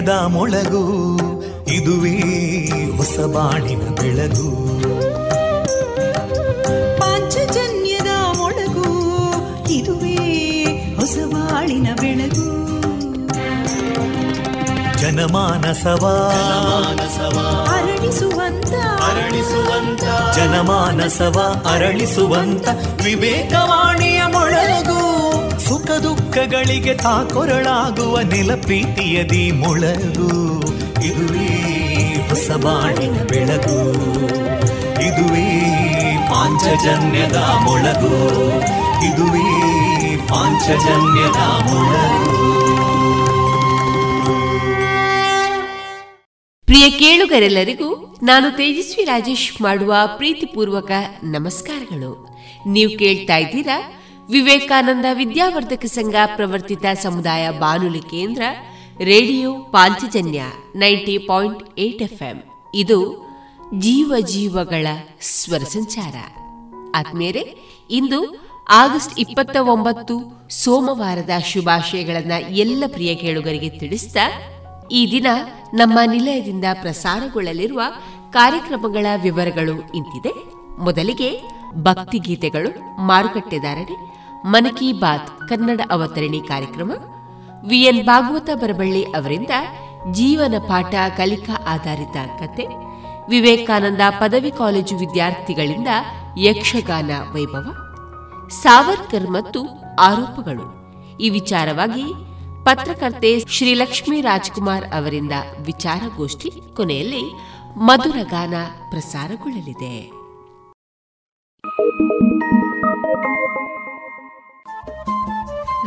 ಪಾಂಚಜನ್ಯದ ಮೊಳಗು ಇದುವೇ ಹೊಸ ಬಾಳಿನ ಬೆಳಗು. ಪಾಂಚಜನ್ಯದ ಮೊಳಗು ಇದುವೇ ಹೊಸ ಬಾಳಿನ ಬೆಳಗು. ಜನಮಾನಸವ. ಅರಳಿಸುವಂತ. ಅರಳಿಸುವಂತ. ಜನಮಾನಸವ ಅರಳಿಸುವಂತ. ವಿವೇಕವಾಣಿ ಸುಖ ದುಃಖಗಳಿಗೆ ತಾಕೊರಳಾಗುವ ನಿಲಪೀತಿಯದಿ ಮೊಳಗು. ಇದುವೇ ಹೊಸ ಬಾಣಿನ ಬೆಳಗು. ಇದುವೇ ಪಾಂಚಜನ್ಯದ ಮೊಳಗು. ಇದುವೇ ಪಾಂಚಜನ್ಯದ ಮೊಳಗು. ಪ್ರಿಯ ಕೇಳುಗರೆಲ್ಲರಿಗೂ ನಾನು ತೇಜಸ್ವಿ ರಾಜೇಶ್ ಮಾಡುವ ಪ್ರೀತಿಪೂರ್ವಕ ನಮಸ್ಕಾರಗಳು. ನೀವು ಕೇಳ್ತಾ ಇದ್ದೀರಾ ವಿವೇಕಾನಂದ ವಿದ್ಯಾವರ್ಧಕ ಸಂಘ ಪ್ರವರ್ತಿತ ಸಮುದಾಯ ಬಾನುಲಿ ಕೇಂದ್ರ, radio Panchajanya ninety point eight FM. ಇದು ಜೀವ ಜೀವಗಳ ಸ್ವರ ಸಂಚಾರ. ಆದ್ಮೇಲೆ ಇಂದು ಆಗಸ್ಟ್ ಇಪ್ಪತ್ತ ಒಂಬತ್ತು ಸೋಮವಾರದ ಶುಭಾಶಯಗಳನ್ನ ಎಲ್ಲ ಪ್ರಿಯ ಕೇಳುಗರಿಗೆ ತಿಳಿಸಿದ ಈ ದಿನ ನಮ್ಮ ನಿಲಯದಿಂದ ಪ್ರಸಾರಗೊಳ್ಳಲಿರುವ ಕಾರ್ಯಕ್ರಮಗಳ ವಿವರಗಳು ಇಂತಿದೆ. ಮೊದಲಿಗೆ ಭಕ್ತಿಗೀತೆಗಳು ಮಾರುಕಟ್ಟೆದಾರರಿ ಮನ್ ಕಿ ಬಾತ್ ಕನ್ನಡ ಅವತರಣಿ ಕಾರ್ಯಕ್ರಮ. ವಿಎನ್ ಭಾಗವತ ಬರಬಳ್ಳಿ ಅವರಿಂದ ಜೀವನ ಪಾಠ ಕಲಿಕಾ ಆಧಾರಿತ ಕತೆ. ವಿವೇಕಾನಂದ ಪದವಿ ಕಾಲೇಜು ವಿದ್ಯಾರ್ಥಿಗಳಿಂದ ಯಕ್ಷಗಾನ ವೈಭವ. ಸಾವರ್ಕರ್ ಮತ್ತು ಆರೋಪಗಳು. ಈ ವಿಚಾರವಾಗಿ ಪತ್ರಕರ್ತೆ ಶ್ರೀಲಕ್ಷ್ಮಿ ರಾಜ್ಕುಮಾರ್ ಅವರಿಂದ ವಿಚಾರಗೋಷ್ಠಿ ಕೊನೆಯಲ್ಲಿ ಮಧುರ ಗಾನ ಪ್ರಸಾರಗೊಳ್ಳಲಿದೆ.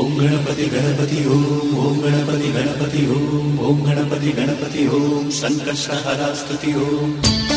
ॐ गणपति गणपति ॐ ॐ गणपति गणपति ॐ ॐ गणपति गणपति ॐ सङ्कष्टहरा स्तुति ॐ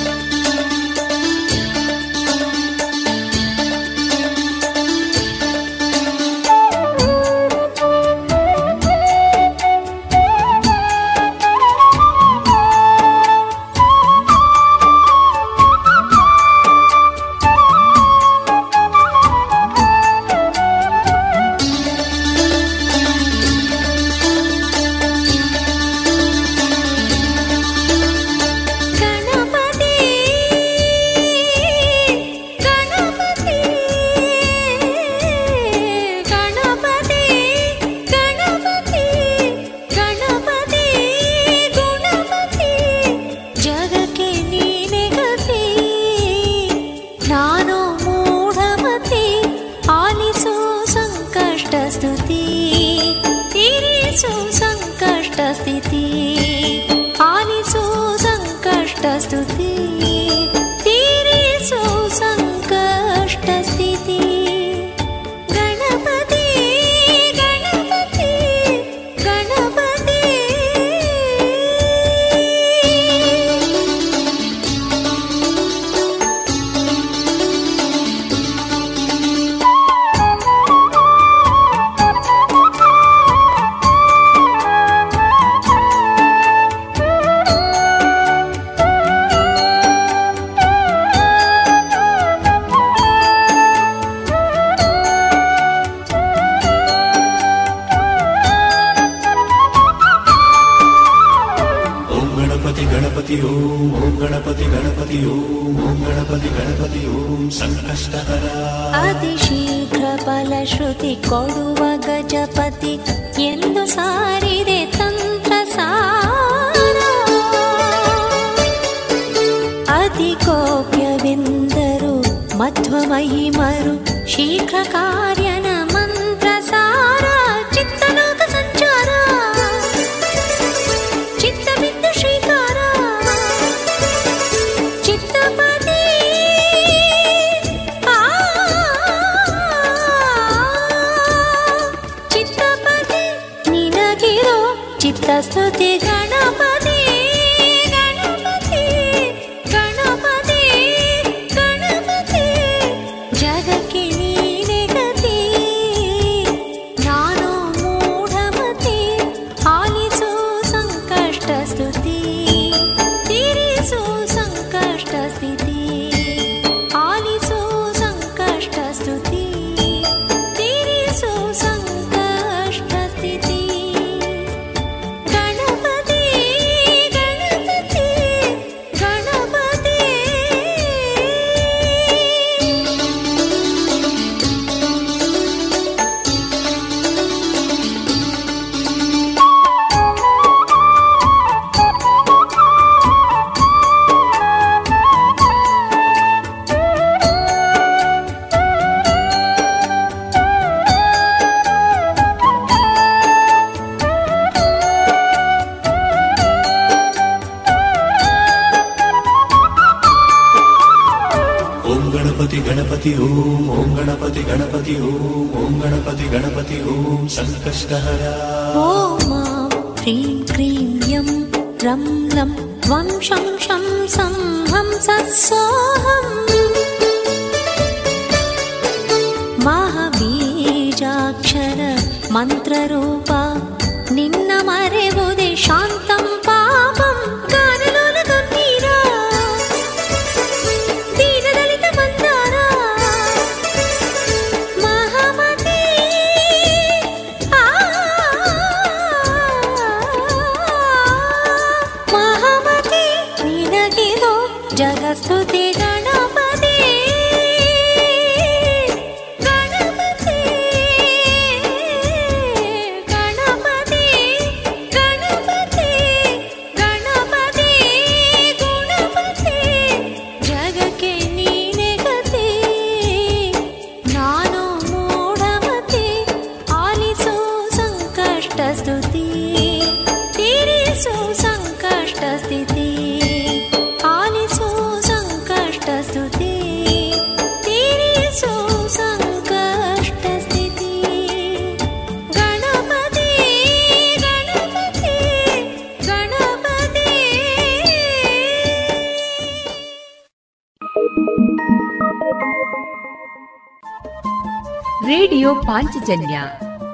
ಪಾಂಚಜನ್ಯ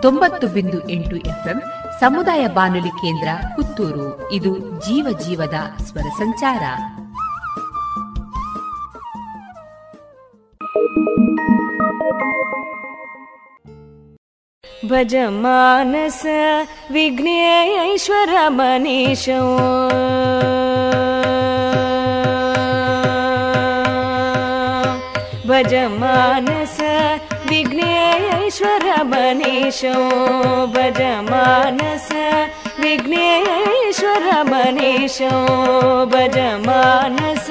ತೊಂಬತ್ತು ಬಿಂದು ಎಂಟು ಎಫ್ಎಂ ಸಮುದಾಯ ಬಾನುಲಿ ಕೇಂದ್ರ ಪುತ್ತೂರು. ಇದು ಜೀವ ಜೀವದ ಸ್ವರ ಸಂಚಾರ. ಭಜ ಮಾನಸ ವಿಘ್ನೇಶ್ವರ ಮನೀಷ ಭಜ ಮಾನಸ ईश्वर मनीषो भज मानस विघ्नेश्वर मनीषो भज मानस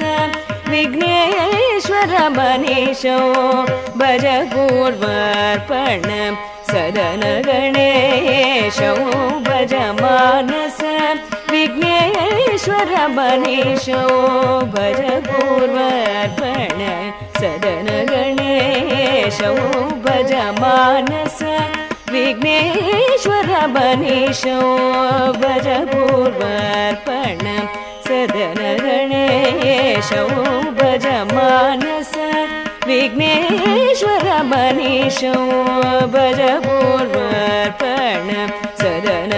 विघ्ने ऐश्वर बनिषो भज पूर्व सदनगणेशो भज मानस विघ्नेश्वर मनीषो भज पूर्व सदनगणे एषः भजमानस विघ्नेश्वर मणिषो भजपूर्वपण सदनगणे एषः भजमानस विघ्नेश्वर भज भजपूर्वपण सदन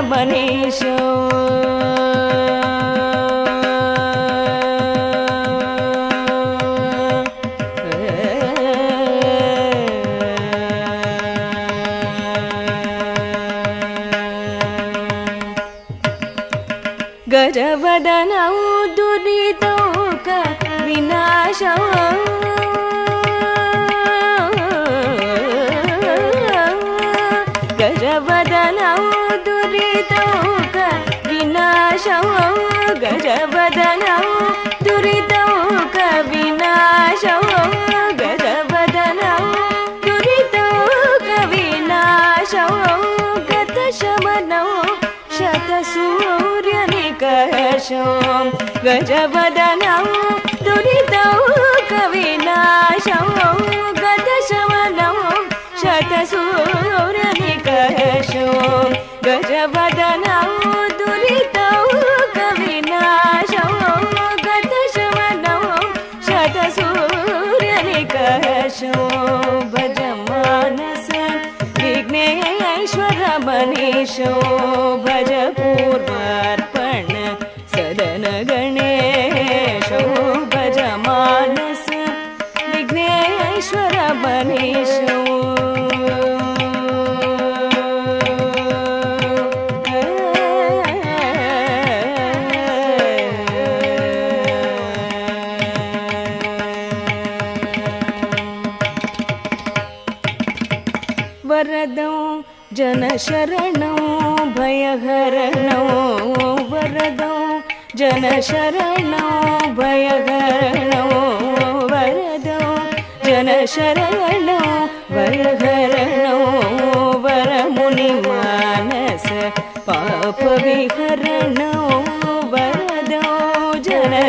गज गजवदनौ गजवदनौ दुरितौक विनाशौ गजवदनौ दुरितौक विनाशौ गतशमनौ शतसूर्यनिकषौ। गजवदनौ दुरितौ कविनाशौ। गतशमनौ शतसूर्यनिकषौ। गजवदनौ दुरितौ भजमानस्य भज भजपूर्व भयहरणौ वरदौ। जनशरणौ भयहरणौ वरदौ। जनशरणौ भयहरणौ वरमुनिमानस वरदौ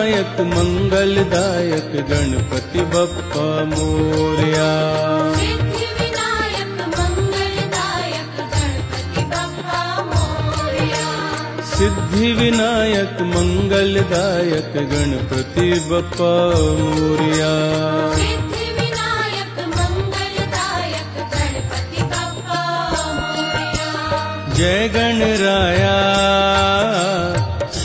विनायक मङ्गलदायक गणपति बप्पा मोरया। सिद्धि विनायक मङ्गलदायक गणपति पप्प मोर्या। जयगणराया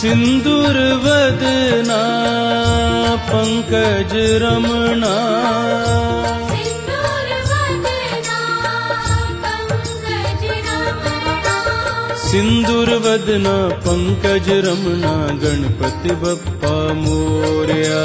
सिन्दूरवदना पङ्कज रमणा। सिन्दूरवदना पङ्कज रमणा गणपति बप्पा मोर्या।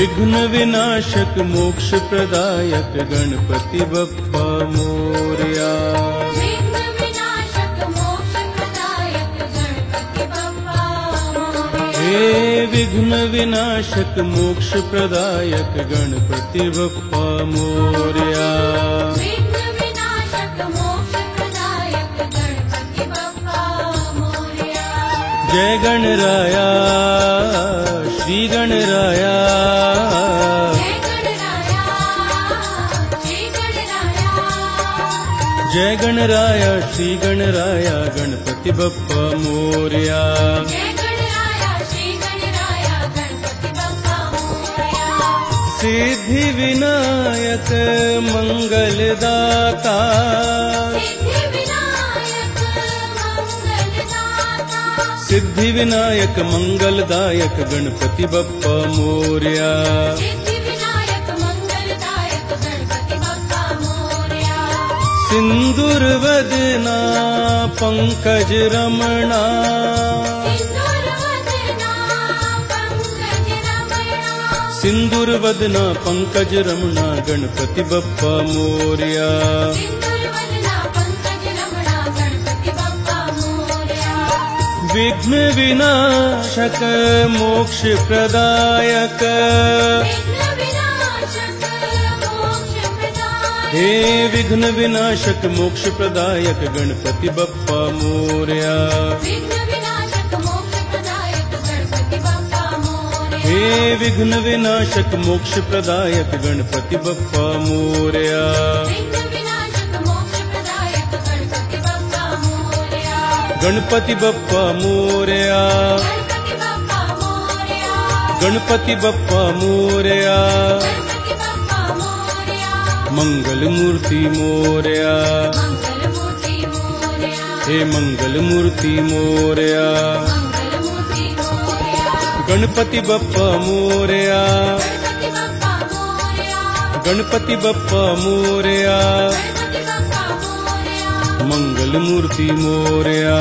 विघ्न विनाशक मोक्ष प्रदायक गणपति बप्पा मोर्या। हे विघ्न विनाशक मोक्ष प्रदायक गणपति बप्पा मोर्या। जय गणराया। श्री गणराया जय गणराया श्री गणराया गणपति बप्पा मोरया। सिद्धि विनायक मंगलदाता। सिद्धि विनायक मङ्गलदायक गणपति बप्पा मोर्या। सिन्दुर्वदना पङ्कज रमणा। सिन्दुर्वदना पङ्कज रमणा। गणपति बप्पा मोर्या। विघ्नविनाशक मोक्षप्रदायक। हे विघ्नविनाशक मोक्षप्रदायक गणपति बप्पा मोर्या। हे विघ्नविनाशक मोक्षप्रदायक गणपति बप्पा मोर्या। गणपति बप्पा मोरया। गणपति बप्पा मोरया। मंगल मूर्ति मोरया। हे मंगल मूर्ति मोरया। गणपति बप्पा मोरया। गणपति बप्पा मोरया। मंगल मूर्ति मोरया।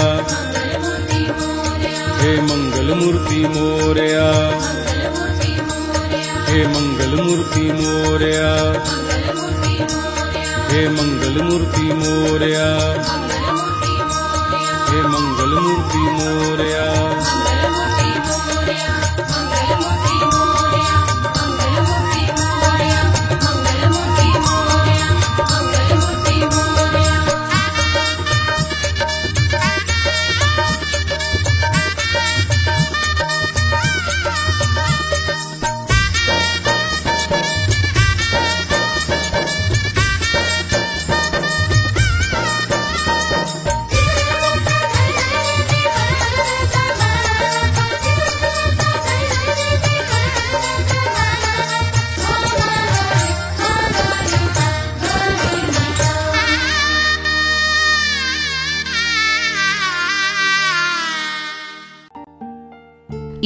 हे मंगल मूर्ति मोरया। हे मंगल मूर्ति मोरया। हे मंगल मूर्ति मोरया। हे मंगल मूर्ति मोरया।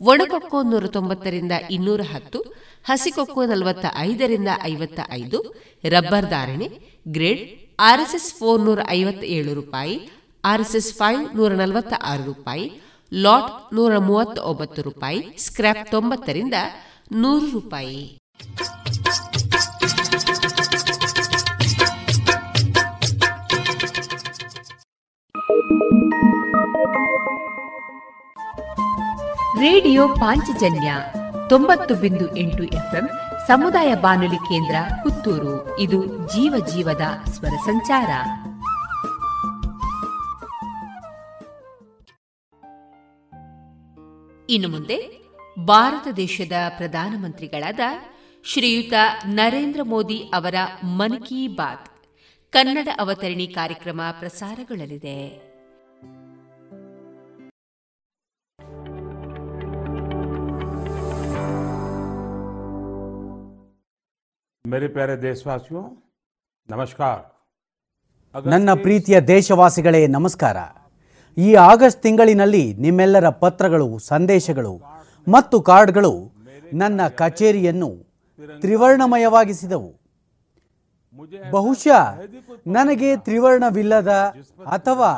ಒಣಕೊಕ್ಕೋ ನೂರ ತೊಂಬತ್ತರಿಂದ ಇನ್ನೂರ ಹತ್ತು, ಹಸಿಕೊಕ್ಕೋ ನಲವತ್ತ ಐದರಿಂದ ಐವತ್ತ ಐದು ರಬ್ಬರ್ ಧಾರಣೆ, ಗ್ರೇಡ್, ಆರ್ಎಸ್ಎಸ್ ಫೋರ್ ನೂರ ಐವತ್ತ ಏಳು ರೂಪಾಯಿ, ಆರ್ಎಸ್ಎಸ್ ಫೈವ್ ನೂರ ನಲವತ್ತ ಆರು ರೂಪಾಯಿ, ಲಾಟ್ ನೂರ ಮೂವತ್ತ ಒಂಬತ್ತು ರೂಪಾಯಿ ಸ್ಕ್ರಾಪ್ ತೊಂಬತ್ತರಿಂದ ನೂರು ರೂಪಾಯಿ. ರೇಡಿಯೋ ಪಾಂಚಜನ್ಯ ತೊಂಬತ್ತು ಬಿಂದು ಎಂಟು ಎಫ್ಎಂ ಸಮುದಾಯ ಬಾನುಲಿ ಕೇಂದ್ರ ಪುತ್ತೂರು. ಇದು ಜೀವ ಜೀವದ ಸ್ವರ ಸಂಚಾರ. ಇನ್ನು ಮುಂದೆ ಭಾರತ ದೇಶದ ಪ್ರಧಾನಮಂತ್ರಿಗಳಾದ ಶ್ರೀಯುತ ನರೇಂದ್ರ ಮೋದಿ ಅವರ ಮನ್ ಕಿ ಬಾತ್ ಕನ್ನಡ ಅವತರಣಿ ಕಾರ್ಯಕ್ರಮ ಪ್ರಸಾರಗೊಳ್ಳಲಿದೆ. मेरे प्यारे देशवासियों ನಮಸ್ಕಾರ ನನ್ನ ಪ್ರೀತಿಯ ದೇಶವಾಸಿಗಳೇ ನಮಸ್ಕಾರ ಈ ಆಗಸ್ಟ್ ತಿಂಗಳಿನಲ್ಲಿ ನಿಮ್ಮೆಲ್ಲರ ಪತ್ರಗಳು ಸಂದೇಶಗಳು ಮತ್ತು ಕಾರ್ಡ್ಗಳು ನನ್ನ ಕಚೇರಿಯನ್ನು ತ್ರಿವರ್ಣಮಯವಾಗಿಸಿದವು ಬಹುಶಃ ನನಗೆ ತ್ರಿವರ್ಣವಿಲ್ಲದ ಅಥವಾ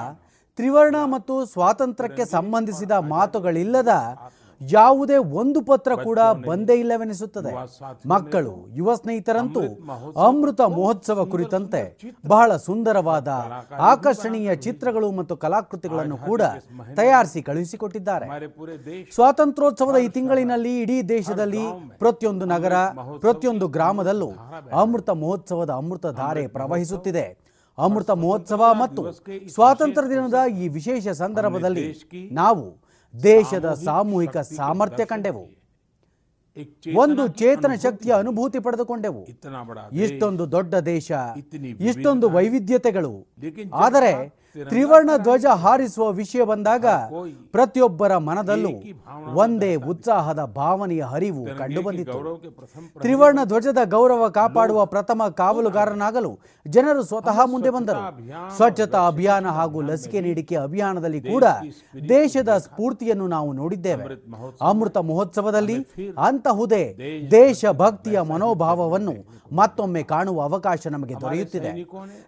ತ್ರಿವರ್ಣ ಮತ್ತು ಸ್ವಾತಂತ್ರ್ಯಕ್ಕೆ ಸಂಬಂಧಿಸಿದ ಮಾತುಗಳಿಲ್ಲದ ಯಾವುದೇ ಒಂದು ಪತ್ರ ಕೂಡ ಬಂದೇ ಇಲ್ಲವೆನಿಸುತ್ತದೆ. ಮಕ್ಕಳು ಯುವ ಸ್ನೇಹಿತರಂತೂ ಅಮೃತ ಮಹೋತ್ಸವ ಕುರಿತಂತೆ ಬಹಳ ಸುಂದರವಾದ ಆಕರ್ಷಣೀಯ ಚಿತ್ರಗಳು ಮತ್ತು ಕಲಾಕೃತಿಗಳನ್ನು ಕೂಡ ತಯಾರಿಸಿ ಕಳುಹಿಸಿಕೊಟ್ಟಿದ್ದಾರೆ. ಸ್ವಾತಂತ್ರ್ಯೋತ್ಸವದ ಈ ತಿಂಗಳಿನಲ್ಲಿ ಇಡೀ ದೇಶದಲ್ಲಿ ಪ್ರತಿಯೊಂದು ನಗರ ಪ್ರತಿಯೊಂದು ಗ್ರಾಮದಲ್ಲೂ ಅಮೃತ ಮಹೋತ್ಸವದ ಅಮೃತ ಧಾರೆ ಪ್ರವಹಿಸುತ್ತಿದೆ. ಅಮೃತ ಮಹೋತ್ಸವ ಮತ್ತು ಸ್ವಾತಂತ್ರ್ಯ ದಿನದ ಈ ವಿಶೇಷ ಸಂದರ್ಭದಲ್ಲಿ ನಾವು ದೇಶದ ಸಾಮೂಹಿಕ ಸಾಮರ್ಥ್ಯ ಕಂಡೆವು. ಒಂದು ಚೇತನ ಶಕ್ತಿಯ ಅನುಭೂತಿ ಪಡೆದುಕೊಂಡೆವು. ಇಷ್ಟೊಂದು ದೊಡ್ಡ ದೇಶ ಇಷ್ಟೊಂದು ವೈವಿಧ್ಯತೆಗಳು. ಆದರೆ ತ್ರಿವರ್ಣ ಧ್ವಜ ಹಾರಿಸುವ ವಿಷಯ ಬಂದಾಗ ಪ್ರತಿಯೊಬ್ಬರ ಮನದಲ್ಲೂ ಒಂದೇ ಉತ್ಸಾಹದ ಭಾವನೆಯ ಹರಿವು ಕಂಡುಬಂದಿತ್ತು ತ್ರಿವರ್ಣ ಧ್ವಜದ ಗೌರವ ಕಾಪಾಡುವ ಪ್ರಥಮ ಕಾವಲುಗಾರನಾಗಲು ಜನರು ಸ್ವತಃ ಮುಂದೆ ಬಂದರು. ಸ್ವಚ್ಛತಾ ಅಭಿಯಾನ ಹಾಗೂ ಲಸಿಕೆ ನೀಡಿಕೆ ಅಭಿಯಾನದಲ್ಲಿ ಕೂಡ ದೇಶದ ಸ್ಫೂರ್ತಿಯನ್ನು ನಾವು ನೋಡಿದ್ದೇವೆ. ಅಮೃತ ಮಹೋತ್ಸವದಲ್ಲಿ ಅಂತಹುದೇ ದೇಶಭಕ್ತಿಯ ಮನೋಭಾವವನ್ನು ಮತ್ತೊಮ್ಮೆ ಕಾಣುವ ಅವಕಾಶ ನಮಗೆ ದೊರೆಯುತ್ತಿದೆ.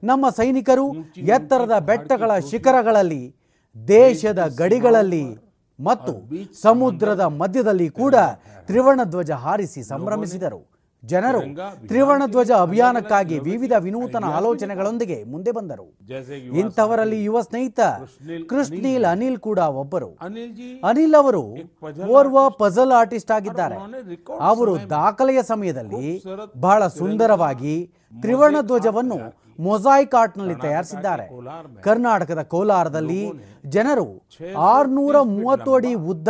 ನಮ್ಮ ಸೈನಿಕರು ಎತ್ತರದ ಬೆಟ್ಟಗಳ ಶಿಖರಗಳಲ್ಲಿ ದೇಶದ ಗಡಿಗಳಲ್ಲಿ ಮತ್ತು ಸಮುದ್ರದ ಮಧ್ಯದಲ್ಲಿ ಕೂಡ ತ್ರಿವರ್ಣ ಧ್ವಜ ಹಾರಿಸಿ ಸಂಭ್ರಮಿಸಿದರು. ಜನರು ತ್ರಿವರ್ಣ ಧ್ವಜ ಅಭಿಯಾನಕ್ಕಾಗಿ ವಿವಿಧ ವಿನೂತನ ಆಲೋಚನೆಗಳೊಂದಿಗೆ ಮುಂದೆ ಬಂದರು. ಇಂಥವರಲ್ಲಿ ಯುವ ಸ್ನೇಹಿತ ಕೃಷ್ಣೀಲ್ ಅನಿಲ್ ಕೂಡ ಒಬ್ಬರು. ಅನಿಲ್ ಅವರು ಓರ್ವ ಪಜಲ್ ಆರ್ಟಿಸ್ಟ್ ಆಗಿದ್ದಾರೆ. ಅವರು ದಾಖಲೆಯ ಸಮಯದಲ್ಲಿ ಬಹಳ ಸುಂದರವಾಗಿ ತ್ರಿವರ್ಣ ಧ್ವಜವನ್ನು ಮೊಸಾಯಿಕ್ ಆರ್ಟ್ನಲ್ಲಿ ತಯಾರಿಸಿದ್ದಾರೆ. ಕರ್ನಾಟಕದ ಕೋಲಾರದಲ್ಲಿ ಜನರು ಆರ್ನೂರ ಮೂವತ್ತು ಅಡಿ ಉದ್ದ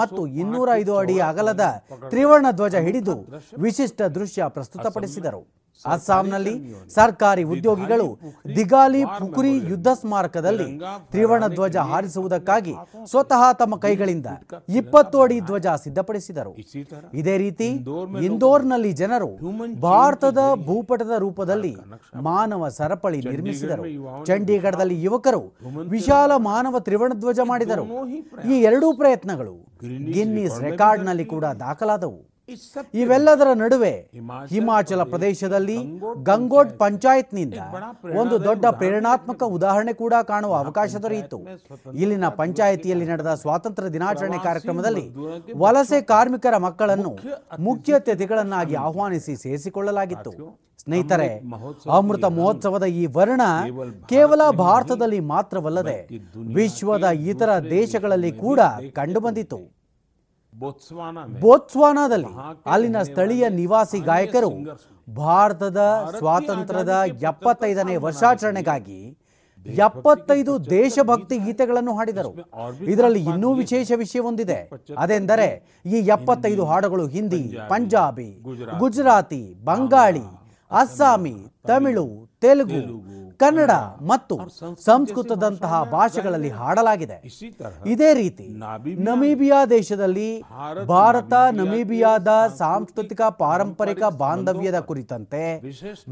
ಮತ್ತು ಇನ್ನೂರ ಐದು ಅಡಿ ಅಗಲದ ತ್ರಿವರ್ಣ ಧ್ವಜ ಹಿಡಿದು ವಿಶಿಷ್ಟ ದೃಶ್ಯ ಪ್ರಸ್ತುತಪಡಿಸಿದರು. ಅಸ್ಸಾಂನಲ್ಲಿ ಸರ್ಕಾರಿ ಉದ್ಯೋಗಿಗಳು ದಿಗಾಲಿ ಪುಕುರಿ ಯುದ್ಧ ಸ್ಮಾರಕದಲ್ಲಿ ತ್ರಿವರ್ಣ ಧ್ವಜ ಹಾರಿಸುವುದಕ್ಕಾಗಿ ಸ್ವತಃ ತಮ್ಮ ಕೈಗಳಿಂದ ಇಪ್ಪತ್ತು ಅಡಿ ಧ್ವಜ ಸಿದ್ಧಪಡಿಸಿದರು. ಇದೇ ರೀತಿ ಇಂದೋರ್ನಲ್ಲಿ ಜನರು ಭಾರತದ ಭೂಪಟದ ರೂಪದಲ್ಲಿ ಮಾನವ ಸರಪಳಿ ನಿರ್ಮಿಸಿದರು. ಚಂಡೀಗಢದಲ್ಲಿ ಯುವಕರು ವಿಶಾಲ ಮಾನವ ತ್ರಿವರ್ಣ ಧ್ವಜ ಮಾಡಿದರು. ಈ ಎರಡೂ ಪ್ರಯತ್ನಗಳು ಗಿನ್ನಿಸ್ ರೆಕಾರ್ಡ್ನಲ್ಲಿ ಕೂಡ ದಾಖಲಾದವು. ಇವೆಲ್ಲದರ ನಡುವೆ ಹಿಮಾಚಲ ಪ್ರದೇಶದಲ್ಲಿ ಗಂಗೋಟ್ ಪಂಚಾಯತ್ನಿಂದ ಒಂದು ದೊಡ್ಡ ಪ್ರೇರಣಾತ್ಮಕ ಉದಾಹರಣೆ ಕೂಡ ಕಾಣುವ ಅವಕಾಶ ದೊರೆಯಿತು. ಇಲ್ಲಿನ ಪಂಚಾಯತಿಯಲ್ಲಿ ನಡೆದ ಸ್ವಾತಂತ್ರ್ಯ ದಿನಾಚರಣೆ ಕಾರ್ಯಕ್ರಮದಲ್ಲಿ ವಲಸೆ ಕಾರ್ಮಿಕರ ಮಕ್ಕಳನ್ನು ಮುಖ್ಯ ಅತಿಥಿಗಳನ್ನಾಗಿ ಆಹ್ವಾನಿಸಿ ಸೇರಿಸಿಕೊಳ್ಳಲಾಗಿತ್ತು. ಸ್ನೇಹಿತರೆ ಅಮೃತ ಮಹೋತ್ಸವದ ಈ ವರ್ಣ ಕೇವಲ ಭಾರತದಲ್ಲಿ ಮಾತ್ರವಲ್ಲದೆ ವಿಶ್ವದ ಇತರ ದೇಶಗಳಲ್ಲಿ ಕೂಡ ಕಂಡುಬಂದಿತು. ಬೋತ್ಸ್ವಾನಾದಲ್ಲಿ ಅಲ್ಲಿನ ಸ್ಥಳೀಯ ನಿವಾಸಿ ಗಾಯಕರು ಭಾರತದ ಸ್ವಾತಂತ್ರ್ಯದ ಎಪ್ಪತ್ತೈದನೇ ವರ್ಷಾಚರಣೆಗಾಗಿ ಎಪ್ಪತ್ತೈದು ದೇಶಭಕ್ತಿ ಗೀತೆಗಳನ್ನು ಹಾಡಿದರು. ಇದರಲ್ಲಿ ಇನ್ನೂ ವಿಶೇಷ ವಿಷಯ ಒಂದಿದೆ ಅದೆಂದರೆ ಈ ಎಪ್ಪತ್ತೈದು ಹಾಡುಗಳು ಹಿಂದಿ ಪಂಜಾಬಿ ಗುಜರಾತಿ ಬಂಗಾಳಿ ಅಸ್ಸಾಮಿ ತಮಿಳು ತೆಲುಗು ಕನ್ನಡ ಮತ್ತು ಸಂಸ್ಕೃತದಂತಹ ಭಾಷೆಗಳಲ್ಲಿ ಹಾಡಲಾಗಿದೆ. ಇದೇ ರೀತಿ ನಮೀಬಿಯಾ ದೇಶದಲ್ಲಿ ಭಾರತ ನಮೀಬಿಯಾದ ಸಾಂಸ್ಕೃತಿಕ ಪಾರಂಪರಿಕ ಬಾಂಧವ್ಯದ ಕುರಿತಂತೆ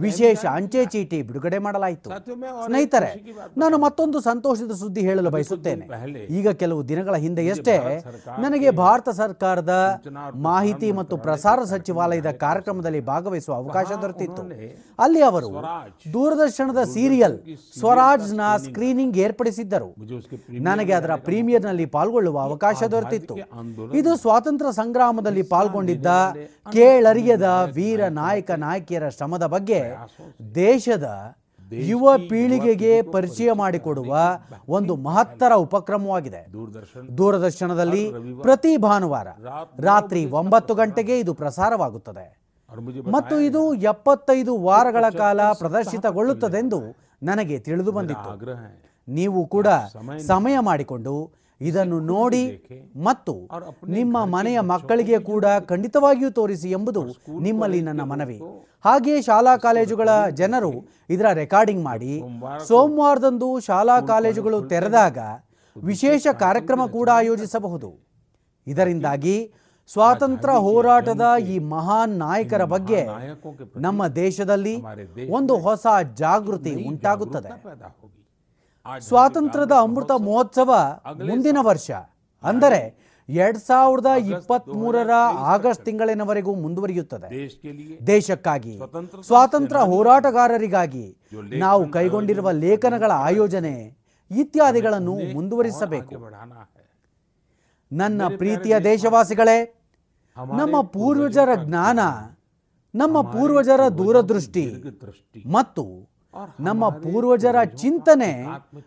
ವಿಶೇಷ ಅಂಚೆ ಚೀಟಿ ಬಿಡುಗಡೆ ಮಾಡಲಾಯಿತು. ಸ್ನೇಹಿತರೆ ನಾನು ಮತ್ತೊಂದು ಸಂತೋಷದ ಸುದ್ದಿ ಹೇಳಲು ಬಯಸುತ್ತೇನೆ. ಈಗ ಕೆಲವು ದಿನಗಳ ಹಿಂದೆಯಷ್ಟೇ ನನಗೆ ಭಾರತ ಸರ್ಕಾರದ ಮಾಹಿತಿ ಮತ್ತು ಪ್ರಸಾರ ಸಚಿವಾಲಯದ ಕಾರ್ಯಕ್ರಮದಲ್ಲಿ ಭಾಗವಹಿಸುವ ಅವಕಾಶ ದೊರೆತಿತ್ತು. ಅಲ್ಲಿ ಅವರು ದೂರದರ್ಶನದ ಸೀರಿಯಲ್ ಡಿಎಲ್ ಸ್ವರಾಜ್ನ ಸ್ಕ್ರೀನಿಂಗ್ ಏರ್ಪಡಿಸಿದ್ದರು. ನನಗೆ ಅದರ ಪ್ರೀಮಿಯರ್ನಲ್ಲಿ ಪಾಲ್ಗೊಳ್ಳುವ ಅವಕಾಶ ದೊರೆತಿತ್ತು. ಇದು ಸ್ವಾತಂತ್ರ್ಯ ಸಂಗ್ರಾಮದಲ್ಲಿ ಪಾಲ್ಗೊಂಡಿದ್ದ ಕೇಳರಿಯದ ವೀರ ನಾಯಕ ನಾಯಕಿಯರ ಶ್ರಮದ ಬಗ್ಗೆ ದೇಶದ ಯುವ ಪೀಳಿಗೆಗೆ ಪರಿಚಯ ಮಾಡಿಕೊಡುವ ಒಂದು ಮಹತ್ತರ ಉಪಕ್ರಮವಾಗಿದೆ. ದೂರದರ್ಶನದಲ್ಲಿ ಪ್ರತಿ ಭಾನುವಾರ ರಾತ್ರಿ ಒಂಬತ್ತು ಗಂಟೆಗೆ ಇದು ಪ್ರಸಾರವಾಗುತ್ತದೆ. ಮತ್ತು ಇದು ಎಪ್ಪತ್ತೈದು ವಾರಗಳ ಕಾಲ ಪ್ರದರ್ಶಿತಗೊಳ್ಳುತ್ತದೆಂದು ನನಗೆ ತಿಳಿದು ಬಂದಿತ್ತು. ನೀವು ಕೂಡ ಸಮಯ ಮಾಡಿಕೊಂಡು ಇದನ್ನು ನೋಡಿ ಮತ್ತು ನಿಮ್ಮ ಮನೆಯ ಮಕ್ಕಳಿಗೆ ಕೂಡ ಖಂಡಿತವಾಗಿಯೂ ತೋರಿಸಿ ಎಂಬುದು ನಿಮ್ಮಲ್ಲಿ ನನ್ನ ಮನವಿ. ಹಾಗೇ ಶಾಲಾ ಕಾಲೇಜುಗಳ ಜನರು ಇದರ ರೆಕಾರ್ಡಿಂಗ್ ಮಾಡಿ ಸೋಮವಾರದಂದು ಶಾಲಾ ಕಾಲೇಜುಗಳು ತೆರೆದಾಗ ವಿಶೇಷ ಕಾರ್ಯಕ್ರಮ ಕೂಡ ಆಯೋಜಿಸಬಹುದು. ಇದರಿಂದಾಗಿ ಸ್ವಾತಂತ್ರ್ಯ ಹೋರಾಟದ ಈ ಮಹಾನ್ ನಾಯಕರ ಬಗ್ಗೆ ನಮ್ಮ ದೇಶದಲ್ಲಿ ಒಂದು ಹೊಸ ಜಾಗೃತಿ ಉಂಟಾಗುತ್ತದೆ. ಸ್ವಾತಂತ್ರ್ಯದ ಅಮೃತ ಮಹೋತ್ಸವ ಮುಂದಿನ ವರ್ಷ ಅಂದರೆ ಎರಡ್ ಸಾವಿರದ ಇಪ್ಪತ್ತ್ ಮೂರರ ಆಗಸ್ಟ್ ತಿಂಗಳಿನವರೆಗೂ ಮುಂದುವರಿಯುತ್ತದೆ. ದೇಶಕ್ಕಾಗಿ ಸ್ವಾತಂತ್ರ್ಯ ಹೋರಾಟಗಾರರಿಗಾಗಿ ನಾವು ಕೈಗೊಂಡಿರುವ ಲೇಖನಗಳ ಆಯೋಜನೆ ಇತ್ಯಾದಿಗಳನ್ನು ಮುಂದುವರಿಸಬೇಕು. ನನ್ನ ಪ್ರೀತಿಯ ದೇಶವಾಸಿಗಳೇ ನಮ್ಮ ಪೂರ್ವಜರ ಜ್ಞಾನ ನಮ್ಮ ಪೂರ್ವಜರ ದೂರದೃಷ್ಟಿ ಮತ್ತು ನಮ್ಮ ಪೂರ್ವಜರ ಚಿಂತನೆ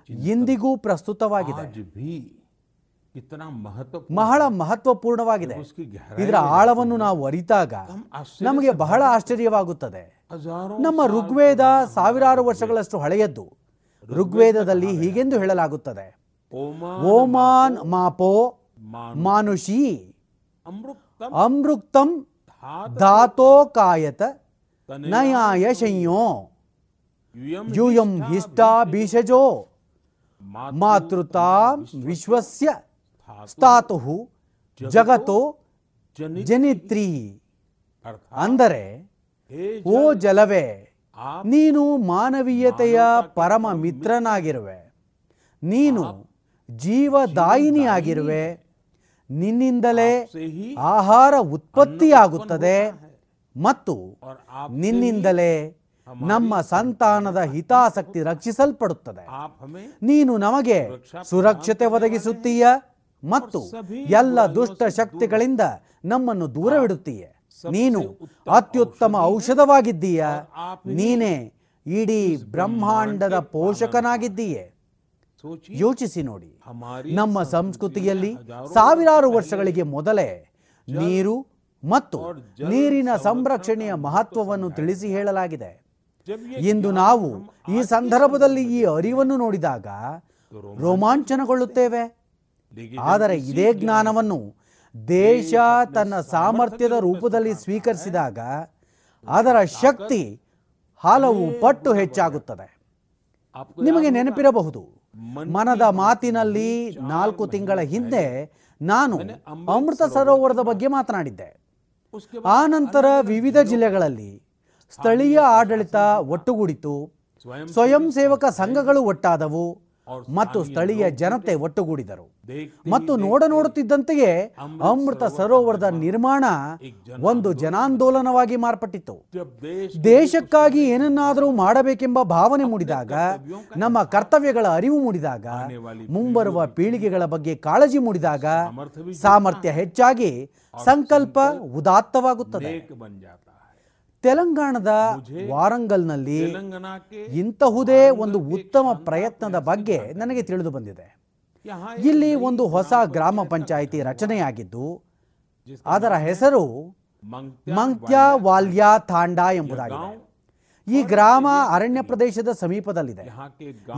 ಇಂದಿಗೂ ಪ್ರಸ್ತುತವಾಗಿದೆ. ಬಹಳ ಮಹತ್ವಪೂರ್ಣವಾಗಿದೆ. ಇದರ ಆಳವನ್ನು ನಾವು ಅರಿತಾಗ ನಮಗೆ ಬಹಳ ಆಶ್ಚರ್ಯವಾಗುತ್ತದೆ. ನಮ್ಮ ಋಗ್ವೇದ ಸಾವಿರಾರು ವರ್ಷಗಳಷ್ಟು ಹಳೆಯದ್ದು. ಋಗ್ವೇದದಲ್ಲಿ ಹೀಗೆಂದು ಹೇಳಲಾಗುತ್ತದೆ. ಓಮಾನ್ ಮಾಪೋ ಮಾನುಷಿ ಅಮೃಕ್ತಂ ಧಾತೋ ಕಾಯತ ನಯಾಯ ಸಂಯೋ ಯೂಯಂ ಹಿಷ್ಟಾ ಭೀಷಜೋ ಮಾತೃತಾ ವಿಶ್ವಸ್ಯ ಸ್ಥಾತು ಜಗತೋ ಜನಿತ್ರಿ ಅಂದರೆ ಓ ಜಲವೇ ನೀನು ಮಾನವೀಯತೆಯ ಪರಮ ಮಿತ್ರನಾಗಿರುವೆ. ನೀನು ಜೀವದಾಯಿನಿಯಾಗಿರುವೆ. ನಿನ್ನಿಂದಲೇ ಆಹಾರ ಉತ್ಪತ್ತಿಯಾಗುತ್ತದೆ ಮತ್ತು ನಿನ್ನಿಂದಲೇ ನಮ್ಮ ಸಂತಾನದ ಹಿತಾಸಕ್ತಿ ರಕ್ಷಿಸಲ್ಪಡುತ್ತದೆ. ನೀನು ನಮಗೆ ಸುರಕ್ಷತೆ ಒದಗಿಸುತ್ತೀಯ ಮತ್ತು ಎಲ್ಲ ದುಷ್ಟ ಶಕ್ತಿಗಳಿಂದ ನಮ್ಮನ್ನು ದೂರವಿಡುತ್ತೀಯ. ನೀನು ಅತ್ಯುತ್ತಮ ಔಷಧವಾಗಿದ್ದೀಯ. ನೀನೇ ಇಡೀ ಬ್ರಹ್ಮಾಂಡದ ಪೋಷಕನಾಗಿದ್ದೀಯೆ. ಯೋಚಿಸಿ ನೋಡಿ. ನಮ್ಮ ಸಂಸ್ಕೃತಿಯಲ್ಲಿ ಸಾವಿರಾರು ವರ್ಷಗಳಿಗೆ ಮೊದಲೇ ನೀರು ಮತ್ತು ನೀರಿನ ಸಂರಕ್ಷಣೆಯ ಮಹತ್ವವನ್ನು ತಿಳಿಸಿ ಹೇಳಲಾಗಿದೆ. ಇಂದು ನಾವು ಈ ಸಂದರ್ಭದಲ್ಲಿ ಈ ಅರಿವನ್ನು ನೋಡಿದಾಗ ರೋಮಾಂಚನಗೊಳ್ಳುತ್ತೇವೆ. ಆದರೆ ಇದೇ ಜ್ಞಾನವನ್ನು ದೇಶ ತನ್ನ ಸಾಮರ್ಥ್ಯದ ರೂಪದಲ್ಲಿ ಸ್ವೀಕರಿಸಿದಾಗ ಅದರ ಶಕ್ತಿ ಹಲವು ಪಟ್ಟು ಹೆಚ್ಚಾಗುತ್ತದೆ. ನಿಮಗೆ ನೆನಪಿರಬಹುದು ಮನದ ಮಾತಿನಲ್ಲಿ ನಾಲ್ಕು ತಿಂಗಳ ಹಿಂದೆ ನಾನು ಅಮೃತ ಸರೋವರದ ಬಗ್ಗೆ ಮಾತನಾಡಿದ್ದೆ. ಆ ನಂತರ ವಿವಿಧ ಜಿಲ್ಲೆಗಳಲ್ಲಿ ಸ್ಥಳೀಯ ಆಡಳಿತ ಒಟ್ಟುಗೂಡಿತು. ಸ್ವಯಂ ಸೇವಕ ಸಂಘಗಳು ಒಟ್ಟಾದವು ಮತ್ತು ಸ್ಥಳೀಯ ಜನತೆ ಒಟ್ಟುಗೂಡಿದರು. ಮತ್ತು ನೋಡ ನೋಡುತ್ತಿದ್ದಂತೆಯೇ ಅಮೃತ ಸರೋವರದ ನಿರ್ಮಾಣ ಒಂದು ಜನಾಂದೋಲನವಾಗಿ ಮಾರ್ಪಟ್ಟಿತ್ತು. ದೇಶಕ್ಕಾಗಿ ಏನನ್ನಾದರೂ ಮಾಡಬೇಕೆಂಬ ಭಾವನೆ ಮೂಡಿದಾಗ ನಮ್ಮ ಕರ್ತವ್ಯಗಳ ಅರಿವು ಮೂಡಿದಾಗ ಮುಂಬರುವ ಪೀಳಿಗೆಗಳ ಬಗ್ಗೆ ಕಾಳಜಿ ಮೂಡಿದಾಗ ಸಾಮರ್ಥ್ಯ ಹೆಚ್ಚಾಗಿ ಸಂಕಲ್ಪ ಉದಾತ್ತವಾಗುತ್ತದೆ. ತೆಲಂಗಾಣದ ವಾರಂಗಲ್ನಲ್ಲಿ ಇಂತಹುದೇ ಒಂದು ಉತ್ತಮ ಪ್ರಯತ್ನದ ಬಗ್ಗೆ ನನಗೆ ತಿಳಿದು ಬಂದಿದೆ. ಇಲ್ಲಿ ಒಂದು ಹೊಸ ಗ್ರಾಮ ಪಂಚಾಯಿತಿ ರಚನೆಯಾಗಿದ್ದು, ಅದರ ಹೆಸರು ಮಂಕ್ಯ ವಾಲ್ಯಾ ತಾಂಡಾ ಎಂಬುದಾಗಿದೆ. ಈ ಗ್ರಾಮ ಅರಣ್ಯ ಪ್ರದೇಶದ ಸಮೀಪದಲ್ಲಿದೆ.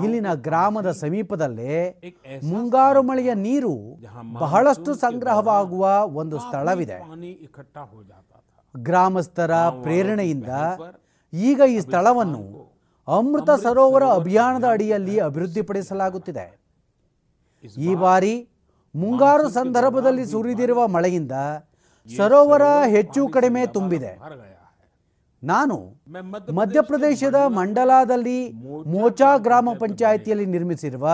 ಇಲ್ಲಿನ ಗ್ರಾಮದ ಸಮೀಪದಲ್ಲೇ ಮುಂಗಾರು ಮಳೆಯ ನೀರು ಬಹಳಷ್ಟು ಸಂಗ್ರಹವಾಗುವ ಒಂದು ಸ್ಥಳವಿದೆ. ಗ್ರಾಮಸ್ಥರ ಪ್ರೇರಣೆಯಿಂದ ಈಗ ಈ ಸ್ಥಳವನ್ನು ಅಮೃತ ಸರೋವರ ಅಭಿಯಾನದ ಅಡಿಯಲ್ಲಿ ಅಭಿವೃದ್ಧಿಪಡಿಸಲಾಗುತ್ತಿದೆ. ಈ ಬಾರಿ ಮುಂಗಾರು ಸಂದರ್ಭದಲ್ಲಿ ಸುರಿದಿರುವ ಮಳೆಯಿಂದ ಸರೋವರ ಹೆಚ್ಚು ಕಡಿಮೆ ತುಂಬಿದೆ. ನಾನು ಮಧ್ಯಪ್ರದೇಶದ ಮಂಡಲಾದಲ್ಲಿ ಮೋಚಾ ಗ್ರಾಮ ಪಂಚಾಯಿತಿಯಲ್ಲಿ ನಿರ್ಮಿಸಿರುವ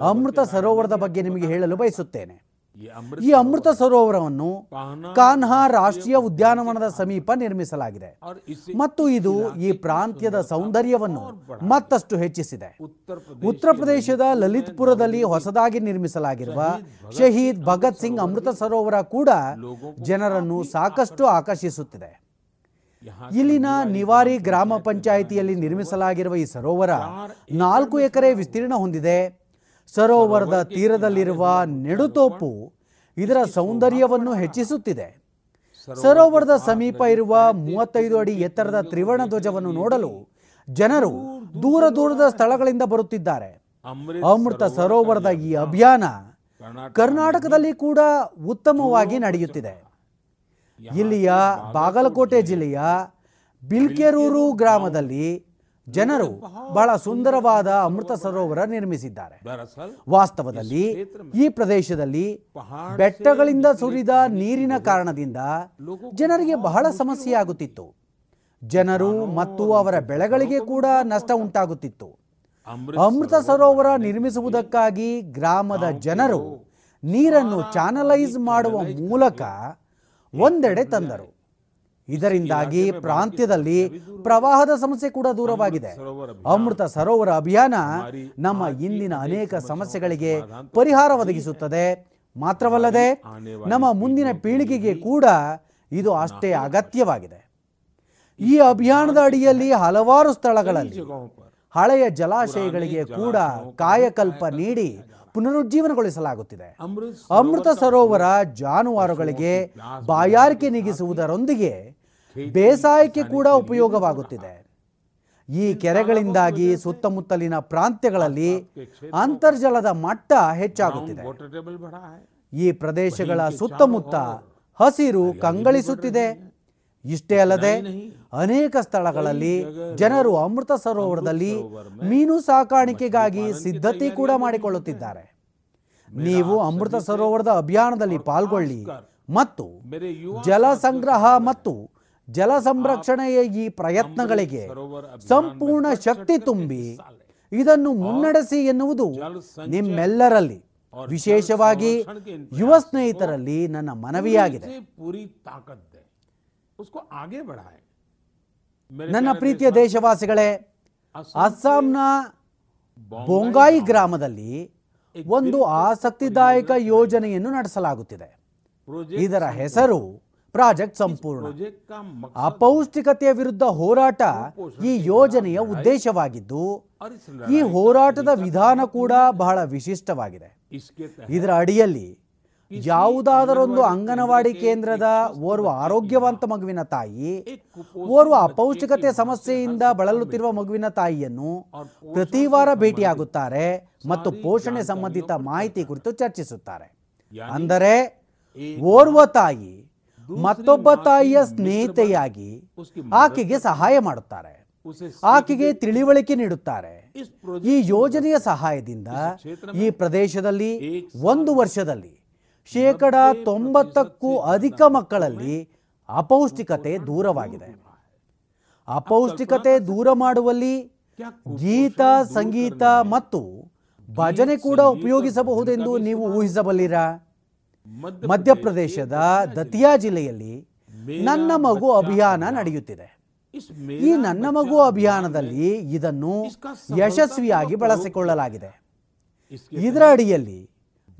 ಅಮೃತ ಸರೋವರದ ಬಗ್ಗೆ ನಿಮಗೆ ಹೇಳಲು ಬಯಸುತ್ತೇನೆ. ಈ ಅಮೃತ ಸರೋವರವನ್ನು ಕಾನ್ಹಾ ರಾಷ್ಟ್ರೀಯ ಉದ್ಯಾನವನದ ಸಮೀಪ ನಿರ್ಮಿಸಲಾಗಿದೆ. ಮತ್ತು ಇದು ಈ ಪ್ರಾಂತ್ಯದ ಸೌಂದರ್ಯವನ್ನು ಮತ್ತಷ್ಟು ಹೆಚ್ಚಿಸಿದೆ. ಉತ್ತರ ಪ್ರದೇಶದ ಲಲಿತ್ಪುರದಲ್ಲಿ ಹೊಸದಾಗಿ ನಿರ್ಮಿಸಲಾಗಿರುವ ಶಹೀದ್ ಭಗತ್ ಸಿಂಗ್ ಅಮೃತ ಸರೋವರ ಕೂಡ ಜನರನ್ನು ಸಾಕಷ್ಟು ಆಕರ್ಷಿಸುತ್ತಿದೆ. ಇಲ್ಲಿನ ನಿವಾರಿ ಗ್ರಾಮ ಪಂಚಾಯಿತಿಯಲ್ಲಿ ನಿರ್ಮಿಸಲಾಗಿರುವ ಈ ಸರೋವರ ನಾಲ್ಕು ಎಕರೆ ವಿಸ್ತೀರ್ಣ ಹೊಂದಿದೆ. ಸರೋವರದ ತೀರದಲ್ಲಿರುವ ನೆಡುತೋಪು ಇದರ ಸೌಂದರ್ಯವನ್ನು ಹೆಚ್ಚಿಸುತ್ತಿದೆ. ಸರೋವರದ ಸಮೀಪ ಇರುವ ಮೂವತ್ತೈದು ಅಡಿ ಎತ್ತರದ ತ್ರಿವರ್ಣ ಧ್ವಜವನ್ನು ನೋಡಲು ಜನರು ದೂರ ದೂರದ ಸ್ಥಳಗಳಿಂದ ಬರುತ್ತಿದ್ದಾರೆ. ಅಮೃತ ಸರೋವರದ ಈ ಅಭಿಯಾನ ಕರ್ನಾಟಕದಲ್ಲಿ ಕೂಡ ಉತ್ತಮವಾಗಿ ನಡೆಯುತ್ತಿದೆ. ಇಲ್ಲಿಯ ಬಾಗಲಕೋಟೆ ಜಿಲ್ಲೆಯ ಬಿಲ್ಕೆರೂರು ಗ್ರಾಮದಲ್ಲಿ ಜನರು ಬಹಳ ಸುಂದರವಾದ ಅಮೃತ ಸರೋವರ ನಿರ್ಮಿಸಿದ್ದಾರೆ. ವಾಸ್ತವದಲ್ಲಿ ಈ ಪ್ರದೇಶದಲ್ಲಿ ಬೆಟ್ಟಗಳಿಂದ ಸುರಿದ ನೀರಿನ ಕಾರಣದಿಂದ ಜನರಿಗೆ ಬಹಳ ಸಮಸ್ಯೆಯಾಗುತ್ತಿತ್ತು. ಜನರು ಮತ್ತು ಅವರ ಬೆಳೆಗಳಿಗೆ ಕೂಡ ನಷ್ಟ ಉಂಟಾಗುತ್ತಿತ್ತು. ಅಮೃತ ಸರೋವರ ನಿರ್ಮಿಸುವುದಕ್ಕಾಗಿ ಗ್ರಾಮದ ಜನರು ನೀರನ್ನು ಚಾನಲೈಸ್ ಮಾಡುವ ಮೂಲಕ ಒಂದೆಡೆ ತಂದರು. ಇದರಿಂದಾಗಿ ಪ್ರಾಂತ್ಯದಲ್ಲಿ ಪ್ರವಾಹದ ಸಮಸ್ಯೆ ಕೂಡ ದೂರವಾಗಿದೆ. ಅಮೃತ ಸರೋವರ ಅಭಿಯಾನ ನಮ್ಮ ಇಂದಿನ ಅನೇಕ ಸಮಸ್ಯೆಗಳಿಗೆ ಪರಿಹಾರ ಒದಗಿಸುತ್ತದೆ. ಮಾತ್ರವಲ್ಲದೆ ನಮ್ಮ ಮುಂದಿನ ಪೀಳಿಗೆಗೆ ಕೂಡ ಇದು ಅಷ್ಟೇ ಅಗತ್ಯವಾಗಿದೆ. ಈ ಅಭಿಯಾನದ ಅಡಿಯಲ್ಲಿ ಹಲವಾರು ಸ್ಥಳಗಳಲ್ಲಿ ಹಳೆಯ ಜಲಾಶಯಗಳಿಗೆ ಕೂಡ ಕಾಯಕಲ್ಪ ನೀಡಿ ಪುನರುಜ್ಜೀವನಗೊಳಿಸಲಾಗುತ್ತಿದೆ. ಅಮೃತ ಸರೋವರ ಜಾನುವಾರುಗಳಿಗೆ ಬಾಯಾರಿಕೆ ನೀಗಿಸುವುದರೊಂದಿಗೆ ಬೇಸಾಯಕ್ಕೆ ಕೂಡ ಉಪಯೋಗವಾಗುತ್ತಿದೆ. ಈ ಕೆರೆಗಳಿಂದಾಗಿ ಸುತ್ತಮುತ್ತಲಿನ ಪ್ರಾಂತ್ಯಗಳಲ್ಲಿ ಅಂತರ್ಜಲದ ಮಟ್ಟ ಹೆಚ್ಚಾಗುತ್ತಿದೆ. ಈ ಪ್ರದೇಶಗಳ ಸುತ್ತಮುತ್ತ ಹಸಿರು ಕಂಗಳಿಸುತ್ತಿದೆ. ಇಷ್ಟೇ ಅಲ್ಲದೆ ಅನೇಕ ಸ್ಥಳಗಳಲ್ಲಿ ಜನರು ಅಮೃತ ಸರೋವರದಲ್ಲಿ ಮೀನು ಸಾಕಾಣಿಕೆಗಾಗಿ ಸಿದ್ಧತೆ ಕೂಡ ಮಾಡಿಕೊಳ್ಳುತ್ತಿದ್ದಾರೆ. ನೀವು ಅಮೃತ ಸರೋವರದ ಅಭಿಯಾನದಲ್ಲಿ ಪಾಲ್ಗೊಳ್ಳಿ ಮತ್ತು ಜಲ ಸಂಗ್ರಹ ಮತ್ತು ಜಲ ಸಂರಕ್ಷಣೆಯ ಈ ಪ್ರಯತ್ನಗಳಿಗೆ ಸಂಪೂರ್ಣ ಶಕ್ತಿ ತುಂಬಿ ಇದನ್ನು ಮುನ್ನಡೆಸಿ ಎನ್ನುವುದು ನಿಮ್ಮೆಲ್ಲರಲ್ಲಿ. ವಿಶೇಷವಾಗಿ ಯುವ ಸ್ನೇಹಿತರಲ್ಲಿ ನನ್ನ ಮನವಿಯಾಗಿದೆ. ನನ್ನ ಪ್ರೀತಿಯ ದೇಶವಾಸಿಗಳೇ ಅಸ್ಸಾಂನ ಬೊಂಗಾಯಿ ಗ್ರಾಮದಲ್ಲಿ ಒಂದು ಆಸಕ್ತಿದಾಯಕ ಯೋಜನೆಯನ್ನು ನಡೆಸಲಾಗುತ್ತಿದೆ. ಇದರ ಹೆಸರು ಪ್ರಾಜೆಕ್ಟ್ ಸಂಪೂರ್ಣ. ಅಪೌಷ್ಟಿಕತೆಯ ವಿರುದ್ಧ ಹೋರಾಟ ಈ ಯೋಜನೆಯ ಉದ್ದೇಶವಾಗಿದ್ದು ಈ ಹೋರಾಟದ ವಿಧಾನ ಕೂಡ ಬಹಳ ವಿಶಿಷ್ಟವಾಗಿದೆ. ಇದರ ಅಡಿಯಲ್ಲಿ ಯಾವುದಾದರೊಂದು ಅಂಗನವಾಡಿ ಕೇಂದ್ರದ ಓರ್ವ ಆರೋಗ್ಯವಂತ ಮಗುವಿನ ತಾಯಿ ಓರ್ವ ಅಪೌಷ್ಟಿಕತೆ ಸಮಸ್ಯೆಯಿಂದ ಬಳಲುತ್ತಿರುವ ಮಗುವಿನ ತಾಯಿಯನ್ನು ಪ್ರತಿವಾರ ಭೇಟಿಯಾಗುತ್ತಾರೆ ಮತ್ತು ಪೋಷಣೆ ಸಂಬಂಧಿತ ಮಾಹಿತಿ ಕುರಿತು ಚರ್ಚಿಸುತ್ತಾರೆ. ಅಂದರೆ ಓರ್ವ ತಾಯಿ ಮತ್ತೊಬ್ಬ ತಾಯಿಯ ಸ್ನೇಹಿತೆಯಾಗಿ ಆಕೆಗೆ ಸಹಾಯ ಮಾಡುತ್ತಾರೆ. ಆಕೆಗೆ ತಿಳಿವಳಿಕೆ ನೀಡುತ್ತಾರೆ. ಈ ಯೋಜನೆಯ ಸಹಾಯದಿಂದ ಈ ಪ್ರದೇಶದಲ್ಲಿ ಒಂದು ವರ್ಷದಲ್ಲಿ ಶೇಕಡ ತೊಂಬತ್ತಕ್ಕೂ ಅಧಿಕ ಮಕ್ಕಳಲ್ಲಿ ಅಪೌಷ್ಟಿಕತೆ ದೂರವಾಗಿದೆ. ಅಪೌಷ್ಟಿಕತೆ ದೂರ ಮಾಡುವಲ್ಲಿ ಗೀತ, ಸಂಗೀತ ಮತ್ತು ಭಜನೆ ಕೂಡ ಉಪಯೋಗಿಸಬಹುದೆಂದು ನೀವು ಊಹಿಸಬಲ್ಲಿರಾ? ಮಧ್ಯಪ್ರದೇಶದ ದತಿಯಾ ಜಿಲ್ಲೆಯಲ್ಲಿ ನನ್ನ ಮಗು ಅಭಿಯಾನ ನಡೆಯುತ್ತಿದೆ. ಈ ನನ್ನ ಮಗು ಅಭಿಯಾನದಲ್ಲಿ ಇದನ್ನು ಯಶಸ್ವಿಯಾಗಿ ಬಳಸಿಕೊಳ್ಳಲಾಗಿದೆ. ಇದರ ಅಡಿಯಲ್ಲಿ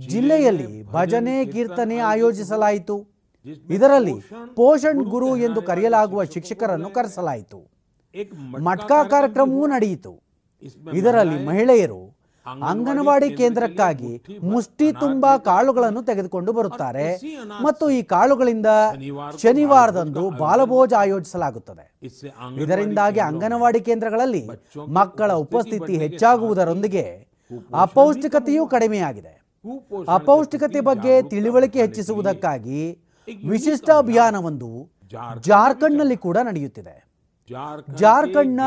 ಜಿಲ್ಲೆಯಲ್ಲಿ ಭಜನೆ ಕೀರ್ತನೆ ಆಯೋಜಿಸಲಾಯಿತು. ಇದರಲ್ಲಿ ಪೋಷಣ್ ಗುರು ಎಂದು ಕರೆಯಲಾಗುವ ಶಿಕ್ಷಕರನ್ನು ಕರೆಸಲಾಯಿತು. ಮಟ್ಕಾ ಕಾರ್ಯಕ್ರಮವೂ ನಡೆಯಿತು. ಇದರಲ್ಲಿ ಮಹಿಳೆಯರು ಅಂಗನವಾಡಿ ಕೇಂದ್ರಕ್ಕಾಗಿ ಮುಷ್ಟಿ ತುಂಬಾ ಕಾಳುಗಳನ್ನು ತೆಗೆದುಕೊಂಡು ಬರುತ್ತಾರೆ. ಮತ್ತು ಈ ಕಾಳುಗಳಿಂದ ಶನಿವಾರದಂದು ಬಾಲಭೋಜ ಆಯೋಜಿಸಲಾಗುತ್ತದೆ. ಇದರಿಂದಾಗಿ ಅಂಗನವಾಡಿ ಕೇಂದ್ರಗಳಲ್ಲಿ ಮಕ್ಕಳ ಉಪಸ್ಥಿತಿ ಹೆಚ್ಚಾಗುವುದರೊಂದಿಗೆ ಅಪೌಷ್ಟಿಕತೆಯೂ ಕಡಿಮೆಯಾಗಿದೆ. ಅಪೌಷ್ಟಿಕತೆ ಬಗ್ಗೆ ತಿಳಿವಳಿಕೆ ಹೆಚ್ಚಿಸುವುದಕ್ಕಾಗಿ ವಿಶಿಷ್ಟ ಅಭಿಯಾನವೊಂದು ಜಾರ್ಖಂಡ್ನಲ್ಲಿ ಕೂಡ ನಡೆಯುತ್ತಿದೆ. ಜಾರ್ಖಂಡ್ನ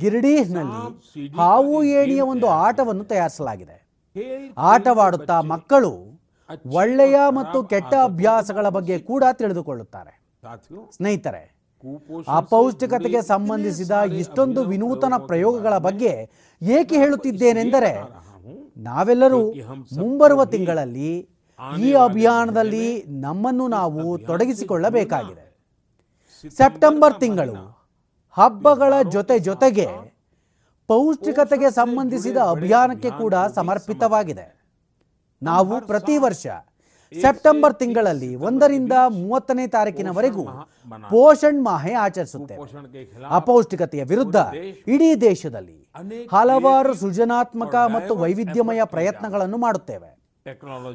ಗಿರಿಡೀಹ್ನಲ್ಲಿ ಹಾವು ಏಣಿಯ ಒಂದು ಆಟವನ್ನು ತಯಾರಿಸಲಾಗಿದೆ. ಆಟವಾಡುತ್ತಾ ಮಕ್ಕಳು ಒಳ್ಳೆಯ ಮತ್ತು ಕೆಟ್ಟ ಅಭ್ಯಾಸಗಳ ಬಗ್ಗೆ ಕೂಡ ತಿಳಿದುಕೊಳ್ಳುತ್ತಾರೆ. ಸ್ನೇಹಿತರೆ ಅಪೌಷ್ಟಿಕತೆಗೆ ಸಂಬಂಧಿಸಿದ ಇಷ್ಟೊಂದು ವಿನೂತನ ಪ್ರಯೋಗಗಳ ಬಗ್ಗೆ ಏಕೆ ಹೇಳುತ್ತಿದ್ದೇನೆಂದರೆ ನಾವೆಲ್ಲರೂ ಮುಂಬರುವ ತಿಂಗಳಲ್ಲಿ ಈ ಅಭಿಯಾನದಲ್ಲಿ ನಮ್ಮನ್ನು ನಾವು ತೊಡಗಿಸಿಕೊಳ್ಳಬೇಕಾಗಿದೆ. ಸೆಪ್ಟೆಂಬರ್ ತಿಂಗಳು ಹಬ್ಬಗಳ ಜೊತೆ ಜೊತೆಗೆ ಪೌಷ್ಟಿಕತೆಗೆ ಸಂಬಂಧಿಸಿದ ಅಭಿಯಾನಕ್ಕೆ ಕೂಡ ಸಮರ್ಪಿತವಾಗಿದೆ. ನಾವು ಪ್ರತಿ ವರ್ಷ ಸೆಪ್ಟೆಂಬರ್ ತಿಂಗಳಲ್ಲಿ ಒಂದರಿಂದ ಮೂವತ್ತನೇ ತಾರೀಕಿನವರೆಗೂ ಪೋಷಣ್ ಮಾಹೆ ಆಚರಿಸುತ್ತೇವೆ. ಅಪೌಷ್ಟಿಕತೆಯ ವಿರುದ್ಧ ಇಡೀ ದೇಶದಲ್ಲಿ ಹಲವಾರು ಸೃಜನಾತ್ಮಕ ಮತ್ತು ವೈವಿಧ್ಯಮಯ ಪ್ರಯತ್ನಗಳನ್ನು ಮಾಡುತ್ತೇವೆ.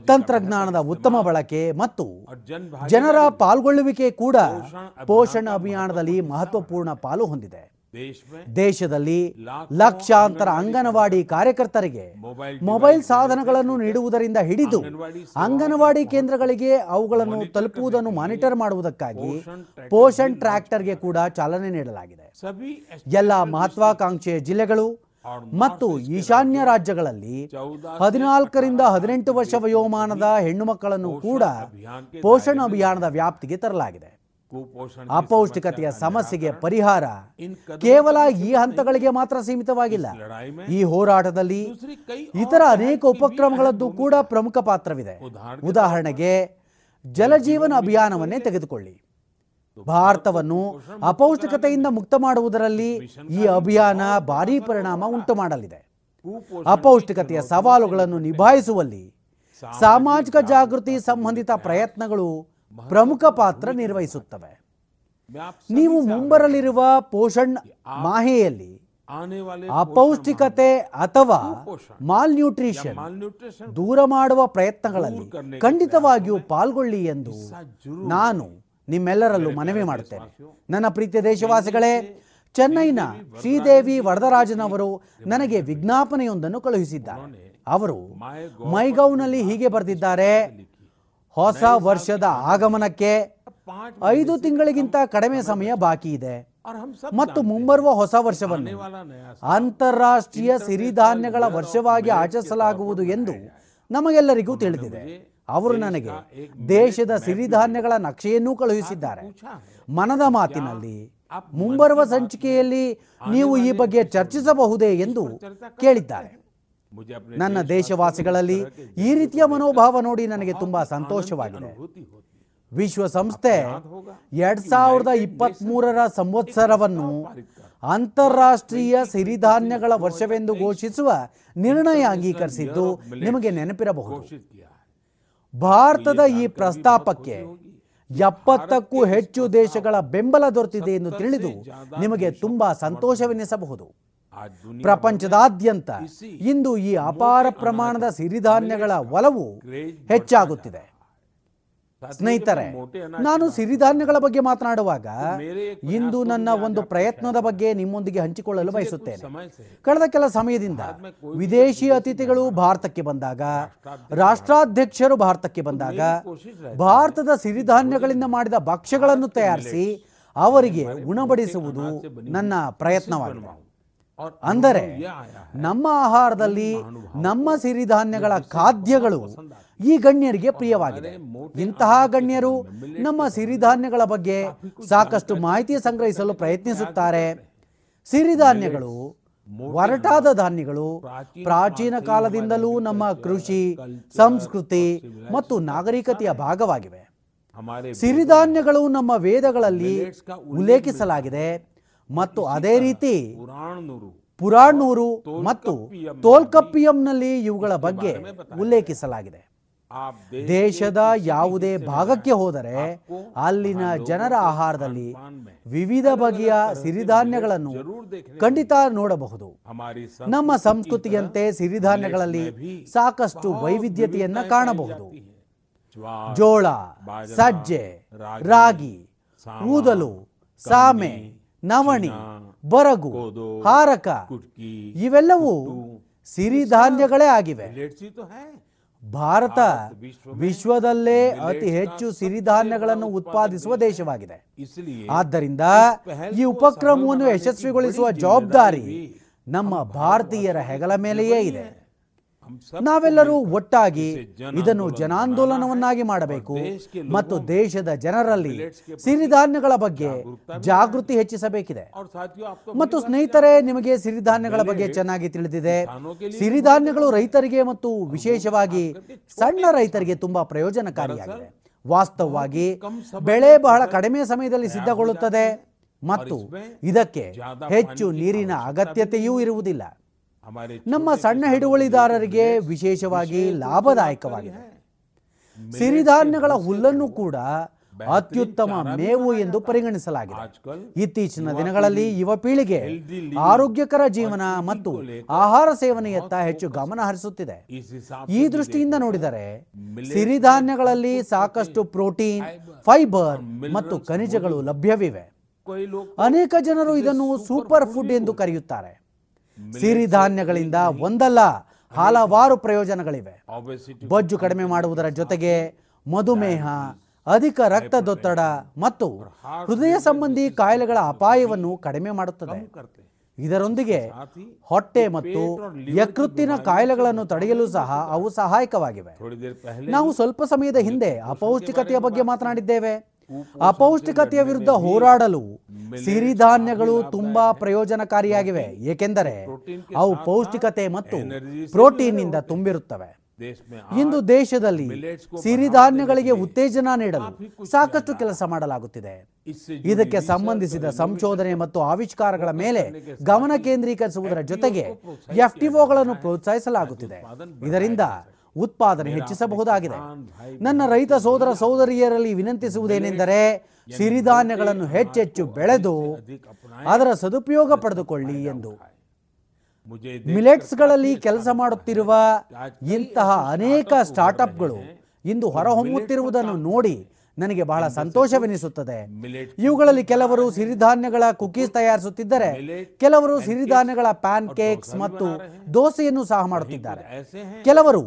ತಂತ್ರಜ್ಞಾನದ ಉತ್ತಮ ಬಳಕೆ ಮತ್ತು ಜನರ ಪಾಲ್ಗೊಳ್ಳುವಿಕೆ ಕೂಡ ಪೋಷಣ ಅಭಿಯಾನದಲ್ಲಿ ಮಹತ್ವಪೂರ್ಣ ಪಾಲು ಹೊಂದಿದೆ. ದೇಶದಲ್ಲಿ ಲಕ್ಷಾಂತರ ಅಂಗನವಾಡಿ ಕಾರ್ಯಕರ್ತರಿಗೆ ಮೊಬೈಲ್ ಸಾಧನಗಳನ್ನು ನೀಡುವುದರಿಂದ ಹಿಡಿದು ಅಂಗನವಾಡಿ ಕೇಂದ್ರಗಳಿಗೆ ಅವುಗಳನ್ನು ತಲುಪುವುದನ್ನು ಮಾನಿಟರ್ ಮಾಡುವುದಕ್ಕಾಗಿ ಪೋಷಣ್ ಟ್ರ್ಯಾಕ್ಟರ್ಗೆ ಕೂಡ ಚಾಲನೆ ನೀಡಲಾಗಿದೆ. ಎಲ್ಲ ಮಹತ್ವಾಕಾಂಕ್ಷೆಯ ಜಿಲ್ಲೆಗಳು ಮತ್ತು ಈಶಾನ್ಯ ರಾಜ್ಯಗಳಲ್ಲಿ ಹದಿನಾಲ್ಕರಿಂದ ಹದಿನೆಂಟು ವರ್ಷ ವಯೋಮಾನದ ಹೆಣ್ಣು ಮಕ್ಕಳನ್ನು ಕೂಡ ಪೋಷಣ ಅಭಿಯಾನದ ವ್ಯಾಪ್ತಿಗೆ ತರಲಾಗಿದೆ. ಅಪೌಷ್ಟಿಕತೆಯ ಸಮಸ್ಯೆಗೆ ಪರಿಹಾರ ಕೇವಲ ಈ ಹಂತಗಳಿಗೆ ಮಾತ್ರ ಸೀಮಿತವಾಗಿಲ್ಲ. ಈ ಹೋರಾಟದಲ್ಲಿ ಇತರ ಅನೇಕ ಉಪಕ್ರಮಗಳದ್ದು ಕೂಡ ಪ್ರಮುಖ ಪಾತ್ರವಿದೆ. ಉದಾಹರಣೆಗೆ ಜಲಜೀವನ ಅಭಿಯಾನವನ್ನೇ ತೆಗೆದುಕೊಳ್ಳಿ. ಭಾರತವನ್ನು ಅಪೌಷ್ಟಿಕತೆಯಿಂದ ಮುಕ್ತ ಮಾಡುವುದರಲ್ಲಿ ಈ ಅಭಿಯಾನ ಭಾರಿ ಪರಿಣಾಮ ಉಂಟು ಮಾಡಲಿದೆ ಅಪೌಷ್ಟಿಕತೆಯ ಸವಾಲುಗಳನ್ನು ನಿಭಾಯಿಸುವಲ್ಲಿ ಸಾಮಾಜಿಕ ಜಾಗೃತಿ ಸಂಬಂಧಿತ ಪ್ರಯತ್ನಗಳು ಪ್ರಮುಖ ಪಾತ್ರ ನಿರ್ವಹಿಸುತ್ತವೆ. ನೀವು ಮುಂಬರಲಿರುವ ಪೋಷಣ್ ಮಾಹೆಯಲ್ಲಿ ಅಪೌಷ್ಟಿಕತೆ ಅಥವಾ ಮಾಲ್ ನ್ಯೂಟ್ರಿಷನ್ ದೂರ ಮಾಡುವ ಪ್ರಯತ್ನಗಳಲ್ಲಿ ಖಂಡಿತವಾಗಿಯೂ ಪಾಲ್ಗೊಳ್ಳಿ ಎಂದು ನಾನು ನಿಮ್ಮೆಲ್ಲರಲ್ಲೂ ಮನವಿ ಮಾಡುತ್ತೇನೆ. ನನ್ನ ಪ್ರೀತಿಯ ದೇಶವಾಸಿಗಳೇ ಚೆನ್ನೈನ ಶ್ರೀದೇವಿ ವರದರಾಜನವರು ನನಗೆ ವಿಜ್ಞಾಪನೆಯೊಂದನ್ನು ಕಳುಹಿಸಿದ್ದಾರೆ. ಅವರು ಮೈಗೌನಲ್ಲಿ ಹೀಗೆ ಬರೆದಿದ್ದಾರೆ. ಹೊಸ ವರ್ಷದ ಆಗಮನಕ್ಕೆ ಐದು ತಿಂಗಳಿಗಿಂತ ಕಡಿಮೆ ಸಮಯ ಬಾಕಿ ಇದೆ. ಮತ್ತು ಮುಂಬರುವ ಹೊಸ ವರ್ಷವನ್ನು ಅಂತಾರಾಷ್ಟ್ರೀಯ ಸಿರಿಧಾನ್ಯಗಳ ವರ್ಷವಾಗಿ ಆಚರಿಸಲಾಗುವುದು ಎಂದು ನಮಗೆಲ್ಲರಿಗೂ ತಿಳಿದಿದೆ. ಅವರು ನನಗೆ ದೇಶದ ಸಿರಿಧಾನ್ಯಗಳ ನಕ್ಷೆಯನ್ನೂ ಕಳುಹಿಸಿದ್ದಾರೆ. ಮನದ ಮಾತಿನಲ್ಲಿ ಮುಂಬರುವ ಸಂಚಿಕೆಯಲ್ಲಿ ನೀವು ಈ ಬಗ್ಗೆ ಚರ್ಚಿಸಬಹುದೇ ಎಂದು ಕೇಳಿದ್ದಾರೆ. ನನ್ನ ದೇಶವಾಸಿಗಳಲ್ಲಿ ಈ ರೀತಿಯ ಮನೋಭಾವ ನೋಡಿ ನನಗೆ ತುಂಬಾ ಸಂತೋಷವಾಗಿದೆ. ವಿಶ್ವಸಂಸ್ಥೆ ಎರಡ್ ಸಾವಿರದ ಇಪ್ಪತ್ತ್ ಮೂರರ ಸಂವತ್ಸರವನ್ನು ಅಂತಾರಾಷ್ಟ್ರೀಯ ಸಿರಿಧಾನ್ಯಗಳ ವರ್ಷವೆಂದು ಘೋಷಿಸುವ ನಿರ್ಣಯ ಅಂಗೀಕರಿಸಿದ್ದು ನಿಮಗೆ ನೆನಪಿರಬಹುದು. ಭಾರತದ ಈ ಪ್ರಸ್ತಾಪಕ್ಕೆ ಎಪ್ಪತ್ತಕ್ಕೂ ಹೆಚ್ಚು ದೇಶಗಳ ಬೆಂಬಲ ದೊರೆತಿದೆ ಎಂದು ತಿಳಿದು ನಿಮಗೆ ತುಂಬಾ ಸಂತೋಷವೆನಿಸಬಹುದು. ಪ್ರಪಂಚದಾದ್ಯಂತ ಇಂದು ಈ ಅಪಾರ ಪ್ರಮಾಣದ ಸಿರಿಧಾನ್ಯಗಳ ಒಲವು ಹೆಚ್ಚಾಗುತ್ತಿದೆ. ಸ್ನೇಹಿತರೆ ನಾನು ಸಿರಿಧಾನ್ಯಗಳ ಬಗ್ಗೆ ಮಾತನಾಡುವಾಗ ಇಂದು ನನ್ನ ಒಂದು ಪ್ರಯತ್ನದ ಬಗ್ಗೆ ನಿಮ್ಮೊಂದಿಗೆ ಹಂಚಿಕೊಳ್ಳಲು ಬಯಸುತ್ತೇನೆ. ಕಳೆದ ಕೆಲ ಸಮಯದಿಂದ ವಿದೇಶಿ ಅತಿಥಿಗಳು ಭಾರತಕ್ಕೆ ಬಂದಾಗ ರಾಷ್ಟ್ರಾಧ್ಯಕ್ಷರು ಭಾರತಕ್ಕೆ ಬಂದಾಗ ಭಾರತದ ಸಿರಿಧಾನ್ಯಗಳಿಂದ ಮಾಡಿದ ಭಕ್ಷ್ಯಗಳನ್ನು ತಯಾರಿಸಿ ಅವರಿಗೆ ಉಣಬಡಿಸುವುದು ನನ್ನ ಪ್ರಯತ್ನವಾಗಿದೆ. ಅಂದರೆ ನಮ್ಮ ಆಹಾರದಲ್ಲಿ ನಮ್ಮ ಸಿರಿಧಾನ್ಯಗಳ ಖಾದ್ಯಗಳು ಈ ಗಣ್ಯರಿಗೆ ಪ್ರಿಯವಾಗಿದೆ. ಇಂತಹ ಗಣ್ಯರು ನಮ್ಮ ಸಿರಿಧಾನ್ಯಗಳ ಬಗ್ಗೆ ಸಾಕಷ್ಟು ಮಾಹಿತಿ ಸಂಗ್ರಹಿಸಲು ಪ್ರಯತ್ನಿಸುತ್ತಾರೆ. ಸಿರಿಧಾನ್ಯಗಳು ಒರಟಾದ ಧಾನ್ಯಗಳು ಪ್ರಾಚೀನ ಕಾಲದಿಂದಲೂ ನಮ್ಮ ಕೃಷಿ ಸಂಸ್ಕೃತಿ ಮತ್ತು ನಾಗರಿಕತೆಯ ಭಾಗವಾಗಿವೆ. ಸಿರಿಧಾನ್ಯಗಳು ನಮ್ಮ ವೇದಗಳಲ್ಲಿ ಉಲ್ಲೇಖಿಸಲಾಗಿದೆ. ಮತ್ತು ಅದೇ ರೀತಿ ಪುರಾಣೂರು ಮತ್ತು ತೋಲ್ಕಪ್ಪಿಯಂನಲ್ಲಿ ಇವುಗಳ ಬಗ್ಗೆ ಉಲ್ಲೇಖಿಸಲಾಗಿದೆ. ದೇಶದ ಯಾವುದೇ ಭಾಗಕ್ಕೆ ಹೋದರೆ ಅಲ್ಲಿನ ಜನರ ಆಹಾರದಲ್ಲಿ ವಿವಿಧ ಬಗೆಯ ಸಿರಿಧಾನ್ಯಗಳನ್ನು ಖಂಡಿತ ನೋಡಬಹುದು. ನಮ್ಮ ಸಂಸ್ಕೃತಿಯಂತೆ ಸಿರಿಧಾನ್ಯಗಳಲ್ಲಿ ಸಾಕಷ್ಟು ವೈವಿಧ್ಯತೆಯನ್ನ ಕಾಣಬಹುದು. ಜೋಳ ಸಜ್ಜೆ ರಾಗಿ ಊದಲು ಸಾಮೆ ನವಣಿ ಬರಗು ಹಾರಕ ಇವೆಲ್ಲವೂ ಸಿರಿಧಾನ್ಯಗಳೇ ಆಗಿವೆ. ಭಾರತ ವಿಶ್ವದಲ್ಲೇ ಅತಿ ಹೆಚ್ಚು ಸಿರಿಧಾನ್ಯಗಳನ್ನು ಉತ್ಪಾದಿಸುವ ದೇಶವಾಗಿದೆ. ಆದ್ದರಿಂದ ಈ ಉಪಕ್ರಮವನ್ನು ಯಶಸ್ವಿಗೊಳಿಸುವ ಜವಾಬ್ದಾರಿ ನಮ್ಮ ಭಾರತೀಯರ ಹೆಗಲ ಮೇಲೆಯೇ ಇದೆ. ನಾವೆಲ್ಲರೂ ಒಟ್ಟಾಗಿ ಇದನ್ನು ಜನಾಂದೋಲನವನ್ನಾಗಿ ಮಾಡಬೇಕು. ಮತ್ತು ದೇಶದ ಜನರಲ್ಲಿ ಸಿರಿಧಾನ್ಯಗಳ ಬಗ್ಗೆ ಜಾಗೃತಿ ಹೆಚ್ಚಿಸಬೇಕಿದೆ. ಮತ್ತು ಸ್ನೇಹಿತರೆ ನಿಮಗೆ ಸಿರಿಧಾನ್ಯಗಳ ಬಗ್ಗೆ ಚೆನ್ನಾಗಿ ತಿಳಿದಿದೆ. ಸಿರಿಧಾನ್ಯಗಳು ರೈತರಿಗೆ ಮತ್ತು ವಿಶೇಷವಾಗಿ ಸಣ್ಣ ರೈತರಿಗೆ ತುಂಬಾ ಪ್ರಯೋಜನಕಾರಿಯಾಗಿದೆ. ವಾಸ್ತವವಾಗಿ ಬೆಳೆ ಬಹಳ ಕಡಿಮೆ ಸಮಯದಲ್ಲಿ ಸಿದ್ಧಗೊಳ್ಳುತ್ತದೆ. ಮತ್ತು ಇದಕ್ಕೆ ಹೆಚ್ಚು ನೀರಿನ ಅಗತ್ಯತೆಯೂ ಇರುವುದಿಲ್ಲ. ನಮ್ಮ ಸಣ್ಣ ಹಿಡುವಳಿದಾರರಿಗೆ ವಿಶೇಷವಾಗಿ ಲಾಭದಾಯಕವಾಗಿದೆ. ಸಿರಿಧಾನ್ಯಗಳ ಹುಲ್ಲನ್ನು ಕೂಡ ಅತ್ಯುತ್ತಮ ಮೇವು ಎಂದು ಪರಿಗಣಿಸಲಾಗಿದೆ. ಇತ್ತೀಚಿನ ದಿನಗಳಲ್ಲಿ ಯುವ ಪೀಳಿಗೆ ಆರೋಗ್ಯಕರ ಜೀವನ ಮತ್ತು ಆಹಾರ ಸೇವನೆಯತ್ತ ಹೆಚ್ಚು ಗಮನ ಹರಿಸುತ್ತಿದೆ. ಈ ದೃಷ್ಟಿಯಿಂದ ನೋಡಿದರೆ ಸಿರಿಧಾನ್ಯಗಳಲ್ಲಿ ಸಾಕಷ್ಟು ಪ್ರೋಟೀನ್ ಫೈಬರ್ ಮತ್ತು ಖನಿಜಗಳು ಲಭ್ಯವಿವೆ. ಅನೇಕ ಜನರು ಇದನ್ನು ಸೂಪರ್ ಫುಡ್ ಎಂದು ಕರೆಯುತ್ತಾರೆ. ಸಿರಿಧಾನ್ಯಗಳಿಂದ ಒಂದಲ್ಲ ಹಲವಾರು ಪ್ರಯೋಜನಗಳಿವೆ. ಬೊಜ್ಜು ಕಡಿಮೆ ಮಾಡುವುದರ ಜೊತೆಗೆ ಮಧುಮೇಹ ಅಧಿಕ ರಕ್ತದೊತ್ತಡ ಮತ್ತು ಹೃದಯ ಸಂಬಂಧಿ ಕಾಯಿಲೆಗಳ ಅಪಾಯವನ್ನು ಕಡಿಮೆ ಮಾಡುತ್ತದೆ. ಇದರೊಂದಿಗೆ ಹೊಟ್ಟೆ ಮತ್ತು ಯಕೃತ್ತಿನ ಕಾಯಿಲೆಗಳನ್ನು ತಡೆಯಲು ಸಹ ಅವು ಸಹಾಯಕವಾಗಿವೆ. ನಾವು ಸ್ವಲ್ಪ ಸಮಯದ ಹಿಂದೆ ಅಪೌಷ್ಟಿಕತೆಯ ಬಗ್ಗೆ ಮಾತನಾಡಿದ್ದೇವೆ. ಅಪೌಷ್ಟಿಕತೆಯ ವಿರುದ್ಧ ಹೋರಾಡಲು ಸಿರಿಧಾನ್ಯಗಳು ತುಂಬಾ ಪ್ರಯೋಜನಕಾರಿಯಾಗಿವೆ. ಏಕೆಂದರೆ ಅವು ಪೌಷ್ಟಿಕತೆ ಮತ್ತು ಪ್ರೋಟೀನ್ನಿಂದ ತುಂಬಿರುತ್ತವೆ. ಇಂದು ದೇಶದಲ್ಲಿ ಸಿರಿಧಾನ್ಯಗಳಿಗೆ ಉತ್ತೇಜನ ನೀಡಲು ಸಾಕಷ್ಟು ಕೆಲಸ ಮಾಡಲಾಗುತ್ತಿದೆ. ಇದಕ್ಕೆ ಸಂಬಂಧಿಸಿದ ಸಂಶೋಧನೆ ಮತ್ತು ಆವಿಷ್ಕಾರಗಳ ಮೇಲೆ ಗಮನ ಕೇಂದ್ರೀಕರಿಸುವುದರ ಜೊತೆಗೆ ಎಫ್ಟಿಒಗಳನ್ನು ಪ್ರೋತ್ಸಾಹಿಸಲಾಗುತ್ತಿದೆ. ಇದರಿಂದ ಉತ್ಪಾದನೆ ಹೆಚ್ಚಿಸಬಹುದಾಗಿದೆ. ನನ್ನ ರೈತ ಸೋದರ ಸೋದರಿಯರಲ್ಲಿ ವಿನಂತಿಸುವುದೇನೆಂದರೆ ಸಿರಿಧಾನ್ಯಗಳನ್ನು ಹೆಚ್ಚೆಚ್ಚು ಬೆಳೆದು ಅದರ ಸದುಪಯೋಗ ಪಡೆದುಕೊಳ್ಳಿ ಎಂದು. ಮಿಲೆಟ್ಸ್ಗಳಲ್ಲಿ ಕೆಲಸ ಮಾಡುತ್ತಿರುವ ಇಂತಹ ಅನೇಕ ಸ್ಟಾರ್ಟ್ಅಪ್ಗಳು ಇಂದು ಹೊರಹೊಮ್ಮುತ್ತಿರುವುದನ್ನು ನೋಡಿ ನನಗೆ ಬಹಳ ಸಂತೋಷವೆನಿಸುತ್ತದೆ. ಇವುಗಳಲ್ಲಿ ಕೆಲವರು ಸಿರಿಧಾನ್ಯಗಳ ಕುಕೀಸ್ ತಯಾರಿಸುತ್ತಿದ್ದರೆ ಕೆಲವರು ಸಿರಿಧಾನ್ಯಗಳ ಪ್ಯಾನ್ ಕೇಕ್ಸ್ ಮತ್ತು ದೋಸೆಯನ್ನು ಸಹ ಮಾಡುತ್ತಿದ್ದಾರೆ. ಕೆಲವರು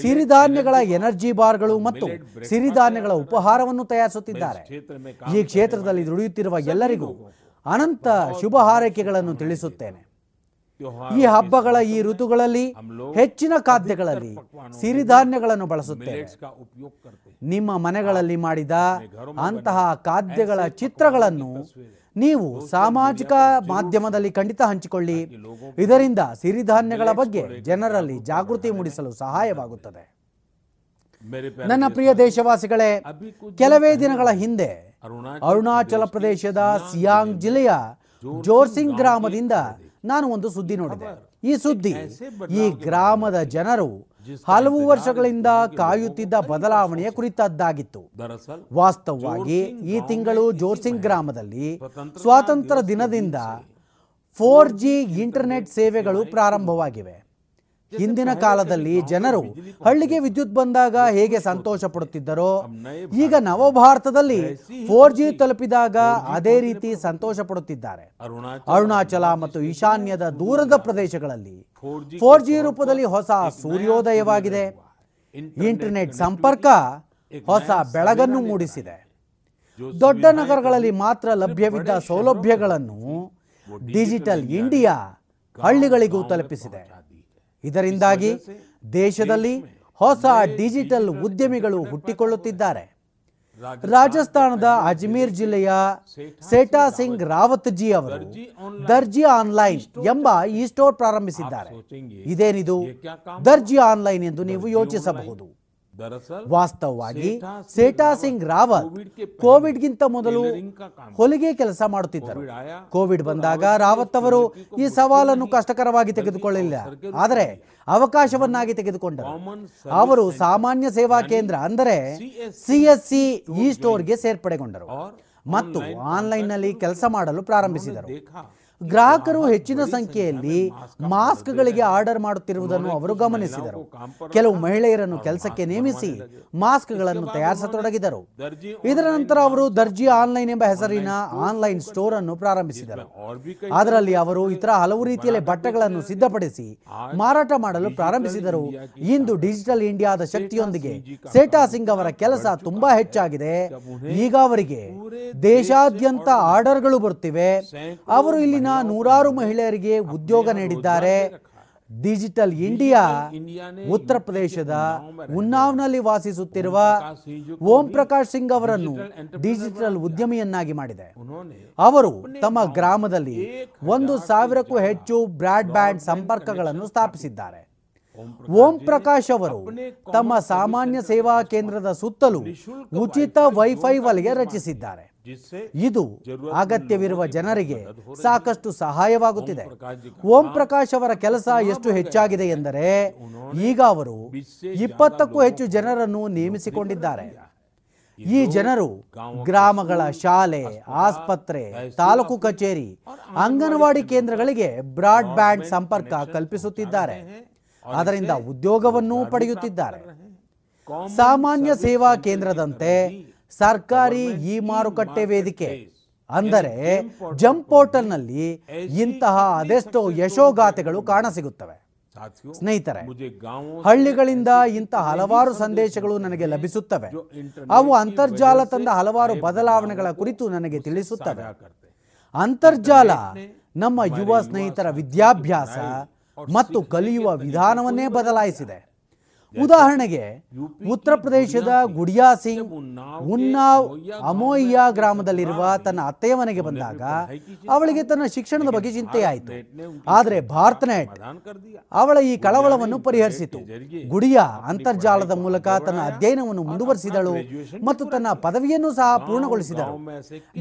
ಸಿರಿಧಾನ್ಯಗಳ ಎನರ್ಜಿ ಬಾರ್ಗಳು ಮತ್ತು ಸಿರಿಧಾನ್ಯಗಳ ಉಪಹಾರವನ್ನು ತಯಾರಿಸುತ್ತಿದ್ದಾರೆ. ಈ ಕ್ಷೇತ್ರದಲ್ಲಿ ದುಡಿಯುತ್ತಿರುವ ಎಲ್ಲರಿಗೂ ಅನಂತ ಶುಭ ಹಾರೈಕೆಗಳನ್ನು ತಿಳಿಸುತ್ತೇನೆ. ಈ ಹಬ್ಬಗಳ ಈ ಋತುಗಳಲ್ಲಿ ಹೆಚ್ಚಿನ ಖಾದ್ಯಗಳಲ್ಲಿ ಸಿರಿಧಾನ್ಯಗಳನ್ನು ಬಳಸುತ್ತೇವೆ. ನಿಮ್ಮ ಮನೆಗಳಲ್ಲಿ ಮಾಡಿದ ಅಂತಹ ಖಾದ್ಯಗಳ ಚಿತ್ರಗಳನ್ನು ನೀವು ಸಾಮಾಜಿಕ ಮಾಧ್ಯಮದಲ್ಲಿ ಖಂಡಿತ ಹಂಚಿಕೊಳ್ಳಿ. ಇದರಿಂದ ಸಿರಿಧಾನ್ಯಗಳ ಬಗ್ಗೆ ಜನರಲ್ಲಿ ಜಾಗೃತಿ ಮೂಡಿಸಲು ಸಹಾಯವಾಗುತ್ತದೆ. ನನ್ನ ಪ್ರಿಯ ದೇಶವಾಸಿಗಳೇ ಕೆಲವೇ ದಿನಗಳ ಹಿಂದೆ ಅರುಣಾಚಲ ಪ್ರದೇಶದ ಸಿಯಾಂಗ್ ಜಿಲ್ಲೆಯ ಜೋರ್ಸಿಂಗ್ ಗ್ರಾಮದಿಂದ ನಾನು ಒಂದು ಸುದ್ದಿ ನೋಡಿದೆ. ಈ ಸುದ್ದಿ ಈ ಗ್ರಾಮದ ಜನರು ಹಲವು ವರ್ಷಗಳಿಂದ ಕಾಯುತ್ತಿದ್ದ ಬದಲಾವಣೆಯ ಕುರಿತದ್ದಾಗಿತ್ತು. ವಾಸ್ತವವಾಗಿ ಈ ತಿಂಗಳು ಜೋರ್ಸಿಂಗ್ ಗ್ರಾಮದಲ್ಲಿ ಸ್ವಾತಂತ್ರ್ಯ ದಿನದಿಂದ ಫೋರ್ ಜಿ ಇಂಟರ್ನೆಟ್ ಸೇವೆಗಳು ಪ್ರಾರಂಭವಾಗಿವೆ. ಹಿಂದಿನ ಕಾಲದಲ್ಲಿ ಜನರು ಹಳ್ಳಿಗೆ ವಿದ್ಯುತ್ ಬಂದಾಗ ಹೇಗೆ ಸಂತೋಷ ಪಡುತ್ತಿದ್ದರೋ ಈಗ ನವ ಭಾರತದಲ್ಲಿ ಫೋರ್ ಜಿ ತಲುಪಿದಾಗ ಅದೇ ರೀತಿ ಸಂತೋಷ ಪಡುತ್ತಿದ್ದಾರೆ ಅರುಣಾಚಲ ಮತ್ತು ಈಶಾನ್ಯದ ದೂರದ ಪ್ರದೇಶಗಳಲ್ಲಿ ಫೋರ್ ಜಿ ರೂಪದಲ್ಲಿ ಹೊಸ ಸೂರ್ಯೋದಯವಾಗಿದೆ. ಇಂಟರ್ನೆಟ್ ಸಂಪರ್ಕ ಹೊಸ ಬೆಳಗನ್ನು ಮೂಡಿಸಿದೆ. ದೊಡ್ಡ ನಗರಗಳಲ್ಲಿ ಮಾತ್ರ ಲಭ್ಯವಿದ್ದ ಸೌಲಭ್ಯಗಳನ್ನು ಡಿಜಿಟಲ್ ಇಂಡಿಯಾ ಹಳ್ಳಿಗಳಿಗೂ ತಲುಪಿಸಿದೆ. ಇದರಿಂದಾಗಿ ದೇಶದಲ್ಲಿ ಹೊಸ ಡಿಜಿಟಲ್ ಉದ್ಯಮಿಗಳು ಹುಟ್ಟಿಕೊಳ್ಳುತ್ತಿದ್ದಾರೆ. ರಾಜಸ್ಥಾನದ ಅಜ್ಮೀರ್ ಜಿಲ್ಲೆಯ ಸೇಟಾ ಸಿಂಗ್ ರಾವತ್ ಜಿ ಅವರು ದರ್ಜಿ ಆನ್ಲೈನ್ ಎಂಬ ಈ ಸ್ಟೋರ್ ಪ್ರಾರಂಭಿಸಿದ್ದಾರೆ. ಇದೇನಿದು? ದರ್ಜಿ ಆನ್ಲೈನ್ ಎಂದು ನೀವು ಯೋಚಿಸಬಹುದು. ವಾಸ್ತವವಾಗಿ ಸೇಟಾ ಸಿಂಗ್ ರಾವತ್ ಕೋವಿಡ್ಗಿಂತ ಮೊದಲು ಹೊಲಿಗೆ ಕೆಲಸ ಮಾಡುತ್ತಿದ್ದರು. ಕೋವಿಡ್ ಬಂದಾಗ ರಾವತ್ ಅವರು ಈ ಸವಾಲನ್ನು ಕಷ್ಟಕರವಾಗಿ ತೆಗೆದುಕೊಳ್ಳಲಿಲ್ಲ. ಆದರೆ ಅವಕಾಶವನ್ನಾಗಿ ತೆಗೆದುಕೊಂಡರು. ಅವರು ಸಾಮಾನ್ಯ ಸೇವಾ ಕೇಂದ್ರ ಅಂದರೆ ಸಿಎಸ್ಸಿ ಈ ಸ್ಟೋರ್ಗೆ ಸೇರ್ಪಡೆಗೊಂಡರು. ಮತ್ತು ಆನ್ಲೈನ್ನಲ್ಲಿ ಕೆಲಸ ಮಾಡಲು ಪ್ರಾರಂಭಿಸಿದರು. ಗ್ರಾಹಕರು ಹೆಚ್ಚಿನ ಸಂಖ್ಯೆಯಲ್ಲಿ ಮಾಸ್ಕ್ಗಳಿಗೆ ಆರ್ಡರ್ ಮಾಡುತ್ತಿರುವುದನ್ನು ಅವರು ಗಮನಿಸಿದರು. ಕೆಲವು ಮಹಿಳೆಯರನ್ನು ಕೆಲಸಕ್ಕೆ ನೇಮಿಸಿ ಮಾಸ್ಕ್ಗಳನ್ನು ತಯಾರಿಸತೊಡಗಿದರು. ಇದರ ನಂತರ ಅವರು ದರ್ಜಿ ಆನ್ಲೈನ್ ಎಂಬ ಹೆಸರಿನ ಆನ್ಲೈನ್ ಸ್ಟೋರ್ ಅನ್ನು ಪ್ರಾರಂಭಿಸಿದರು. ಅದರಲ್ಲಿ ಅವರು ಇತರ ಹಲವು ರೀತಿಯಲ್ಲಿ ಬಟ್ಟೆಗಳನ್ನು ಸಿದ್ಧಪಡಿಸಿ ಮಾರಾಟ ಮಾಡಲು ಪ್ರಾರಂಭಿಸಿದರು. ಇಂದು ಡಿಜಿಟಲ್ ಇಂಡಿಯಾದ ಶಕ್ತಿಯೊಂದಿಗೆ ಸೇಟಾ ಸಿಂಗ್ ಅವರ ಕೆಲಸ ತುಂಬಾ ಹೆಚ್ಚಾಗಿದೆ. ಈಗ ಅವರಿಗೆ ದೇಶಾದ್ಯಂತ ಆರ್ಡರ್ಗಳು ಬರುತ್ತಿವೆ ಅವರು ಇಲ್ಲಿನ ನೂರಾರು ಮಹಿಳೆಯರಿಗೆ ಉದ್ಯೋಗ ನೀಡಿದ್ದಾರೆ. ಡಿಜಿಟಲ್ ಇಂಡಿಯಾ ಉತ್ತರ ಪ್ರದೇಶದ ಉನ್ನಾವ್ನಲ್ಲಿ ವಾಸಿಸುತ್ತಿರುವ ಓಂ ಪ್ರಕಾಶ್ ಸಿಂಗ್ ಅವರನ್ನು ಡಿಜಿಟಲ್ ಉದ್ಯಮಿಯನ್ನಾಗಿ ಮಾಡಿದೆ. ಅವರು ತಮ್ಮ ಗ್ರಾಮದಲ್ಲಿ ಒಂದು ಸಾವಿರಕ್ಕೂ ಹೆಚ್ಚು ಬ್ರಾಡ್ ಬ್ಯಾಂಡ್ ಸಂಪರ್ಕಗಳನ್ನು ಸ್ಥಾಪಿಸಿದ್ದಾರೆ. ಓಂ ಪ್ರಕಾಶ್ ಅವರು ತಮ್ಮ ಸಾಮಾನ್ಯ ಸೇವಾ ಕೇಂದ್ರದ ಸುತ್ತಲೂ ಉಚಿತ ವೈಫೈ ವಲಯ ರಚಿಸಿದ್ದಾರೆ. ಇದು ಅಗತ್ಯವಿರುವ ಜನರಿಗೆ ಸಾಕಷ್ಟು ಸಹಾಯವಾಗುತ್ತಿದೆ. ಓಂ ಪ್ರಕಾಶ್ ಅವರ ಕೆಲಸ ಎಷ್ಟು ಹೆಚ್ಚಾಗಿದೆ ಎಂದರೆ ಈಗ ಅವರು ಇಪ್ಪತ್ತಕ್ಕೂ ಹೆಚ್ಚು ಜನರನ್ನು ನೇಮಿಸಿಕೊಂಡಿದ್ದಾರೆ. ಈ ಜನರು ಗ್ರಾಮಗಳ ಶಾಲೆ ಆಸ್ಪತ್ರೆ ತಾಲೂಕು ಕಚೇರಿ ಅಂಗನವಾಡಿ ಕೇಂದ್ರಗಳಿಗೆ ಬ್ರಾಡ್ ಬ್ಯಾಂಡ್ ಸಂಪರ್ಕ ಕಲ್ಪಿಸುತ್ತಿದ್ದಾರೆ. ಅದರಿಂದ ಉದ್ಯೋಗವನ್ನೂ ಪಡೆಯುತ್ತಿದ್ದಾರೆ. ಸಾಮಾನ್ಯ ಸೇವಾ ಕೇಂದ್ರದಂತೆ ಸರ್ಕಾರಿ ಇ ಮಾರುಕಟ್ಟೆ ವೇದಿಕೆ ಅಂದರೆ ಜಂಪ್ ಪೋರ್ಟಲ್ನಲ್ಲಿ ಇಂತಹ ಅದೆಷ್ಟೋ ಯಶೋಗಾಥೆಗಳು ಕಾಣಸಿಗುತ್ತವೆ. ಸ್ನೇಹಿತರೆ ಹಳ್ಳಿಗಳಿಂದ ಇಂಥ ಹಲವಾರು ಸಂದೇಶಗಳು ನನಗೆ ಲಭಿಸುತ್ತವೆ. ಅವು ಅಂತರ್ಜಾಲ ತಂದ ಹಲವಾರು ಬದಲಾವಣೆಗಳ ಕುರಿತು ನನಗೆ ತಿಳಿಸುತ್ತವೆ. ಅಂತರ್ಜಾಲ ನಮ್ಮ ಯುವ ಸ್ನೇಹಿತರ ವಿದ್ಯಾಭ್ಯಾಸ ಮತ್ತು ಕಲಿಯುವ ವಿಧಾನವನ್ನೇ ಬದಲಾಯಿಸಿದೆ. ಉದಾಹರಣೆಗೆ ಉತ್ತರ ಪ್ರದೇಶದ ಗುಡಿಯಾ ಸಿಂಗ್ ಉನ್ನಾವ್ ಅಮೋಯ್ಯಾ ಗ್ರಾಮದಲ್ಲಿರುವ ತನ್ನ ಅತ್ತೆಯ ಮನೆಗೆ ಬಂದಾಗ ಅವಳಿಗೆ ತನ್ನ ಶಿಕ್ಷಣದ ಬಗ್ಗೆ ಚಿಂತೆಯಾಯಿತು. ಆದರೆ ಭಾರತ ನೆಟ್ ಅವಳ ಈ ಕಳವಳವನ್ನು ಪರಿಹರಿಸಿತು. ಗುಡಿಯಾ ಅಂತರ್ಜಾಲದ ಮೂಲಕ ತನ್ನ ಅಧ್ಯಯನವನ್ನು ಮುಂದುವರಿಸಿದಳು ಮತ್ತು ತನ್ನ ಪದವಿಯನ್ನು ಸಹ ಪೂರ್ಣಗೊಳಿಸಿದಳು.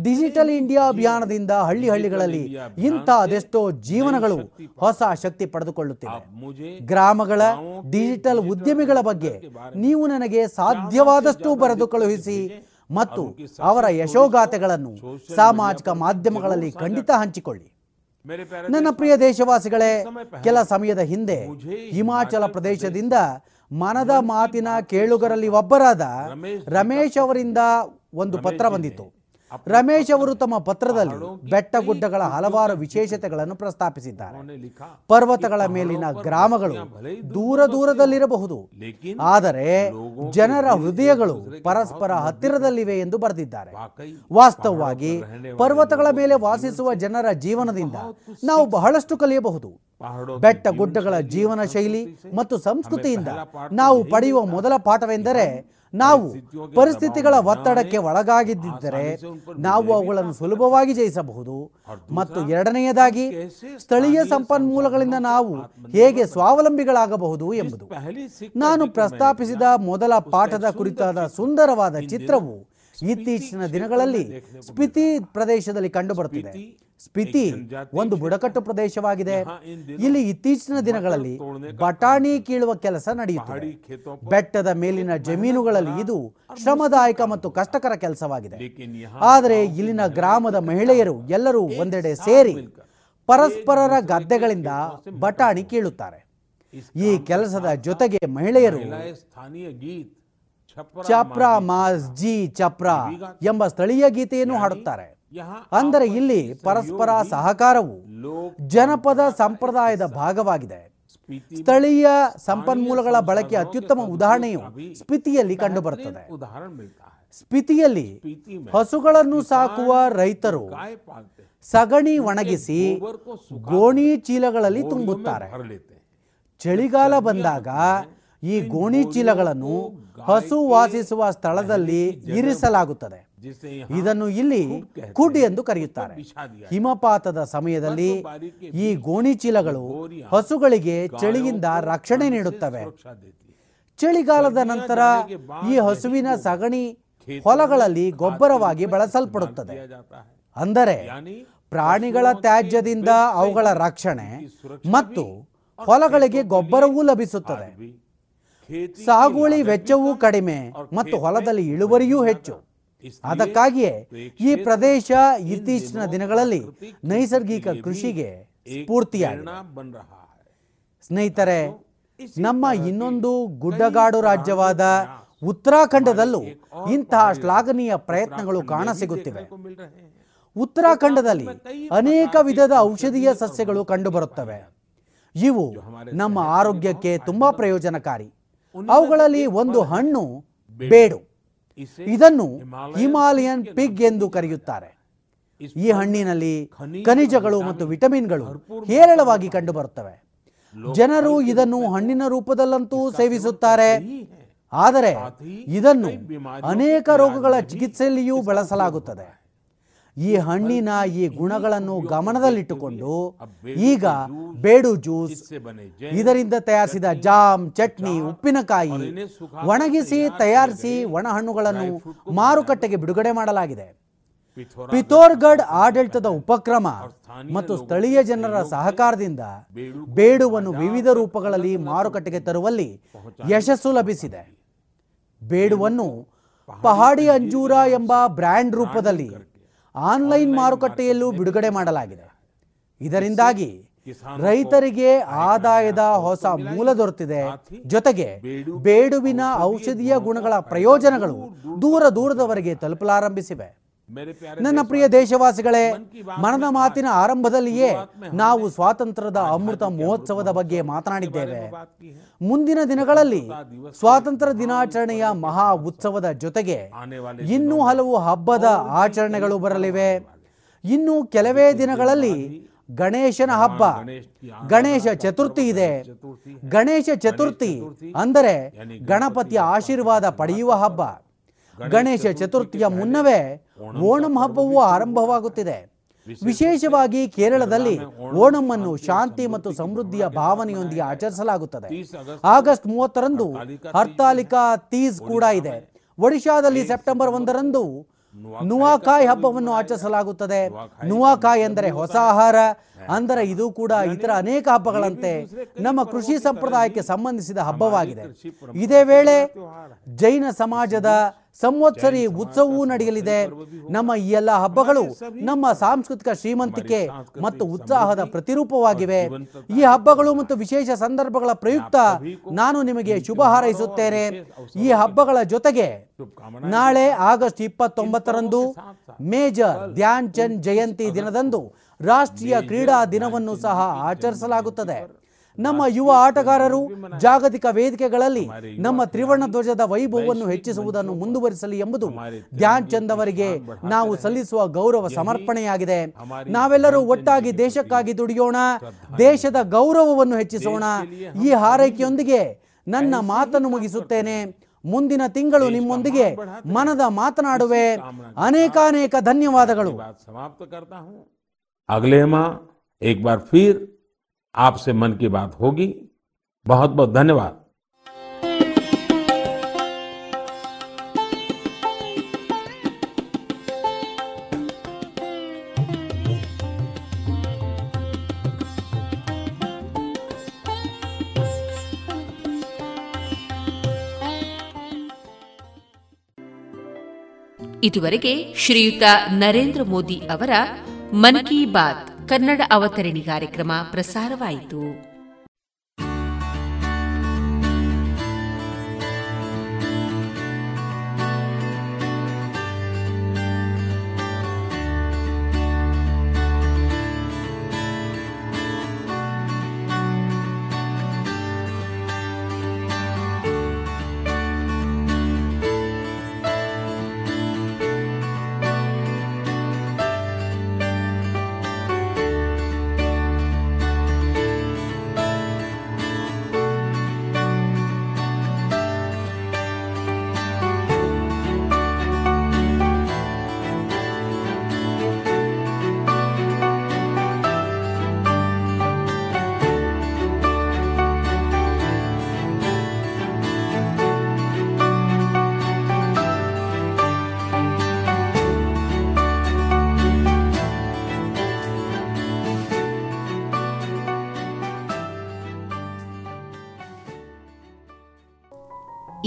ಡಿಜಿಟಲ್ ಇಂಡಿಯಾ ಅಭಿಯಾನದಿಂದ ಹಳ್ಳಿ ಹಳ್ಳಿಗಳಲ್ಲಿ ಇಂಥ ಅದೆಷ್ಟೋ ಜೀವನಗಳು ಹೊಸ ಶಕ್ತಿ ಪಡೆದುಕೊಳ್ಳುತ್ತಿವೆ. ಗ್ರಾಮಗಳ ಡಿಜಿಟಲ್ ಉದ್ಯಮಿಗಳ ಬಗ್ಗೆ ನೀವು ನನಗೆ ಸಾಧ್ಯವಾದಷ್ಟು ಬರೆದು ಕಳುಹಿಸಿ ಮತ್ತು ಅವರ ಯಶೋಗಾಥೆಗಳನ್ನು ಸಾಮಾಜಿಕ ಮಾಧ್ಯಮಗಳಲ್ಲಿ ಖಂಡಿತ ಹಂಚಿಕೊಳ್ಳಿ. ನನ್ನ ಪ್ರಿಯ ದೇಶವಾಸಿಗಳೇ ಕೆಲ ಸಮಯದ ಹಿಂದೆ ಹಿಮಾಚಲ ಪ್ರದೇಶದಿಂದ ಮನದ ಮಾತಿನ ಕೇಳುಗರಲ್ಲಿ ಒಬ್ಬರಾದ ರಮೇಶ್ ಅವರಿಂದ ಒಂದು ಪತ್ರ ಬಂದಿತ್ತು. ರಮೇಶ್ ಅವರು ತಮ್ಮ ಪತ್ರದಲ್ಲಿ ಬೆಟ್ಟ ಗುಡ್ಡಗಳ ಹಲವಾರು ವಿಶೇಷತೆಗಳನ್ನು ಪ್ರಸ್ತಾಪಿಸಿದ್ದಾರೆ. ಪರ್ವತಗಳ ಮೇಲಿನ ಗ್ರಾಮಗಳು ದೂರ ದೂರದಲ್ಲಿರಬಹುದು. ಆದರೆ ಜನರ ಹೃದಯಗಳು ಪರಸ್ಪರ ಹತ್ತಿರದಲ್ಲಿವೆ ಎಂದು ಬರೆದಿದ್ದಾರೆ. ವಾಸ್ತವವಾಗಿ ಪರ್ವತಗಳ ಮೇಲೆ ವಾಸಿಸುವ ಜನರ ಜೀವನದಿಂದ ನಾವು ಬಹಳಷ್ಟು ಕಲಿಯಬಹುದು. ಬೆಟ್ಟ ಗುಡ್ಡಗಳ ಜೀವನ ಶೈಲಿ ಮತ್ತು ಸಂಸ್ಕೃತಿಯಿಂದ ನಾವು ಪಡೆಯುವ ಮೊದಲ ಪಾಠವೆಂದರೆ ನಾವು ಪರಿಸ್ಥಿತಿಗಳ ಒತ್ತಡಕ್ಕೆ ಒಳಗಾಗಿದ್ದರೆ ನಾವು ಅವುಗಳನ್ನು ಸುಲಭವಾಗಿ ಜಯಿಸಬಹುದು. ಮತ್ತು ಎರಡನೆಯದಾಗಿ ಸ್ಥಳೀಯ ಸಂಪನ್ಮೂಲಗಳಿಂದ ನಾವು ಹೇಗೆ ಸ್ವಾವಲಂಬಿಗಳಾಗಬಹುದು ಎಂಬುದು. ನಾನು ಪ್ರಸ್ತಾಪಿಸಿದ ಮೊದಲ ಪಾಠದ ಕುರಿತಾದ ಸುಂದರವಾದ ಚಿತ್ರವು ಇತ್ತೀಚಿನ ದಿನಗಳಲ್ಲಿ ಸ್ಪಿತಿ ಪ್ರದೇಶದಲ್ಲಿ ಕಂಡುಬರುತ್ತಿದೆ. ಸ್ಪಿತಿ ಒಂದು ಬುಡಕಟ್ಟು ಪ್ರದೇಶವಾಗಿದೆ. ಇಲ್ಲಿ ಇತ್ತೀಚಿನ ದಿನಗಳಲ್ಲಿ ಬಟಾಣಿ ಕೀಳುವ ಕೆಲಸ ನಡೆಯುತ್ತದೆ. ಬೆಟ್ಟದ ಮೇಲಿನ ಜಮೀನುಗಳಲ್ಲಿ ಇದು ಶ್ರಮದಾಯಕ ಮತ್ತು ಕಷ್ಟಕರ ಕೆಲಸವಾಗಿದೆ. ಆದರೆ ಇಲ್ಲಿನ ಗ್ರಾಮದ ಮಹಿಳೆಯರು ಎಲ್ಲರೂ ಒಂದೆಡೆ ಸೇರಿ ಪರಸ್ಪರರ ಗದ್ದೆಗಳಿಂದ ಬಟಾಣಿ ಕೀಳುತ್ತಾರೆ. ಈ ಕೆಲಸದ ಜೊತೆಗೆ ಮಹಿಳೆಯರು ಚಪ್ರಾ ಮಾಸ್ ಜಿ ಚಪ್ರಾ ಎಂಬ ಸ್ಥಳೀಯ ಗೀತೆಯನ್ನು ಹಾಡುತ್ತಾರೆ. ಅಂದರೆ ಇಲ್ಲಿ ಪರಸ್ಪರ ಸಹಕಾರವು ಜನಪದ ಸಂಪ್ರದಾಯದ ಭಾಗವಾಗಿದೆ. ಸ್ಥಳೀಯ ಸಂಪನ್ಮೂಲಗಳ ಬಳಕೆ ಅತ್ಯುತ್ತಮ ಉದಾಹರಣೆಯು ಸ್ಪಿತಿಯಲ್ಲಿ ಕಂಡುಬರುತ್ತದೆ. ಸ್ಪಿತಿಯಲ್ಲಿ ಹಸುಗಳನ್ನು ಸಾಕುವ ರೈತರು ಸಗಣಿ ಒಣಗಿಸಿ ಗೋಣಿ ಚೀಲಗಳಲ್ಲಿ ತುಂಬುತ್ತಾರೆ. ಚಳಿಗಾಲ ಬಂದಾಗ ಈ ಗೋಣಿ ಚೀಲಗಳನ್ನು ಹಸು ವಾಸಿಸುವ ಸ್ಥಳದಲ್ಲಿ ಇರಿಸಲಾಗುತ್ತದೆ. ಇದನ್ನು ಇಲ್ಲಿ ಕುಡ್ ಎಂದು ಕರೆಯುತ್ತಾರೆ. ಹಿಮಪಾತದ ಸಮಯದಲ್ಲಿ ಈ ಗೋಣಿ ಚೀಲಗಳು ಹಸುಗಳಿಗೆ ಚಳಿಯಿಂದ ರಕ್ಷಣೆ ನೀಡುತ್ತವೆ. ಚಳಿಗಾಲದ ನಂತರ ಈ ಹಸುವಿನ ಸಗಣಿ ಹೊಲಗಳಲ್ಲಿ ಗೊಬ್ಬರವಾಗಿ ಬಳಸಲ್ಪಡುತ್ತದೆ. ಅಂದರೆ ಪ್ರಾಣಿಗಳ ತ್ಯಾಜ್ಯದಿಂದ ಅವುಗಳ ರಕ್ಷಣೆ ಮತ್ತು ಹೊಲಗಳಿಗೆ ಗೊಬ್ಬರವೂ ಲಭಿಸುತ್ತದೆ. ಸಾಗುವಳಿ ವೆಚ್ಚವೂ ಕಡಿಮೆ ಮತ್ತು ಹೊಲದಲ್ಲಿ ಇಳುವರಿಯೂ ಹೆಚ್ಚು. ಅದಕ್ಕಾಗಿಯೇ ಈ ಪ್ರದೇಶ ಇತ್ತೀಚಿನ ದಿನಗಳಲ್ಲಿ ನೈಸರ್ಗಿಕ ಕೃಷಿಗೆ ಸ್ಫೂರ್ತಿಯಾಗಿದೆ. ಸ್ನೇಹಿತರೆ ನಮ್ಮ ಇನ್ನೊಂದು ಗುಡ್ಡಗಾಡು ರಾಜ್ಯವಾದ ಉತ್ತರಾಖಂಡದಲ್ಲೂ ಇಂತಹ ಶ್ಲಾಘನೀಯ ಪ್ರಯತ್ನಗಳು ಕಾಣಸಿಗುತ್ತಿವೆ ಉತ್ತರಾಖಂಡದಲ್ಲಿ ಅನೇಕ ವಿಧದ ಔಷಧೀಯ ಸಸ್ಯಗಳು ಕಂಡುಬರುತ್ತವೆ. ಇವು ನಮ್ಮ ಆರೋಗ್ಯಕ್ಕೆ ತುಂಬಾ ಪ್ರಯೋಜನಕಾರಿ. ಅವುಗಳಲ್ಲಿ ಒಂದು ಹಣ್ಣು ಬೇಡು. ಇದನ್ನು ಹಿಮಾಲಯನ್ ಪಿಗ್ ಎಂದು ಕರೆಯುತ್ತಾರೆ. ಈ ಹಣ್ಣಿನಲ್ಲಿ ಖನಿಜಗಳು ಮತ್ತು ವಿಟಮಿನ್ಗಳು ಹೇರಳವಾಗಿ ಕಂಡುಬರುತ್ತವೆ. ಜನರು ಇದನ್ನು ಹಣ್ಣಿನ ರೂಪದಲ್ಲಂತೂ ಸೇವಿಸುತ್ತಾರೆ. ಆದರೆ ಇದನ್ನು ಅನೇಕ ರೋಗಗಳ ಚಿಕಿತ್ಸೆಯಲ್ಲಿಯೂ ಬಳಸಲಾಗುತ್ತದೆ. ಈ ಹಣ್ಣಿನ ಈ ಗುಣಗಳನ್ನು ಗಮನದಲ್ಲಿಟ್ಟುಕೊಂಡು ಈಗ ಬೇಡು ಜ್ಯೂಸ್ ಇದರಿಂದ ತಯಾರಿಸಿದ ಜಾಮ್ ಚಟ್ನಿ ಉಪ್ಪಿನಕಾಯಿ ಒಣಗಿಸಿ ತಯಾರಿಸಿ ಒಣ ಹಣ್ಣುಗಳನ್ನು ಮಾರುಕಟ್ಟೆಗೆ ಬಿಡುಗಡೆ ಮಾಡಲಾಗಿದೆ. ಪಿಥೋರ್ಗಢ್ ಆಡಳಿತದ ಉಪಕ್ರಮ ಮತ್ತು ಸ್ಥಳೀಯ ಜನರ ಸಹಕಾರದಿಂದ ಬೇಡುವನ್ನು ವಿವಿಧ ರೂಪಗಳಲ್ಲಿ ಮಾರುಕಟ್ಟೆಗೆ ತರುವಲ್ಲಿ ಯಶಸ್ಸು ಲಭಿಸಿದೆ. ಬೇಡುವನ್ನು ಪಹಾಡಿ ಅಂಜೂರ ಎಂಬ ಬ್ರ್ಯಾಂಡ್ ರೂಪದಲ್ಲಿ ಆನ್ಲೈನ್ ಮಾರುಕಟ್ಟೆಯಲ್ಲೂ ಬಿಡುಗಡೆ ಮಾಡಲಾಗಿದೆ. ಇದರಿಂದಾಗಿ ರೈತರಿಗೆ ಆದಾಯದ ಹೊಸ ಮೂಲ ದೊರೆತಿದೆ. ಜೊತೆಗೆ ಬೇಡುವಿನ ಔಷಧೀಯ ಗುಣಗಳ ಪ್ರಯೋಜನಗಳು ದೂರ ದೂರದವರೆಗೆ ತಲುಪಲಾರಂಭಿಸಿವೆ. ನನ್ನ ಪ್ರಿಯ ದೇಶವಾಸಿಗಳೇ ಮನದ ಮಾತಿನ ಆರಂಭದಲ್ಲಿಯೇ ನಾವು ಸ್ವಾತಂತ್ರ್ಯದ ಅಮೃತ ಮಹೋತ್ಸವದ ಬಗ್ಗೆ ಮಾತನಾಡಿದ್ದೇವೆ. ಮುಂದಿನ ದಿನಗಳಲ್ಲಿ ಸ್ವಾತಂತ್ರ್ಯ ದಿನಾಚರಣೆಯ ಮಹಾ ಉತ್ಸವದ ಜೊತೆಗೆ ಇನ್ನೂ ಹಲವು ಹಬ್ಬದ ಆಚರಣೆಗಳು ಬರಲಿವೆ. ಇನ್ನು ಕೆಲವೇ ದಿನಗಳಲ್ಲಿ ಗಣೇಶನ ಹಬ್ಬ ಗಣೇಶ ಚತುರ್ಥಿ ಇದೆ. ಗಣೇಶ ಚತುರ್ಥಿ. ಅಂದರೆ ಗಣಪತಿಯ ಆಶೀರ್ವಾದ ಪಡೆಯುವ ಹಬ್ಬ. ಗಣೇಶ ಚತುರ್ಥಿಯ ಮುನ್ನವೇ ಓಣಂ ಹಬ್ಬವು ಆರಂಭವಾಗುತ್ತಿದೆ. ವಿಶೇಷವಾಗಿ ಕೇರಳದಲ್ಲಿ ಓಣಂ ಅನ್ನು ಶಾಂತಿ ಮತ್ತು ಸಮೃದ್ಧಿಯ ಭಾವನೆಯೊಂದಿಗೆ ಆಚರಿಸಲಾಗುತ್ತದೆ. ಆಗಸ್ಟ್ ಮೂವತ್ತರಂದು ಹರ್ತಾಲಿಕಾ ತೀಜ್ ಕೂಡ ಇದೆ. ಒಡಿಶಾದಲ್ಲಿ ಸೆಪ್ಟೆಂಬರ್ ಒಂದರಂದು ನುವಾಕಾಯ್ ಹಬ್ಬವನ್ನು ಆಚರಿಸಲಾಗುತ್ತದೆ. ನುವಾಕಾಯ್ ಎಂದರೆ ಹೊಸ ಆಹಾರ ಅಂದರೆ ಇದು ಕೂಡ ಇತರ ಅನೇಕ ಹಬ್ಬಗಳಂತೆ ನಮ್ಮ ಕೃಷಿ ಸಂಪ್ರದಾಯಕ್ಕೆ ಸಂಬಂಧಿಸಿದ ಹಬ್ಬವಾಗಿದೆ. ಇದೇ ವೇಳೆ ಜೈನ ಸಮಾಜದ ಸಂವತ್ಸರಿ ಉತ್ಸವವೂ ನಡೆಯಲಿದೆ. ನಮ್ಮ ಈ ಎಲ್ಲ ಹಬ್ಬಗಳು ನಮ್ಮ ಸಾಂಸ್ಕೃತಿಕ ಶ್ರೀಮಂತಿಕೆ ಮತ್ತು ಉತ್ಸಾಹದ ಪ್ರತಿರೂಪವಾಗಿವೆ. ಈ ಹಬ್ಬಗಳು ಮತ್ತು ವಿಶೇಷ ಸಂದರ್ಭಗಳ ಪ್ರಯುಕ್ತ ನಾನು ನಿಮಗೆ ಶುಭ ಹಾರೈಸುತ್ತೇನೆ. ಈ ಹಬ್ಬಗಳ ಜೊತೆಗೆ ನಾಳೆ ಆಗಸ್ಟ್ ಇಪ್ಪತ್ತೊಂಬತ್ತರಂದು ಮೇಜರ್ ಧ್ಯಾನ್ ಚಂದ್ ಜಯಂತಿ ದಿನದಂದು ರಾಷ್ಟ್ರೀಯ ಕ್ರೀಡಾ ದಿನವನ್ನು ಸಹ ಆಚರಿಸಲಾಗುತ್ತದೆ. ನಮ್ಮ ಯುವ ಆಟಗಾರರು ಜಾಗತಿಕ ವೇದಿಕೆಗಳಲ್ಲಿ ನಮ್ಮ ತ್ರಿವರ್ಣ ಧ್ವಜದ ವೈಭವವನ್ನು ಹೆಚ್ಚಿಸುವುದನ್ನು ಮುಂದುವರಿಸಲಿ ಎಂಬುದು ಧ್ಯಾನ್ ಚಂದ್ ಅವರಿಗೆ ನಾವು ಸಲ್ಲಿಸುವ ಗೌರವ ಸಮರ್ಪಣೆಯಾಗಿದೆ ನಾವೆಲ್ಲರೂ ಒಟ್ಟಾಗಿ ದೇಶಕ್ಕಾಗಿ ದುಡಿಯೋಣ ದೇಶದ ಗೌರವವನ್ನು ಹೆಚ್ಚಿಸೋಣ ಈ ಹಾರೈಕೆಯೊಂದಿಗೆ ನನ್ನ ಮಾತನ್ನು ಮುಗಿಸುತ್ತೇನೆ ಮುಂದಿನ ತಿಂಗಳು ನಿಮ್ಮೊಂದಿಗೆ ಮನದ ಮಾತನಾಡುವೆ ಅನೇಕಾನೇಕ ಧನ್ಯವಾದಗಳು समाप्त करता हूं अगले माह एक बार फिर आपसे मन की बात होगी बहुत बहुत धन्यवाद ಇದುವರೆಗೆ ಶ್ರೀಯುತ ನರೇಂದ್ರ ಮೋದಿ ಅವರ ಮನ್ ಕಿ ಬಾತ್ ಕನ್ನಡ ಅವತರಣಿ ಕಾರ್ಯಕ್ರಮ ಪ್ರಸಾರವಾಯಿತು.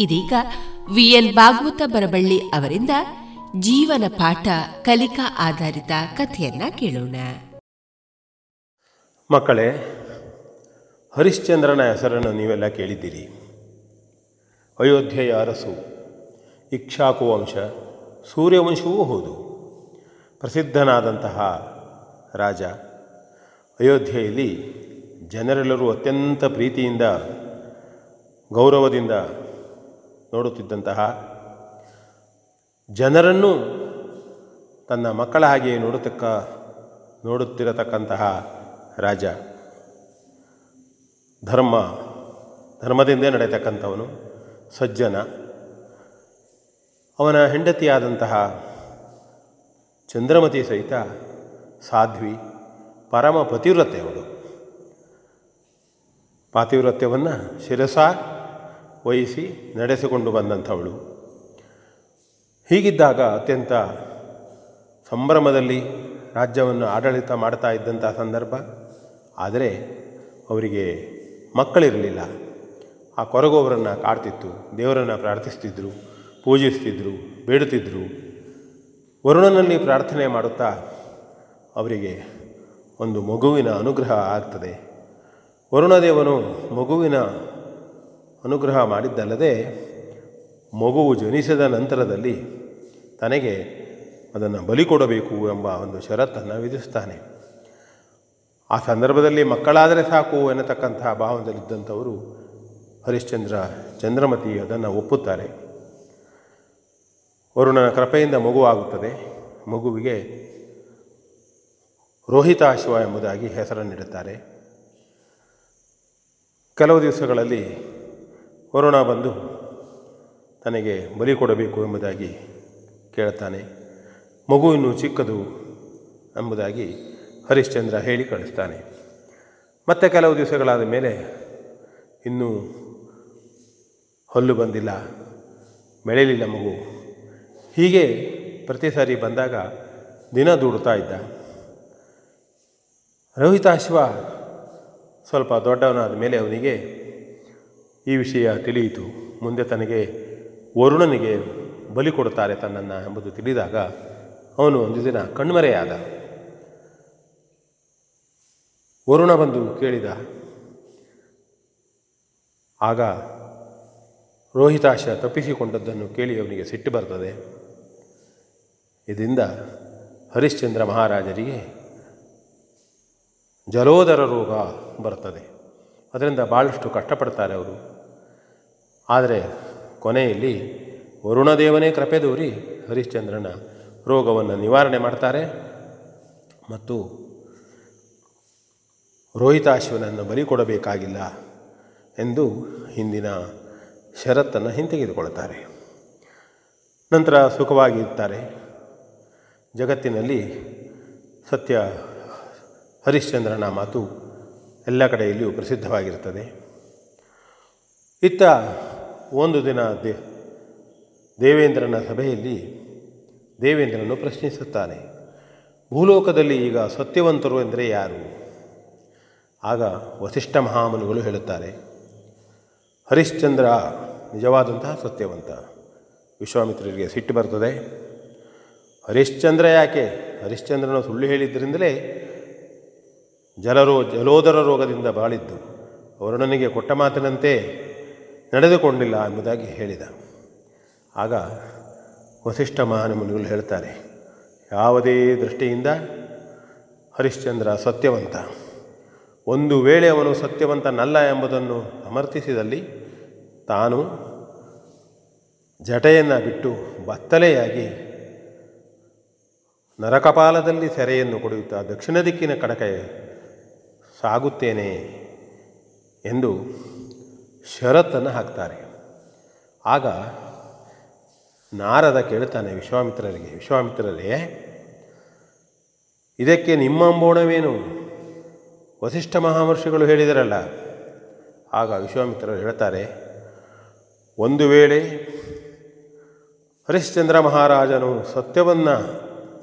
ಇದೀಗ ವಿಎನ್ ಭಾಗವತ ಬರಬಳ್ಳಿ ಅವರಿಂದ ಜೀವನ ಪಾಠ ಕಲಿಕಾ ಆಧಾರಿತ ಕಥೆಯನ್ನ ಕೇಳೋಣ. ಮಕ್ಕಳೇ, ಹರಿಶ್ಚಂದ್ರನ ಹೆಸರನ್ನು ನೀವೆಲ್ಲ ಕೇಳಿದ್ದೀರಿ. ಅಯೋಧ್ಯೆಯ ಅರಸು ಇಕ್ಷಾಕು ವಂಶ, ಸೂರ್ಯವಂಶವೂ ಹೌದು. ಪ್ರಸಿದ್ಧನಾದಂತಹ ರಾಜ, ಅಯೋಧ್ಯೆಯಲ್ಲಿ ಜನರೆಲ್ಲರೂ ಅತ್ಯಂತ ಪ್ರೀತಿಯಿಂದ, ಗೌರವದಿಂದ ನೋಡುತ್ತಿದ್ದಂತಹ ಜನರನ್ನು ತನ್ನ ಮಕ್ಕಳ ಹಾಗೆ ನೋಡತಕ್ಕ, ನೋಡುತ್ತಿರತಕ್ಕಂತಹ ರಾಜ. ಧರ್ಮ, ಧರ್ಮದಿಂದೇ ನಡೆಯತಕ್ಕಂಥವನು, ಸಜ್ಜನ. ಅವನ ಹೆಂಡತಿಯಾದಂತಹ ಚಂದ್ರಮತಿ ಸಹಿತ ಸಾಧ್ವಿ ಪರಮ ಪತಿವ್ರತೆ ಅವಳು. ಪಾತಿವ್ರತ್ಯವನ್ನು ಶಿರಸ ವಹಿಸಿ ನಡೆಸಿಕೊಂಡು ಬಂದಂಥವಳು. ಹೀಗಿದ್ದಾಗ ಅತ್ಯಂತ ಸಂಭ್ರಮದಲ್ಲಿ ರಾಜ್ಯವನ್ನು ಆಡಳಿತ ಮಾಡ್ತಾ ಇದ್ದಂಥ ಸಂದರ್ಭ. ಆದರೆ ಅವರಿಗೆ ಮಕ್ಕಳಿರಲಿಲ್ಲ. ಆ ಕೊರಗೋವರನ್ನು ಕಾಡ್ತಿತ್ತು, ದೇವರನ್ನು ಪ್ರಾರ್ಥಿಸ್ತಿದ್ರು, ಪೂಜಿಸ್ತಿದ್ರು ಬೇಡುತ್ತಿದ್ದರು ವರುಣನಲ್ಲಿ ಪ್ರಾರ್ಥನೆ ಮಾಡುತ್ತಾ ಅವರಿಗೆ ಒಂದು ಮಗುವಿನ ಅನುಗ್ರಹ ಆಗ್ತದೆ. ವರುಣದೇವನು ಮಗುವಿನ ಅನುಗ್ರಹ ಮಾಡಿದ್ದಲ್ಲದೆ ಮಗುವು ಜನಿಸಿದ ನಂತರದಲ್ಲಿ ತನಗೆ ಅದನ್ನು ಬಲಿ ಕೊಡಬೇಕು ಎಂಬ ಒಂದು ಷರತ್ತನ್ನು ವಿಧಿಸ್ತಾನೆ. ಆ ಸಂದರ್ಭದಲ್ಲಿ ಮಕ್ಕಳಾದರೆ ಸಾಕು ಎನ್ನತಕ್ಕಂತಹ ಭಾವದಲ್ಲಿದ್ದಂಥವರು ಹರಿಶ್ಚಂದ್ರ ಚಂದ್ರಮತಿ ಅದನ್ನು ಒಪ್ಪುತ್ತಾರೆ. ವರುಣನ ಕೃಪೆಯಿಂದ ಮಗುವಾಗುತ್ತದೆ ಮಗುವಿಗೆ ರೋಹಿತಾಶ್ವ ಎಂಬುದಾಗಿ ಹೆಸರನ್ನಿಡುತ್ತಾರೆ ಕೆಲವು ದಿವಸಗಳಲ್ಲಿ ವರುಣ ಬಂದು ತನಗೆ ಬಲಿ ಕೊಡಬೇಕು ಎಂಬುದಾಗಿ ಕೇಳ್ತಾನೆ ಮಗು ಇನ್ನೂ ಚಿಕ್ಕದು ಎಂಬುದಾಗಿ ಹರಿಶ್ಚಂದ್ರ ಹೇಳಿ ಕಳಿಸ್ತಾನೆ. ಮತ್ತೆ ಕೆಲವು ದಿವಸಗಳಾದ ಮೇಲೆ ಇನ್ನೂ ಹಲ್ಲು ಬಂದಿಲ್ಲ. ಬೆಳೆಯಲಿಲ್ಲ ಮಗು. ಹೀಗೆ ಪ್ರತಿ ಸಾರಿ ಬಂದಾಗ ದಿನ ದೂಡುತ್ತಾ ಇದ್ದ. ರೋಹಿತಾಶ್ವ ಸ್ವಲ್ಪ ದೊಡ್ಡವನಾದ ಮೇಲೆ ಅವನಿಗೆ ಈ ವಿಷಯ ತಿಳಿಯಿತು. ಮುಂದೆ ತನಗೆ ವರುಣನಿಗೆ ಬಲಿ ಕೊಡುತ್ತಾರೆ ತನ್ನನ್ನು ಎಂಬುದು ತಿಳಿದಾಗ ಅವನು ಒಂದು ದಿನ ಕಣ್ಮರೆಯಾದ. ವರುಣ ಬಂದು ಕೇಳಿದ, ಆಗ ರೋಹಿತಾಶ ತಪ್ಪಿಸಿಕೊಂಡದ್ದನ್ನು ಕೇಳಿ ಅವನಿಗೆ ಸಿಟ್ಟು ಬರ್ತದೆ. ಇದರಿಂದ ಹರಿಶ್ಚಂದ್ರ ಮಹಾರಾಜರಿಗೆ ಜಲೋದರ ರೋಗ ಬರ್ತದೆ. ಅದರಿಂದ ಭಾಳಷ್ಟು ಕಷ್ಟಪಡ್ತಾರೆ ಅವರು. ಆದರೆ ಕೊನೆಯಲ್ಲಿ ವರುಣದೇವನೇ ಕೃಪೆ ದೂರಿ ಹರಿಶ್ಚಂದ್ರನ ರೋಗವನ್ನು ನಿವಾರಣೆ ಮಾಡ್ತಾರೆ ಮತ್ತು ರೋಹಿತಾಶ್ವನನ್ನು ಬಲಿ ಕೊಡಬೇಕಾಗಿಲ್ಲ ಎಂದು ಹಿಂದಿನ ಷರತ್ತನ್ನು ಹಿಂತೆಗೆದುಕೊಳ್ತಾರೆ ನಂತರ ಸುಖವಾಗಿರ್ತಾರೆ ಜಗತ್ತಿನಲ್ಲಿ ಸತ್ಯ ಹರಿಶ್ಚಂದ್ರನ ಮಾತು ಎಲ್ಲ ಕಡೆಯಲ್ಲಿಯೂ ಪ್ರಸಿದ್ಧವಾಗಿರ್ತದೆ ಇತ್ತ ಒಂದು ದಿನ ದೇ, ದೇವೇಂದ್ರನ ಸಭೆಯಲ್ಲಿ ದೇವೇಂದ್ರನು ಪ್ರಶ್ನಿಸುತ್ತಾನೆ, ಭೂಲೋಕದಲ್ಲಿ ಈಗ ಸತ್ಯವಂತರು ಎಂದರೆ ಯಾರು? ಆಗ ವಸಿಷ್ಠ ಮಹಾಮುನಿಗಳು ಹೇಳುತ್ತಾರೆ, ಹರಿಶ್ಚಂದ್ರ ನಿಜವಾದಂತಹ ಸತ್ಯವಂತ. ವಿಶ್ವಾಮಿತ್ರರಿಗೆ ಸಿಟ್ಟು ಬರ್ತದೆ. ಹರಿಶ್ಚಂದ್ರ ಯಾಕೆ? ಹರಿಶ್ಚಂದ್ರನು ಸುಳ್ಳು ಹೇಳಿದ್ದರಿಂದಲೇ ಜಲರೋ, ಜಲೋದರ ರೋಗದಿಂದ ಬಾಳಿದ್ದು. ವರುಣನಿಗೆ ಕೊಟ್ಟ ಮಾತಿನಂತೆ ನಡೆದುಕೊಂಡಿಲ್ಲ ಎಂಬುದಾಗಿ ಹೇಳಿದ. ಆಗ ವಸಿಷ್ಠ ಮಹಾನುಮುನಿಗಳು ಹೇಳ್ತಾರೆ, ಯಾವುದೇ ದೃಷ್ಟಿಯಿಂದ ಹರಿಶ್ಚಂದ್ರ ಸತ್ಯವಂತ, ಒಂದು ವೇಳೆ ಅವನು ಸತ್ಯವಂತನಲ್ಲ ಎಂಬುದನ್ನು ಸಮರ್ಥಿಸಿದಲ್ಲಿ ತಾನು ಜಟೆಯನ್ನು ಬಿಟ್ಟು ಬತ್ತಲೆಯಾಗಿ ನರಕಪಾಲದಲ್ಲಿ ಸೆರೆಯನ್ನು ಕೊಡುತ್ತಾ ದಕ್ಷಿಣ ದಿಕ್ಕಿನ ಕಡಕೆ ಸಾಗುತ್ತೇನೆ ಎಂದು ಷರತ್ತನ್ನು ಹಾಕ್ತಾರೆ. ಆಗ ನಾರದ ಕೇಳ್ತಾನೆ ವಿಶ್ವಾಮಿತ್ರರಿಗೆ, ವಿಶ್ವಾಮಿತ್ರರೇ, ಇದಕ್ಕೆ ನಿಮ್ಮ ಅಂಬೋಣವೇನು? ವಸಿಷ್ಠ ಮಹಾಮರ್ಷಿಗಳು ಹೇಳಿದರಲ್ಲ. ಆಗ ವಿಶ್ವಾಮಿತ್ರರು ಹೇಳ್ತಾರೆ, ಒಂದು ವೇಳೆ ಹರಿಶ್ಚಂದ್ರ ಮಹಾರಾಜನು ಸತ್ಯವನ್ನು,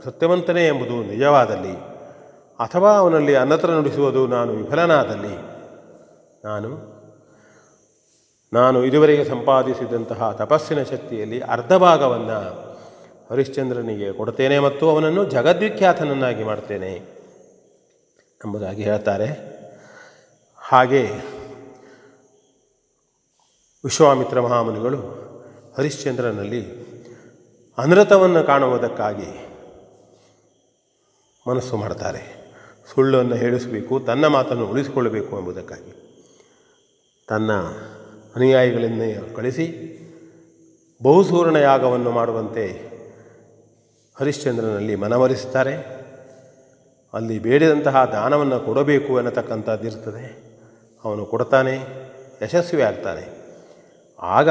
ಸತ್ಯವಂತನೇ ಎಂಬುದು ನಿಜವಾದಲ್ಲಿ, ಅಥವಾ ಅವನಲ್ಲಿ ಅನ್ನತ್ರ ನುಡಿಸುವುದು ನಾನು ವಿಫಲನಾದಲ್ಲಿ, ನಾನು ನಾನು ಇದುವರೆಗೆ ಸಂಪಾದಿಸಿದಂತಹ ತಪಸ್ಸಿನ ಶಕ್ತಿಯಲ್ಲಿ ಅರ್ಧ ಭಾಗವನ್ನು ಹರಿಶ್ಚಂದ್ರನಿಗೆ ಕೊಡ್ತೇನೆ ಮತ್ತು ಅವನನ್ನು ಜಗದ್ವಿಖ್ಯಾತನನ್ನಾಗಿ ಮಾಡ್ತೇನೆ ಎಂಬುದಾಗಿ ಹೇಳ್ತಾರೆ. ಹಾಗೆ ವಿಶ್ವಾಮಿತ್ರ ಮಹಾಮುನಿಗಳು ಹರಿಶ್ಚಂದ್ರನಲ್ಲಿ ಅನೃತವನ್ನು ಕಾಣುವುದಕ್ಕಾಗಿ ಮನಸ್ಸು ಮಾಡ್ತಾರೆ. ಸುಳ್ಳನ್ನು ಹೇಳಿಸಬೇಕು, ತನ್ನ ಮಾತನ್ನು ಉಳಿಸಿಕೊಳ್ಳಬೇಕು ಎಂಬುದಕ್ಕಾಗಿ ತನ್ನ ಅನುಯಾಯಿಗಳನ್ನೇ ಕಳಿಸಿ ಬಹುಸೂರ್ಣ ಯಾಗವನ್ನು ಮಾಡುವಂತೆ ಹರಿಶ್ಚಂದ್ರನಲ್ಲಿ ಮನವರಿಸುತ್ತಾರೆ. ಅಲ್ಲಿ ಬೇಡಿದಂತಹ ದಾನವನ್ನು ಕೊಡಬೇಕು ಎನ್ನತಕ್ಕಂಥದ್ದಿರ್ತದೆ ಅವನು ಕೊಡ್ತಾನೆ ಯಶಸ್ವಿ ಆಗ್ತಾನೆ ಆಗ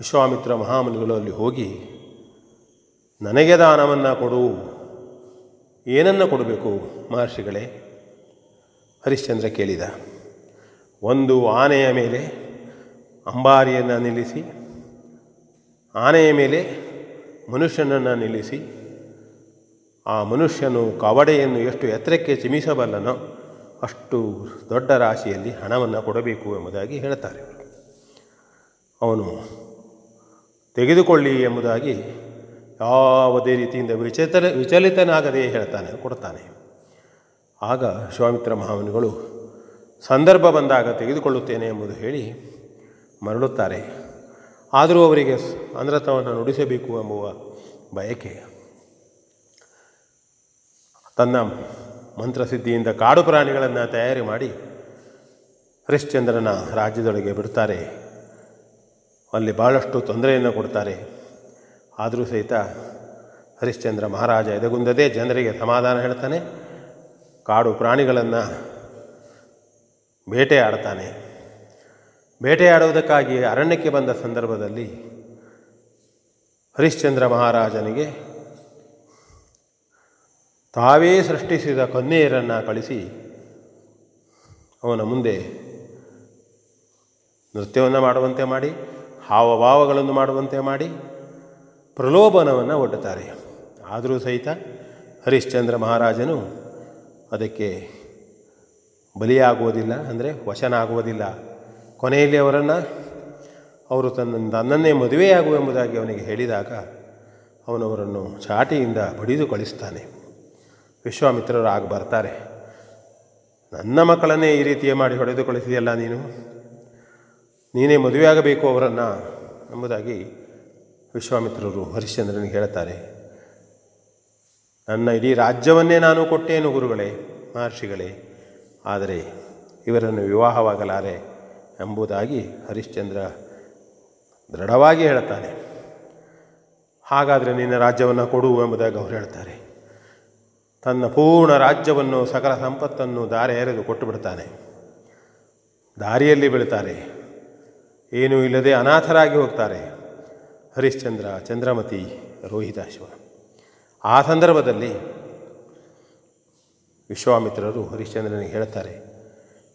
ವಿಶ್ವಾಮಿತ್ರ ಮಹಾಮುನಿಗಳು ಅಲ್ಲಿ ಹೋಗಿ, ನನಗೆ ದಾನವನ್ನು ಕೊಡು, ಏನನ್ನು ಕೊಡಬೇಕು ಮಹರ್ಷಿಗಳೇ? ಹರಿಶ್ಚಂದ್ರ ಕೇಳಿದ, ಒಂದು ಆನೆಯ ಮೇಲೆ ಅಂಬಾರಿಯನ್ನು ನಿಲ್ಲಿಸಿ, ಆನೆಯ ಮೇಲೆ ಮನುಷ್ಯನನ್ನು ನಿಲ್ಲಿಸಿ, ಆ ಮನುಷ್ಯನು ಕವಡೆಯನ್ನು ಎಷ್ಟು ಎತ್ತರಕ್ಕೆ ಚಿಮಿಸಬಲ್ಲನೋ ಅಷ್ಟು ದೊಡ್ಡ ರಾಶಿಯಲ್ಲಿ ಹಣವನ್ನು ಕೊಡಬೇಕು ಎಂಬುದಾಗಿ ಹೇಳ್ತಾರೆ. ಅವನು ತೆಗೆದುಕೊಳ್ಳಿ ಎಂಬುದಾಗಿ ಯಾವುದೇ ರೀತಿಯಿಂದ ವಿಚಲಿತ ವಿಚಲಿತನಾಗದೇ ಹೇಳ್ತಾನೆ, ಕೊಡ್ತಾನೆ. ಆಗ ವಿಶ್ವಾಮಿತ್ರ ಮಹಾಮುನಿಗಳು ಸಂದರ್ಭ ಬಂದಾಗ ತೆಗೆದುಕೊಳ್ಳುತ್ತೇನೆ ಎಂಬುದು ಹೇಳಿ ಮರಳುತ್ತಾರೆ. ಆದರೂ ಅವರಿಗೆ ಅನೃತವನ್ನು ನುಡಿಸಬೇಕು ಎಂಬುವ ಬಯಕೆ. ತನ್ನ ಮಂತ್ರಸಿದ್ಧಿಯಿಂದ ಕಾಡು ಪ್ರಾಣಿಗಳನ್ನು ತಯಾರಿ ಮಾಡಿ ಹರಿಶ್ಚಂದ್ರನ ರಾಜ್ಯದೊಳಗೆ ಬಿಡ್ತಾರೆ ಅಲ್ಲಿ ಭಾಳಷ್ಟು ತೊಂದರೆಯನ್ನು ಕೊಡ್ತಾರೆ. ಆದರೂ ಸಹಿತ ಹರಿಶ್ಚಂದ್ರ ಮಹಾರಾಜ ಎದಗುಂದದೇ ಜನರಿಗೆ ಸಮಾಧಾನ ಹೇಳ್ತಾನೆ. ಕಾಡು ಪ್ರಾಣಿಗಳನ್ನು ಬೇಟೆಯಾಡ್ತಾನೆ. ಬೇಟೆಯಾಡುವುದಕ್ಕಾಗಿ ಅರಣ್ಯಕ್ಕೆ ಬಂದ ಸಂದರ್ಭದಲ್ಲಿ ಹರಿಶ್ಚಂದ್ರ ಮಹಾರಾಜನಿಗೆ ತಾವೇ ಸೃಷ್ಟಿಸಿದ ಕೊನ್ನೆಯರನ್ನು ಕಳಿಸಿ ಅವನ ಮುಂದೆ ನೃತ್ಯವನ್ನು ಮಾಡುವಂತೆ ಮಾಡಿ, ಹಾವಭಾವಗಳನ್ನು ಮಾಡುವಂತೆ ಮಾಡಿ, ಪ್ರಲೋಭನವನ್ನು ಒಡ್ಡುತ್ತಾರೆ. ಆದರೂ ಸಹಿತ ಹರಿಶ್ಚಂದ್ರ ಮಹಾರಾಜನು ಅದಕ್ಕೆ ಬಲಿಯಾಗುವುದಿಲ್ಲ, ಅಂದರೆ ವಶನಾಗುವುದಿಲ್ಲ. ಕೊನೆಯಲ್ಲಿ ಅವರನ್ನು, ಅವರು ತನ್ನ ತನ್ನನ್ನೇ ಮದುವೆಯಾಗುವ ಎಂಬುದಾಗಿ ಅವನಿಗೆ ಹೇಳಿದಾಗ ಅವನವರನ್ನು ಚಾಟಿಯಿಂದ ಬಡಿದು ಕಳಿಸ್ತಾನೆ ವಿಶ್ವಾಮಿತ್ರರು ಆಗ ಬರ್ತಾರೆ, ನನ್ನ ಮಕ್ಕಳನ್ನೇ ಈ ರೀತಿಯೇ ಮಾಡಿ ಹೊಡೆದು ಕಳಿಸಿದೆಯಲ್ಲ ನೀನು? ನೀನೇ ಮದುವೆಯಾಗಬೇಕು ಅವರನ್ನು? ಎಂಬುದಾಗಿ ವಿಶ್ವಾಮಿತ್ರರು ಹರಿಶ್ಚಂದ್ರನಿಗೆ ಹೇಳ್ತಾರೆ, ನನ್ನ ಇಡೀ ರಾಜ್ಯವನ್ನೇ ನಾನು ಕೊಟ್ಟೇನು ಗುರುಗಳೇ, ಮಹರ್ಷಿಗಳೇ, ಆದರೆ ಇವರನ್ನು ವಿವಾಹವಾಗಲಾರೆ. ಎಂಬುದಾಗಿ ಹರಿಶ್ಚಂದ್ರ ದೃಢವಾಗಿ ಹೇಳ್ತಾನೆ ಹಾಗಾದರೆ ನಿನ್ನ ರಾಜ್ಯವನ್ನು ಕೊಡು ಎಂಬುದಾಗಿ ಅವರು ಹೇಳ್ತಾರೆ. ತನ್ನ ಪೂರ್ಣ ರಾಜ್ಯವನ್ನು ಸಕಲ ಸಂಪತ್ತನ್ನು ದಾರೆ ಎರೆದು ಕೊಟ್ಟು ಬಿಡ್ತಾನೆ. ದಾರಿಯಲ್ಲಿ ಬೀಳ್ತಾರೆ. ಏನೂ ಇಲ್ಲದೆ ಅನಾಥರಾಗಿ ಹೋಗ್ತಾರೆ. ಹರಿಶ್ಚಂದ್ರ, ಚಂದ್ರಮತಿ ರೋಹಿತಾಶ್ವ ಆ ಸಂದರ್ಭದಲ್ಲಿ ವಿಶ್ವಾಮಿತ್ರರು ಹರಿಶ್ಚಂದ್ರನಿಗೆ ಹೇಳ್ತಾರೆ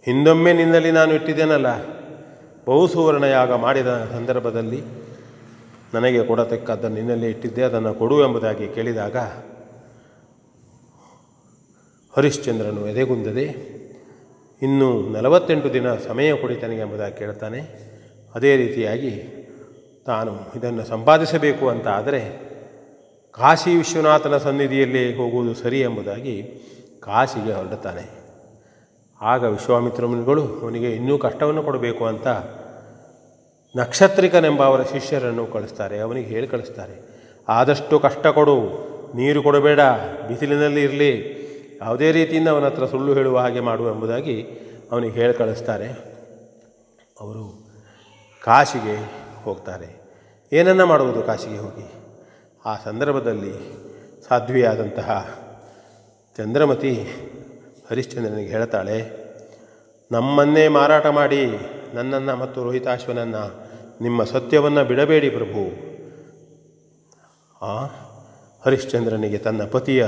ಹಿಂದೊಮ್ಮೆ ನಿನ್ನಲ್ಲಿ ನಾನು ಇಟ್ಟಿದ್ದೇನಲ್ಲ? ಬಹುಸುವರ್ಣ ಯಾಗ ಮಾಡಿದ ಸಂದರ್ಭದಲ್ಲಿ ನನಗೆ ಕೊಡತಕ್ಕದ್ದನ್ನು ನಿನ್ನಲ್ಲಿ ಇಟ್ಟಿದ್ದೆ, ಅದನ್ನು ಕೊಡು ಎಂಬುದಾಗಿ ಕೇಳಿದಾಗ, ಹರಿಶ್ಚಂದ್ರನು ಎದೆಗುಂದದೆ, ಇನ್ನು ನಲವತ್ತೆಂಟು ದಿನ ಸಮಯ ಕೊಡಿ ತನಗೆ ಎಂಬುದಾಗಿ ಕೇಳ್ತಾನೆ. ಅದೇ ರೀತಿಯಾಗಿ ತಾನು ಇದನ್ನು ಸಂಪಾದಿಸಬೇಕು ಅಂತ ಆದರೆ, ಕಾಶಿ ವಿಶ್ವನಾಥನ ಸನ್ನಿಧಿಯಲ್ಲಿ ಹೋಗುವುದು ಸರಿ ಎಂಬುದಾಗಿ ಕಾಶಿಗೆ ಹೊರಡುತ್ತಾನೆ. ಆಗ ವಿಶ್ವಾಮಿತ್ರ ಮುನಿಗಳು ಅವನಿಗೆ ಇನ್ನೂ ಕಷ್ಟವನ್ನು ಕೊಡಬೇಕು ಅಂತ ನಕ್ಷತ್ರಿಕನೆಂಬ ಅವರ ಶಿಷ್ಯರನ್ನು ಕಳಿಸ್ತಾರೆ, ಅವನಿಗೆ ಹೇಳಿ ಕಳಿಸ್ತಾರೆ. ಆದಷ್ಟು ಕಷ್ಟ ಕೊಡು, ನೀರು ಕೊಡಬೇಡ, ಬಿಸಿಲಿನಲ್ಲಿ ಇರಲಿ, ಯಾವುದೇ ರೀತಿಯಿಂದ ಅವನ ಹತ್ರ ಸುಳ್ಳು ಹೇಳುವ ಹಾಗೆ ಮಾಡು ಎಂಬುದಾಗಿ ಅವನಿಗೆ ಹೇಳಿ ಕಳಿಸ್ತಾರೆ. ಅವರು ಕಾಶಿಗೆ ಹೋಗ್ತಾರೆ. ಏನನ್ನ ಮಾಡುವುದು ಕಾಶಿಗೆ ಹೋಗಿ? ಆ ಸಂದರ್ಭದಲ್ಲಿ ಸಾಧ್ವಿಯಾದಂತಹ ಚಂದ್ರಮತಿ ಹರಿಶ್ಚಂದ್ರನಿಗೆ ಹೇಳ್ತಾಳೆ, ನಮ್ಮನ್ನೇ ಮಾರಾಟ ಮಾಡಿ ನನ್ನನ್ನು ಮತ್ತು ರೋಹಿತಾಶ್ವನನ್ನು, ನಿಮ್ಮ ಸತ್ಯವನ್ನು ಬಿಡಬೇಡಿ ಪ್ರಭು. ಆ ಹರಿಶ್ಚಂದ್ರನಿಗೆ ತನ್ನ ಪತಿಯ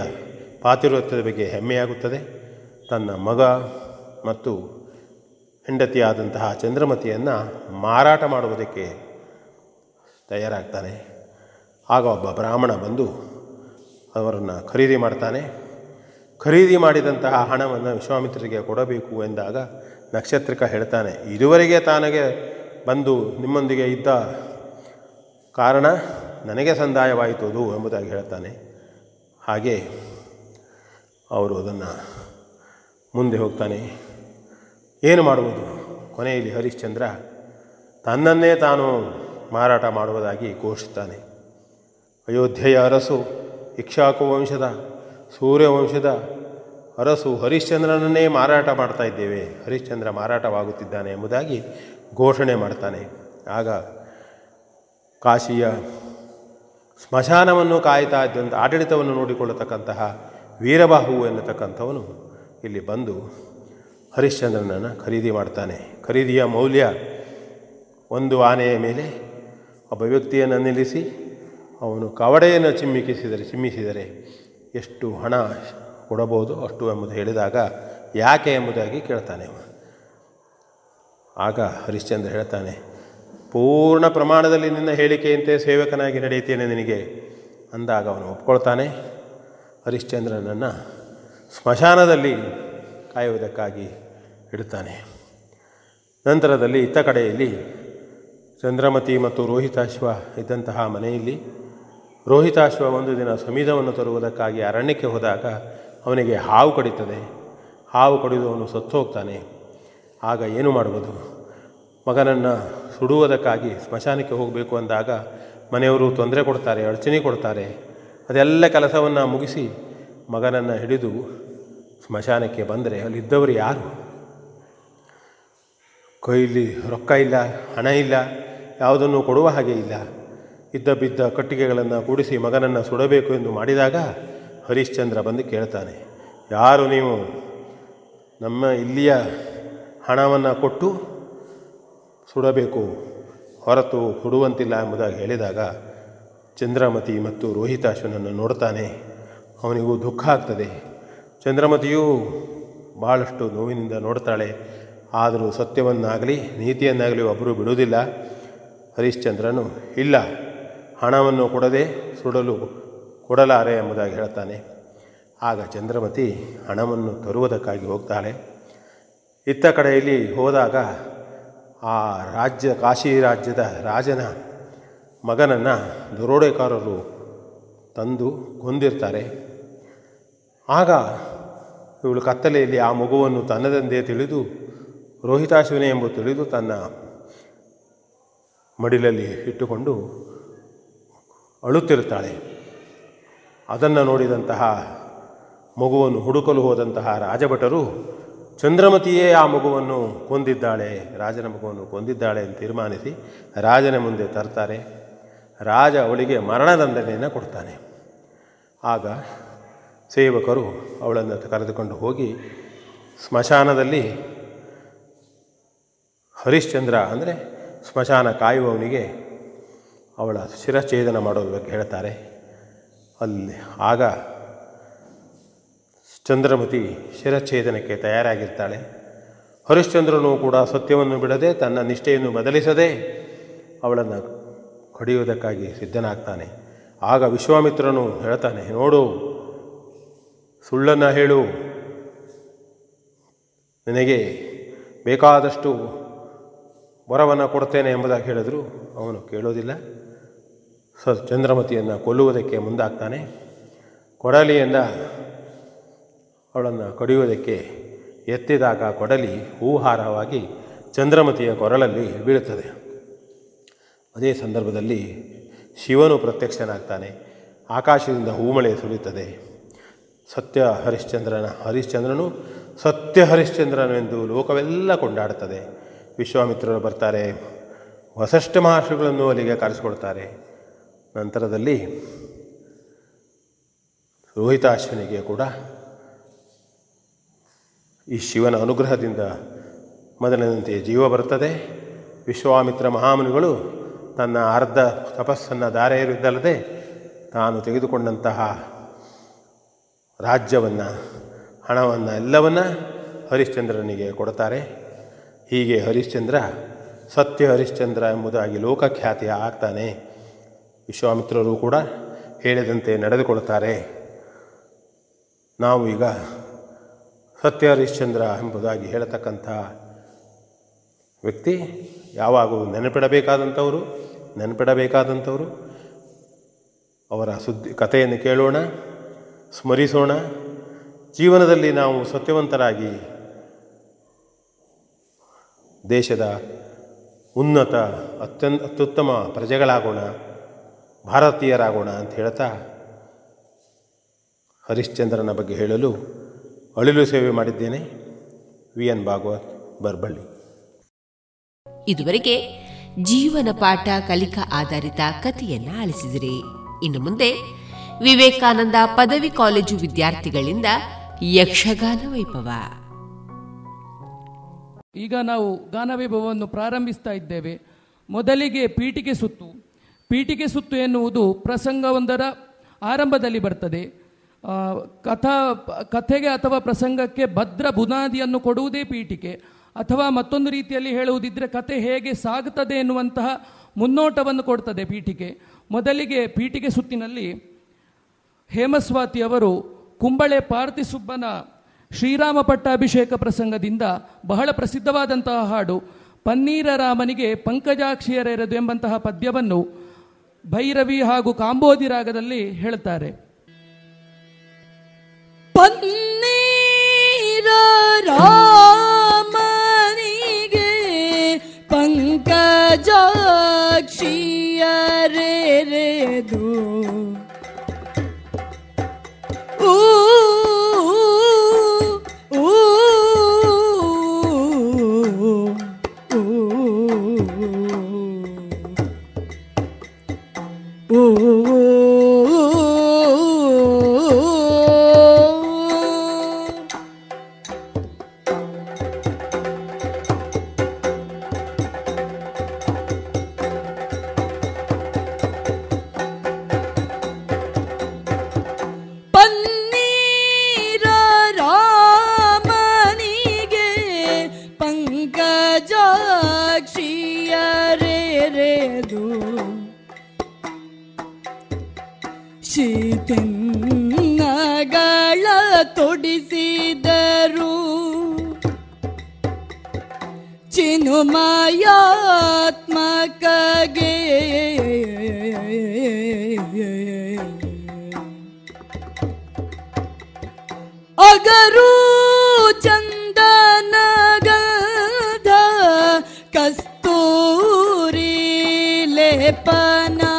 ಪಾತಿರ್ವತ್ಯದ ಬಗ್ಗೆ ಹೆಮ್ಮೆಯಾಗುತ್ತದೆ. ತನ್ನ ಮಗ ಮತ್ತು ಹೆಂಡತಿಯಾದಂತಹ ಚಂದ್ರಮತಿಯನ್ನು ಮಾರಾಟ ಮಾಡುವುದಕ್ಕೆ ತಯಾರಾಗ್ತಾನೆ. ಆಗ ಒಬ್ಬ ಬ್ರಾಹ್ಮಣ ಬಂದು ಅವರನ್ನು ಖರೀದಿ ಮಾಡ್ತಾನೆ. ಖರೀದಿ ಮಾಡಿದಂತಹ ಹಣವನ್ನು ವಿಶ್ವಾಮಿತ್ರರಿಗೆ ಕೊಡಬೇಕು ಎಂದಾಗ ನಕ್ಷತ್ರಿಕ ಹೇಳ್ತಾನೆ, ಇದುವರೆಗೆ ತಾನಗೆ ಬಂದು ನಿಮ್ಮೊಂದಿಗೆ ಇದ್ದ ಕಾರಣ ನನಗೆ ಸಂದಾಯವಾಯಿತು ಅದು ಎಂಬುದಾಗಿ ಹೇಳ್ತಾನೆ. ಹಾಗೆ ಅವರು ಅದನ್ನು ಮುಂದೆ ಹೋಗ್ತಾನೆ. ಏನು ಮಾಡುವುದು? ಕೊನೆಯಲ್ಲಿ ಹರಿಶ್ಚಂದ್ರ ತನ್ನನ್ನೇ ತಾನು ಮಾರಾಟ ಮಾಡುವುದಾಗಿ ಘೋಷಿಸ್ತಾನೆ. ಅಯೋಧ್ಯೆಯ ಅರಸು ಇಕ್ಷಾಕು ವಂಶದ ಸೂರ್ಯವಂಶದ ಅರಸು ಹರಿಶ್ಚಂದ್ರನನ್ನೇ ಮಾರಾಟ ಮಾಡ್ತಾ ಇದ್ದೇವೆ. ಹರಿಶ್ಚಂದ್ರ ಮಾರಾಟವಾಗುತ್ತಿದ್ದಾನೆ ಎಂಬುದಾಗಿ ಘೋಷಣೆ ಮಾಡ್ತಾನೆ. ಆಗ ಕಾಶಿಯ ಸ್ಮಶಾನವನ್ನು ಕಾಯ್ತಾ ಇದ್ದಂಥ ಆಡಳಿತವನ್ನು ನೋಡಿಕೊಳ್ಳತಕ್ಕಂತಹ ವೀರಬಾಹು ಎನ್ನತಕ್ಕಂಥವನು ಇಲ್ಲಿ ಬಂದು ಹರಿಶ್ಚಂದ್ರನನ್ನು ಖರೀದಿ ಮಾಡ್ತಾನೆ. ಖರೀದಿಯ ಮೌಲ್ಯ ಒಂದು ಆನೆಯ ಮೇಲೆ ಒಬ್ಬ ವ್ಯಕ್ತಿಯನ್ನು ನಿಲ್ಲಿಸಿ ಅವನು ಕವಡೆಯನ್ನು ಚಿಮ್ಮಿಕಿಸಿದರೆ ಚಿಮ್ಮಿಸಿದರೆ ಎಷ್ಟು ಹಣ ಕೊಡಬಹುದು ಅಷ್ಟು ಎಂಬುದು ಹೇಳಿದಾಗ ಯಾಕೆ ಎಂಬುದಾಗಿ ಕೇಳ್ತಾನೆ ಆಗ ಹರಿಶ್ಚಂದ್ರ ಹೇಳ್ತಾನೆ, ಪೂರ್ಣ ಪ್ರಮಾಣದಲ್ಲಿ ನಿನ್ನ ಹೇಳಿಕೆಯಂತೆ ಸೇವಕನಾಗಿ ನಡೆಯುತ್ತೇನೆ ನಿನಗೆ ಅಂದಾಗ ಅವನು ಒಪ್ಕೊಳ್ತಾನೆ. ಹರಿಶ್ಚಂದ್ರನನ್ನು ಸ್ಮಶಾನದಲ್ಲಿ ಕಾಯುವುದಕ್ಕಾಗಿ ಇಡುತ್ತಾನೆ. ನಂತರದಲ್ಲಿ ಇತ್ತ ಕಡೆಯಲ್ಲಿ ಚಂದ್ರಮತಿ ಮತ್ತು ರೋಹಿತಾಶ್ವ ಇದ್ದಂತಹ ಮನೆಯಲ್ಲಿ ರೋಹಿತಾಶ್ವ ಒಂದು ದಿನ ಸಮೀಧವನ್ನು ತರುವುದಕ್ಕಾಗಿ ಅರಣ್ಯಕ್ಕೆ ಹೋದಾಗ ಅವನಿಗೆ ಹಾವು ಕಡಿತದೆ. ಹಾವು ಕಡಿದು ಅವನು ಸತ್ತು ಹೋಗ್ತಾನೆ ಆಗ ಏನು ಮಾಡುವುದು? ಮಗನನ್ನು ಸುಡುವುದಕ್ಕಾಗಿ ಸ್ಮಶಾನಕ್ಕೆ ಹೋಗಬೇಕು ಅಂದಾಗ ಮನೆಯವರು ತೊಂದರೆ ಕೊಡ್ತಾರೆ, ಅಡಚಣೆ ಕೊಡ್ತಾರೆ. ಅದೆಲ್ಲ ಕೆಲಸವನ್ನು ಮುಗಿಸಿ ಮಗನನ್ನು ಹಿಡಿದು ಸ್ಮಶಾನಕ್ಕೆ ಬಂದರೆ ಅಲ್ಲಿದ್ದವರು ಯಾರು? ಕೈಲಿ ರೊಕ್ಕ ಇಲ್ಲ, ಹಣ ಇಲ್ಲ, ಯಾವುದನ್ನು ಕೊಡುವ ಹಾಗೆ ಇಲ್ಲ. ಇದ್ದ ಬಿದ್ದ ಕಟ್ಟಿಗೆಗಳನ್ನು ಕೂಡಿಸಿ ಮಗನನ್ನು ಸುಡಬೇಕು ಎಂದು ಮಾಡಿದಾಗ ಹರಿಶ್ಚಂದ್ರ ಬಂದು ಕೇಳ್ತಾನೆ, ಯಾರು ನೀವು? ನಮ್ಮ ಇಲ್ಲಿಯ ಹಣವನ್ನು ಕೊಟ್ಟು ಸುಡಬೇಕು, ಹೊರತು ಹುಡುವಂತಿಲ್ಲ ಎಂಬುದಾಗಿ ಹೇಳಿದಾಗ ಚಂದ್ರಮತಿ ಮತ್ತು ರೋಹಿತಾಶ್ವನನ್ನು ನೋಡ್ತಾನೆ, ಅವನಿಗೂ ದುಃಖ ಆಗ್ತದೆ. ಚಂದ್ರಮತಿಯೂ ಭಾಳಷ್ಟು ನೋವಿನಿಂದ ನೋಡ್ತಾಳೆ. ಆದರೂ ಸತ್ಯವನ್ನಾಗಲಿ, ನೀತಿಯನ್ನಾಗಲಿ ಒಬ್ಬರು ಬಿಡುವುದಿಲ್ಲ. ಹರಿಶ್ಚಂದ್ರನು, ಇಲ್ಲ ಹಣವನ್ನು ಕೊಡದೆ ಸುಡಲು ಕೊಡಲಾರೆ ಎಂಬುದಾಗಿ ಹೇಳ್ತಾನೆ. ಆಗ ಚಂದ್ರಮತಿ ಹಣವನ್ನು ತರುವುದಕ್ಕಾಗಿ ಹೋಗ್ತಾಳೆ. ಇತ್ತ ಕಡೆಯಲ್ಲಿ ಹೋದಾಗ ಆ ರಾಜ್ಯ, ಕಾಶಿ ರಾಜ್ಯದ ರಾಜನ ಮಗನನ್ನು ದರೋಡೆಕಾರರು ತಂದು ಕೊಂದಿರ್ತಾರೆ. ಆಗ ಇವಳು ಕತ್ತಲೆಯಲ್ಲಿ ಆ ಮಗುವನ್ನು ತನ್ನದಂದೇ ತಿಳಿದು, ರೋಹಿತಾಶ್ವಿನಿ ಎಂಬುದು ತಿಳಿದು ತನ್ನ ಮಡಿಲಲ್ಲಿ ಇಟ್ಟುಕೊಂಡು ಅಳುತ್ತಿರುತ್ತಾಳೆ. ಅದನ್ನು ನೋಡಿದಂತಹ ಮಗುವನ್ನು ಹುಡುಕಲು ಹೋದಂತಹ ರಾಜಭಟರು, ಚಂದ್ರಮತಿಯೇ ಆ ಮಗುವನ್ನು ಕೊಂದಿದ್ದಾಳೆ, ರಾಜನ ಮಗುವನ್ನು ಕೊಂದಿದ್ದಾಳೆ ಅಂತ ತೀರ್ಮಾನಿಸಿ ರಾಜನ ಮುಂದೆ ತರ್ತಾರೆ. ರಾಜ ಅವಳಿಗೆ ಮರಣದಂಡನೆಯನ್ನು ಕೊಡ್ತಾನೆ. ಆಗ ಸೇವಕರು ಅವಳನ್ನು ಕರೆದುಕೊಂಡು ಹೋಗಿ ಸ್ಮಶಾನದಲ್ಲಿ ಹರಿಶ್ಚಂದ್ರ ಅಂದರೆ ಸ್ಮಶಾನ ಕಾಯುವವನಿಗೆ ಅವಳ ಶಿರಚ್ಛೇದನ ಮಾಡೋದ್ರ ಬಗ್ಗೆ ಹೇಳ್ತಾರೆ. ಅಲ್ಲಿ ಆಗ ಚಂದ್ರಮತಿ ಶಿರಚ್ಛೇದನಕ್ಕೆ ತಯಾರಾಗಿರ್ತಾಳೆ. ಹರಿಶ್ಚಂದ್ರನು ಕೂಡ ಸತ್ಯವನ್ನು ಬಿಡದೆ ತನ್ನ ನಿಷ್ಠೆಯನ್ನು ಬದಲಿಸದೆ ಅವಳನ್ನು ಕಡಿಯುವುದಕ್ಕಾಗಿ ಸಿದ್ಧನಾಗ್ತಾನೆ. ಆಗ ವಿಶ್ವಾಮಿತ್ರನು ಹೇಳ್ತಾನೆ, ನೋಡು, ಸುಳ್ಳನ್ನು ಹೇಳು. ನಿನಗೆ ಬೇಕಾದಷ್ಟು ವರವನ್ನು ಕೊಡ್ತೇನೆ ಎಂಬುದಾಗಿ ಹೇಳಿದ್ರು. ಅವನು ಕೇಳೋದಿಲ್ಲ. ಸ ಚಂದ್ರಮತಿಯನ್ನು ಕೊಲ್ಲುವುದಕ್ಕೆ ಮುಂದಾಗ್ತಾನೆ. ಕೊಡಲಿಯಿಂದ ಅವಳನ್ನು ಕಡಿಯುವುದಕ್ಕೆ ಎತ್ತಿದಾಗ ಕೊಡಲಿ ಹೂಹಾರವಾಗಿ ಚಂದ್ರಮತಿಯ ಕೊರಳಲ್ಲಿ ಬೀಳುತ್ತದೆ. ಅದೇ ಸಂದರ್ಭದಲ್ಲಿ ಶಿವನು ಪ್ರತ್ಯಕ್ಷನಾಗ್ತಾನೆ. ಆಕಾಶದಿಂದ ಹೂಮಳೆ ಸುರಿಯುತ್ತದೆ. ಸತ್ಯ ಹರಿಶ್ಚಂದ್ರನ, ಹರಿಶ್ಚಂದ್ರನು ಸತ್ಯ ಹರಿಶ್ಚಂದ್ರನೆಂದು ಲೋಕವೆಲ್ಲ ಕೊಂಡಾಡುತ್ತದೆ. ವಿಶ್ವಾಮಿತ್ರರು ಬರ್ತಾರೆ, ವಸಷ್ಠ ಮಹರ್ಷಿಗಳನ್ನು ಅಲ್ಲಿಗೆ ಕರೆಸಿಕೊಡ್ತಾರೆ. ನಂತರದಲ್ಲಿ ರೋಹಿತಾಶ್ವನಿಗೆ ಕೂಡ ಈ ಶಿವನ ಅನುಗ್ರಹದಿಂದ ಮೊದಲಿನಂತೆ ಜೀವ ಬರುತ್ತದೆ. ವಿಶ್ವಾಮಿತ್ರ ಮಹಾಮುನಿಗಳು ತನ್ನ ಅರ್ಧ ತಪಸ್ಸನ್ನು ದಾರೆ ಎರೆಯುವುದಲ್ಲದೆ ತಾನು ತೆಗೆದುಕೊಂಡಂತಹ ರಾಜ್ಯವನ್ನು, ಹಣವನ್ನು ಎಲ್ಲವನ್ನು ಹರಿಶ್ಚಂದ್ರನಿಗೆ ಕೊಡ್ತಾರೆ ಹೀಗೆ ಹರಿಶ್ಚಂದ್ರ ಸತ್ಯ ಹರಿಶ್ಚಂದ್ರ ಎಂಬುದಾಗಿ ಲೋಕಖ್ಯಾತಿ ಆಗ್ತಾನೆ. ವಿಶ್ವಾಮಿತ್ರರು ಕೂಡ ಹೇಳಿದಂತೆ ನಡೆದುಕೊಳ್ಳುತ್ತಾರೆ. ನಾವು ಈಗ ಸತ್ಯ ಹರಿಶ್ಚಂದ್ರ ಎಂಬುದಾಗಿ ಹೇಳತಕ್ಕಂಥ ವ್ಯಕ್ತಿ, ಯಾವಾಗಲೂ ನೆನಪಿಡಬೇಕಾದಂಥವರು ನೆನಪಿಡಬೇಕಾದಂಥವರು. ಅವರ ಸುದ್ದಿ, ಕಥೆಯನ್ನು ಕೇಳೋಣ, ಸ್ಮರಿಸೋಣ. ಜೀವನದಲ್ಲಿ ನಾವು ಸತ್ಯವಂತರಾಗಿ ದೇಶದ ಉನ್ನತ, ಅತ್ಯಂತ, ಅತ್ಯುತ್ತಮ ಪ್ರಜೆಗಳಾಗೋಣ. ಭಾರತೀಯರಾಗೋಣ ಅಂತ ಹೇಳ್ತಾ ಹರಿಶ್ಚಂದ್ರನ ಬಗ್ಗೆ ಹೇಳಲು ಅಳಿಲು ಸೇವೆ ಮಾಡಿದ್ದೇನೆ ವಿ ಎನ್ ಭಾಗವತ್ ಬರ್ಬಳ್ಳಿ. ಇದುವರೆಗೆ ಜೀವನ ಪಾಠ ಕಲಿಕಾ ಆಧಾರಿತ ಕಥೆಯನ್ನ ಆಲಿಸಿದಿರಿ. ಇನ್ನು ಮುಂದೆ ವಿವೇಕಾನಂದ ಪದವಿ ಕಾಲೇಜು ವಿದ್ಯಾರ್ಥಿಗಳಿಂದ ಯಕ್ಷಗಾನ ವೈಭವ. ಈಗ ನಾವು ಗಾನವೈಭವವನ್ನು ಪ್ರಾರಂಭಿಸ್ತಾ ಇದ್ದೇವೆ. ಮೊದಲಿಗೆ ಪೀಠಿಗೆ ಸುತ್ತು. ಪೀಠಿಕೆ ಸುತ್ತು ಎನ್ನುವುದು ಪ್ರಸಂಗವೊಂದರ ಆರಂಭದಲ್ಲಿ ಬರ್ತದೆ. ಕಥಾ, ಕಥೆಗೆ ಅಥವಾ ಪ್ರಸಂಗಕ್ಕೆ ಭದ್ರ ಬುನಾದಿಯನ್ನು ಕೊಡುವುದೇ ಪೀಠಿಕೆ. ಅಥವಾ ಮತ್ತೊಂದು ರೀತಿಯಲ್ಲಿ ಹೇಳುವುದಿದ್ರೆ ಕತೆ ಹೇಗೆ ಸಾಗುತ್ತದೆ ಎನ್ನುವಂತಹ ಮುನ್ನೋಟವನ್ನು ಕೊಡ್ತದೆ ಪೀಠಿಕೆ. ಮೊದಲಿಗೆ ಪೀಠಿಕೆ ಸುತ್ತಿನಲ್ಲಿ ಹೇಮಸ್ವಾತಿಯವರು ಕುಂಬಳೆ ಪಾರ್ಥಿಸುಬ್ಬನ ಶ್ರೀರಾಮ ಪಟ್ಟಾಭಿಷೇಕ ಪ್ರಸಂಗದಿಂದ ಬಹಳ ಪ್ರಸಿದ್ಧವಾದಂತಹ ಹಾಡು. ಪನ್ನೀರ ರಾಮನಿಗೆ ಪಂಕಜಾಕ್ಷಿಯರೆರದು ಎಂಬಂತಹ ಪದ್ಯವನ್ನು ಭೈರವಿ ಹಾಗೂ ಕಾಂಬೋದಿ ರಾಗದಲ್ಲಿ ಹೇಳ್ತಾರೆ ರಾಮನಿಗೆ ಪಂಕಜಾಕ್ಷಿಯರೆರೆದು. ನೀನು त्मा के अगरु कस्तूरी लेपना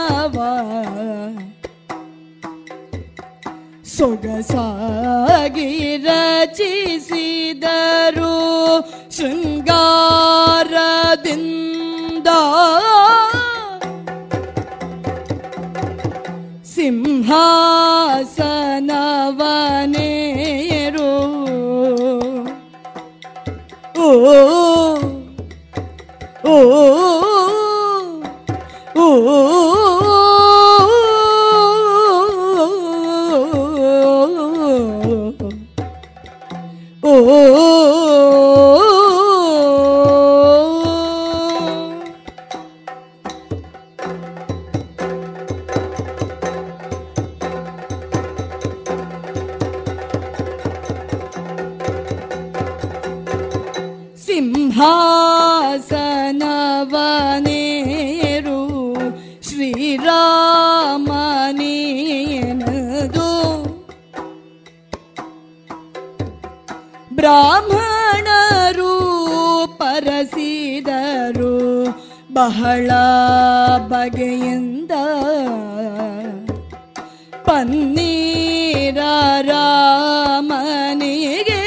सोगसा गिरचिदू सु ಶೃಂಗಾರದಿಂದ ಸಿಂಹಾಸನವನೇರು ಓ ಓ ಬಹಳ ಬಗೆಯಿಂದ ಪನ್ನೀರ ರಾಮನಿಗೆ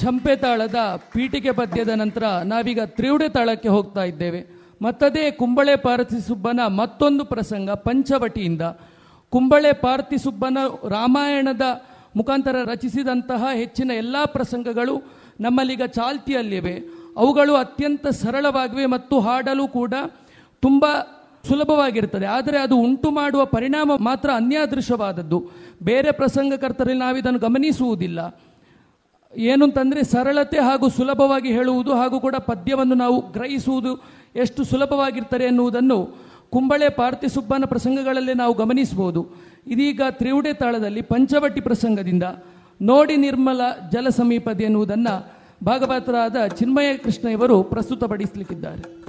ಝಂಪೆ ತಾಳದ ಪೀಠಿಕೆ ಪದ್ಯದ ನಂತರ ನಾವೀಗ ತ್ರಿವುಡೆ ತಾಳಕ್ಕೆ ಹೋಗ್ತಾ ಇದ್ದೇವೆ. ಮತ್ತದೇ ಕುಂಬಳೆ ಪಾರ್ಥಿಸುಬ್ಬನ ಮತ್ತೊಂದು ಪ್ರಸಂಗ ಪಂಚವಟಿಯಿಂದ. ಕುಂಬಳೆ ಪಾರ್ಥಿಸುಬ್ಬನ ರಾಮಾಯಣದ ಮುಖಾಂತರ ರಚಿಸಿದಂತಹ ಹೆಚ್ಚಿನ ಎಲ್ಲ ಪ್ರಸಂಗಗಳು ನಮ್ಮಲ್ಲಿಗ ಚಾಲ್ತಿಯಲ್ಲಿವೆ. ಅವುಗಳು ಅತ್ಯಂತ ಸರಳವಾಗಿವೆ ಮತ್ತು ಹಾಡಲು ಕೂಡ ತುಂಬ ಸುಲಭವಾಗಿರುತ್ತದೆ. ಆದರೆ ಅದು ಉಂಟು ಮಾಡುವ ಪರಿಣಾಮ ಮಾತ್ರ ಅನ್ಯಾದೃಶ್ಯವಾದದ್ದು ಬೇರೆ ಪ್ರಸಂಗಕರ್ತರಲ್ಲಿ ನಾವಿದನ್ನು ಗಮನಿಸುವುದಿಲ್ಲ. ಏನು ಅಂತಂದರೆ ಸರಳತೆ ಹಾಗೂ ಸುಲಭವಾಗಿ ಹೇಳುವುದು ಹಾಗೂ ಕೂಡ ಪದ್ಯವನ್ನು ನಾವು ಗ್ರಹಿಸುವುದು ಎಷ್ಟು ಸುಲಭವಾಗಿರ್ತಾರೆ ಎನ್ನುವುದನ್ನು ಕುಂಬಳೆ ಪಾರ್ಥಿಸುಬ್ಬನ ಪ್ರಸಂಗಗಳಲ್ಲೇ ನಾವು ಗಮನಿಸಬಹುದು. ಇದೀಗ ತ್ರಿವುಡೆ ತಾಳದಲ್ಲಿ ಪಂಚವಟಿ ಪ್ರಸಂಗದಿಂದ ನೋಡಿ ನಿರ್ಮಲ ಜಲ ಸಮೀಪದೆ ಎನ್ನುವುದನ್ನು ಭಾಗವತರಾದ ಚಿನ್ಮಯ ಕೃಷ್ಣ ಇವರು ಪ್ರಸ್ತುತಪಡಿಸಲಿಕ್ಕಿದ್ದಾರೆ.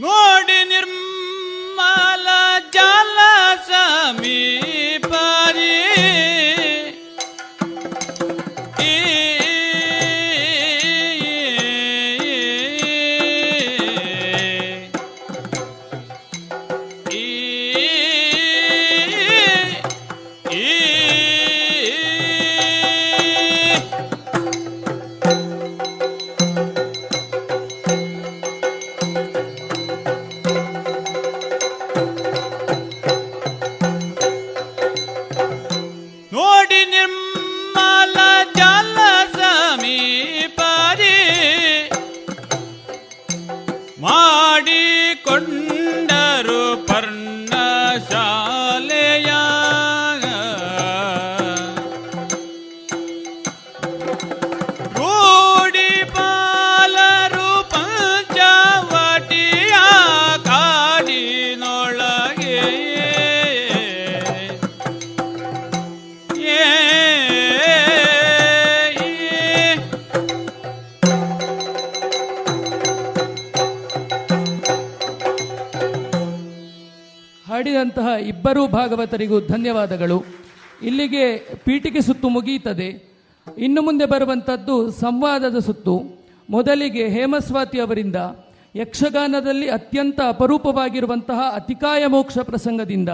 ನೋಡಿ ನಿರ್ಮಲ ಜಲ ಸಮೀಪರಿ ಇಬ್ಬರೂ ಭಾಗವತರಿಗೂ ಧನ್ಯವಾದಗಳು. ಇಲ್ಲಿಗೆ ಪೀಠಿಕೆ ಸುತ್ತು ಮುಗಿಯುತ್ತದೆ. ಇನ್ನು ಮುಂದೆ ಬರುವಂಥದ್ದು ಸಂವಾದದ ಸುತ್ತು. ಮೊದಲಿಗೆ ಹೇಮಸ್ವಾತಿ ಅವರಿಂದ ಯಕ್ಷಗಾನದಲ್ಲಿ ಅತ್ಯಂತ ಅಪರೂಪವಾಗಿರುವಂತಹ ಅತಿಕಾಯ ಮೋಕ್ಷ ಪ್ರಸಂಗದಿಂದ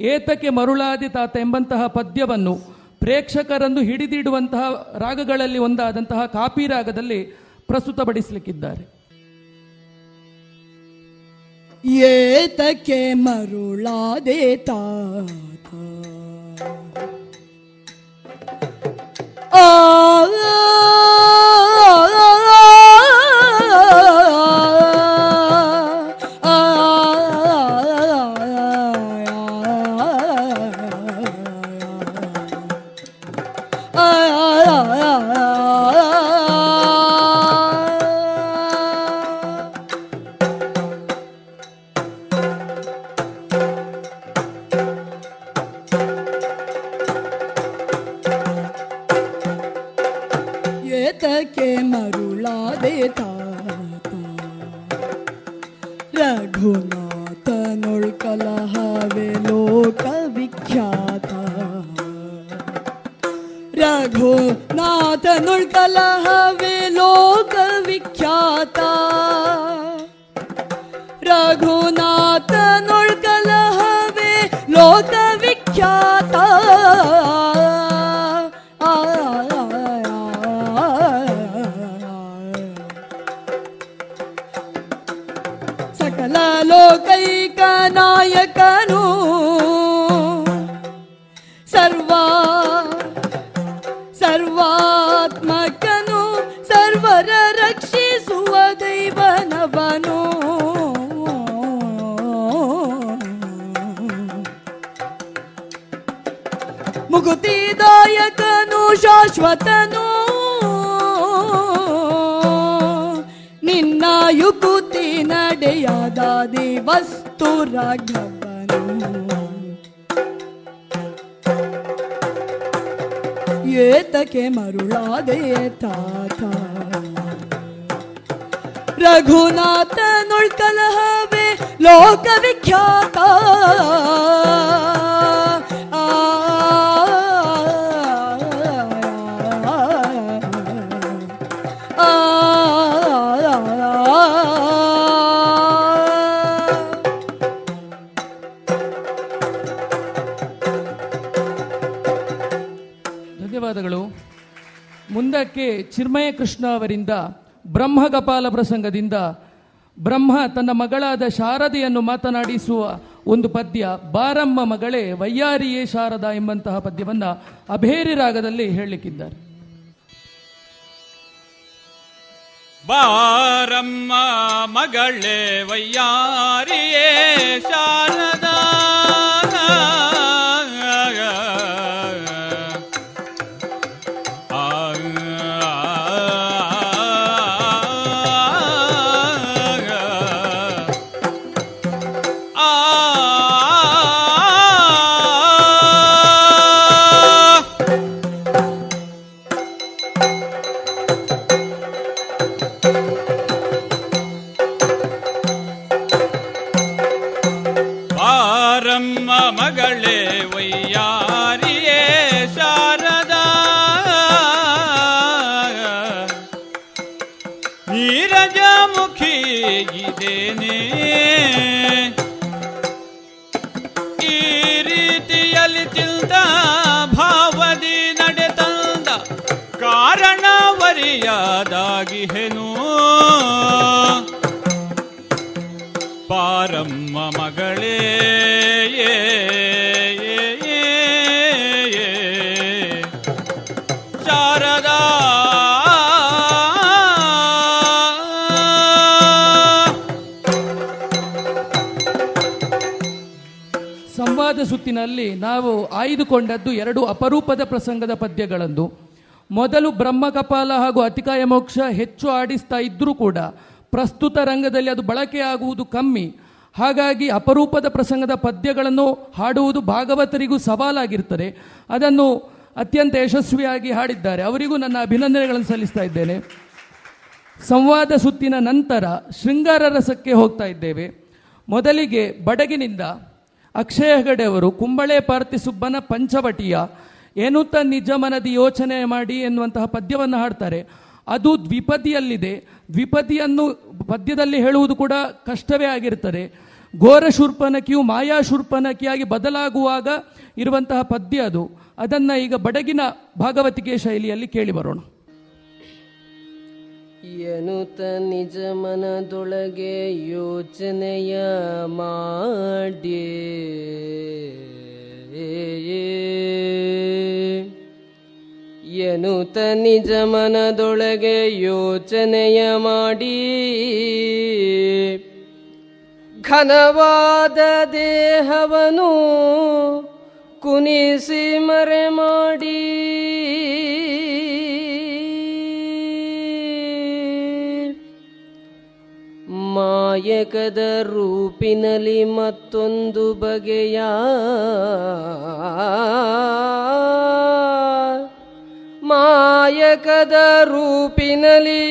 ಏತಕ್ಕೆ ಮರುಳಾದಿ ತಾತ ಎಂಬಂತಹ ಪದ್ಯವನ್ನು ಪ್ರೇಕ್ಷಕರನ್ನು ಹಿಡಿದಿಡುವಂತಹ ರಾಗಗಳಲ್ಲಿ ಒಂದಾದಂತಹ ಕಾಪಿ ರಾಗದಲ್ಲಿ ಪ್ರಸ್ತುತಪಡಿಸಲಿಕ್ಕಿದ್ದಾರೆ. ಏತಕ್ಕೆ ಮರುಳಾದೆ ತಾತ? ಆ ಅವರಿಂದ, ಬ್ರಹ್ಮಗಪಾಲ ಪ್ರಸಂಗದಿಂದ, ಬ್ರಹ್ಮ ತನ್ನ ಮಗಳಾದ ಶಾರದೆಯನ್ನು ಮಾತನಾಡಿಸುವ ಒಂದು ಪದ್ಯ, ಬಾರಮ್ಮ ಮಗಳೇ ವೈಯಾರಿಯೇ ಶಾರದ ಎಂಬಂತಹ ಪದ್ಯವನ್ನು ಅಭೇರಿ ರಾಗದಲ್ಲಿ ಹೇಳಲಿಕ್ಕಿದ್ದಾರೆ. ಬಾರಮ್ಮ ಮಗಳೇ ವೈಯಾರಿಯೇ ಶಾರದಾ ಸಂವಾದ ನಾವು ಆಯ್ದುಕೊಂಡದ್ದು ಎರಡು ಅಪರೂಪದ ಪ್ರಸಂಗದ ಪದ್ಯಗಳಂದು. ಮೊದಲು ಬ್ರಹ್ಮಕಪಾಲ ಹಾಗೂ ಅತಿಕಾಯ ಮೋಕ್ಷ ಹೆಚ್ಚು ಆಡಿಸ್ತಾ ಇದ್ರೂ ಕೂಡ ಪ್ರಸ್ತುತ ರಂಗದಲ್ಲಿ ಅದು ಬಳಕೆಯಾಗುವುದು ಕಮ್ಮಿ. ಹಾಗಾಗಿ ಅಪರೂಪದ ಪ್ರಸಂಗದ ಪದ್ಯಗಳನ್ನು ಹಾಡುವುದು ಭಾಗವತರಿಗೂ ಸವಾಲಾಗಿರ್ತದೆ ಅದನ್ನು ಅತ್ಯಂತ ಯಶಸ್ವಿಯಾಗಿ ಹಾಡಿದ್ದಾರೆ. ಅವರಿಗೂ ನನ್ನ ಅಭಿನಂದನೆಗಳನ್ನು ಸಲ್ಲಿಸ್ತಾ ಇದ್ದೇನೆ. ಸಂವಾದ ಸುತ್ತಿನ ನಂತರ ಶೃಂಗಾರ ರಸಕ್ಕೆ ಹೋಗ್ತಾ ಇದ್ದೇವೆ. ಮೊದಲಿಗೆ ಬಡಗಿನಿಂದ ಅಕ್ಷಯ ಹೆಗಡೆಯವರು ಕುಂಬಳೆ ಪಾರ್ತಿ ಸುಬ್ಬನ ಪಂಚವಟಿಯ ಏನುತ್ತ ನಿಜ ಮನದಿ ಯೋಚನೆ ಮಾಡಿ ಎನ್ನುವಂತಹ ಪದ್ಯವನ್ನು ಹಾಡ್ತಾರೆ. ಅದು ದ್ವಿಪದಿಯಲ್ಲಿದೆ. ದ್ವಿಪದಿಯನ್ನು ಪದ್ಯದಲ್ಲಿ ಹೇಳುವುದು ಕೂಡ ಕಷ್ಟವೇ ಆಗಿರ್ತದೆ ಘೋರ ಶೂರ್ಪನಕಿಯು ಮಾಯಾ ಶೂರ್ಪನಕಿಯಾಗಿ ಬದಲಾಗುವಾಗ ಇರುವಂತಹ ಪದ್ಯ ಅದು. ಅದನ್ನು ಈಗ ಬಡಗಿನ ಭಾಗವತಿಕೆ ಶೈಲಿಯಲ್ಲಿ ಕೇಳಿ ಬರೋಣ. ಎನುತ ನಿಜ ಮನದೊಳಗೆ ಯೋಚನೆಯ ಮಾಡಿ ಎನುತ ನಿಜ ಮನದೊಳಗೆ ಯೋಚನೆಯ ಮಾಡಿ. ಘನವಾದ ದೇಹವನು ಕುನಿಸಿ ಮರೆ ಮಾಡಿ. ಮಾಯಕದ ರೂಪಿನಲ್ಲಿ ಮತ್ತೊಂದು ಬಗೆಯ ಮಾಯಕದ ರೂಪಿನಲ್ಲಿ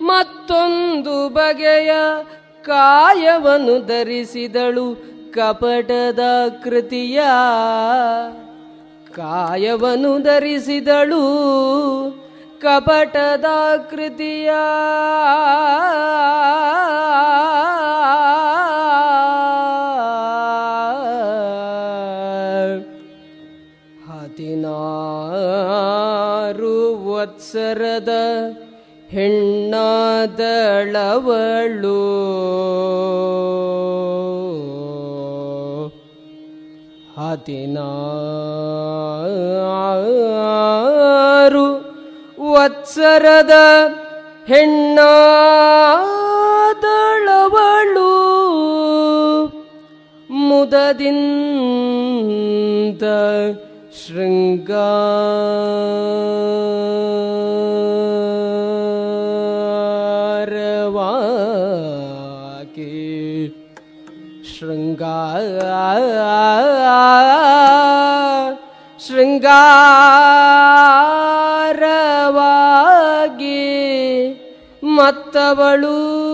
ಮತ್ತೊಂದು ಬಗೆಯ ಕಾಯವನ್ನು ಧರಿಸಿದಳು ಕಪಟದ ಕೃತಿಯ. ಕಾಯವನ್ನು ಧರಿಸಿದಳು ಕಪಟದ ಕೃತಿಯ ಹದಿನಾರು ವತ್ಸರದ ಹೆಣ್ಣಾದಳವಳು. ಹದಿನಾರು ವತ್ಸರದ ಹೆಣ್ಣಾದಳವಳು ಮುದದಿಂದ ಶೃಂಗಾರವಾಗಿ ಶೃಂಗಾರ ಶೃಂಗಾರವಾಗಿ ಮತ್ತವಳು.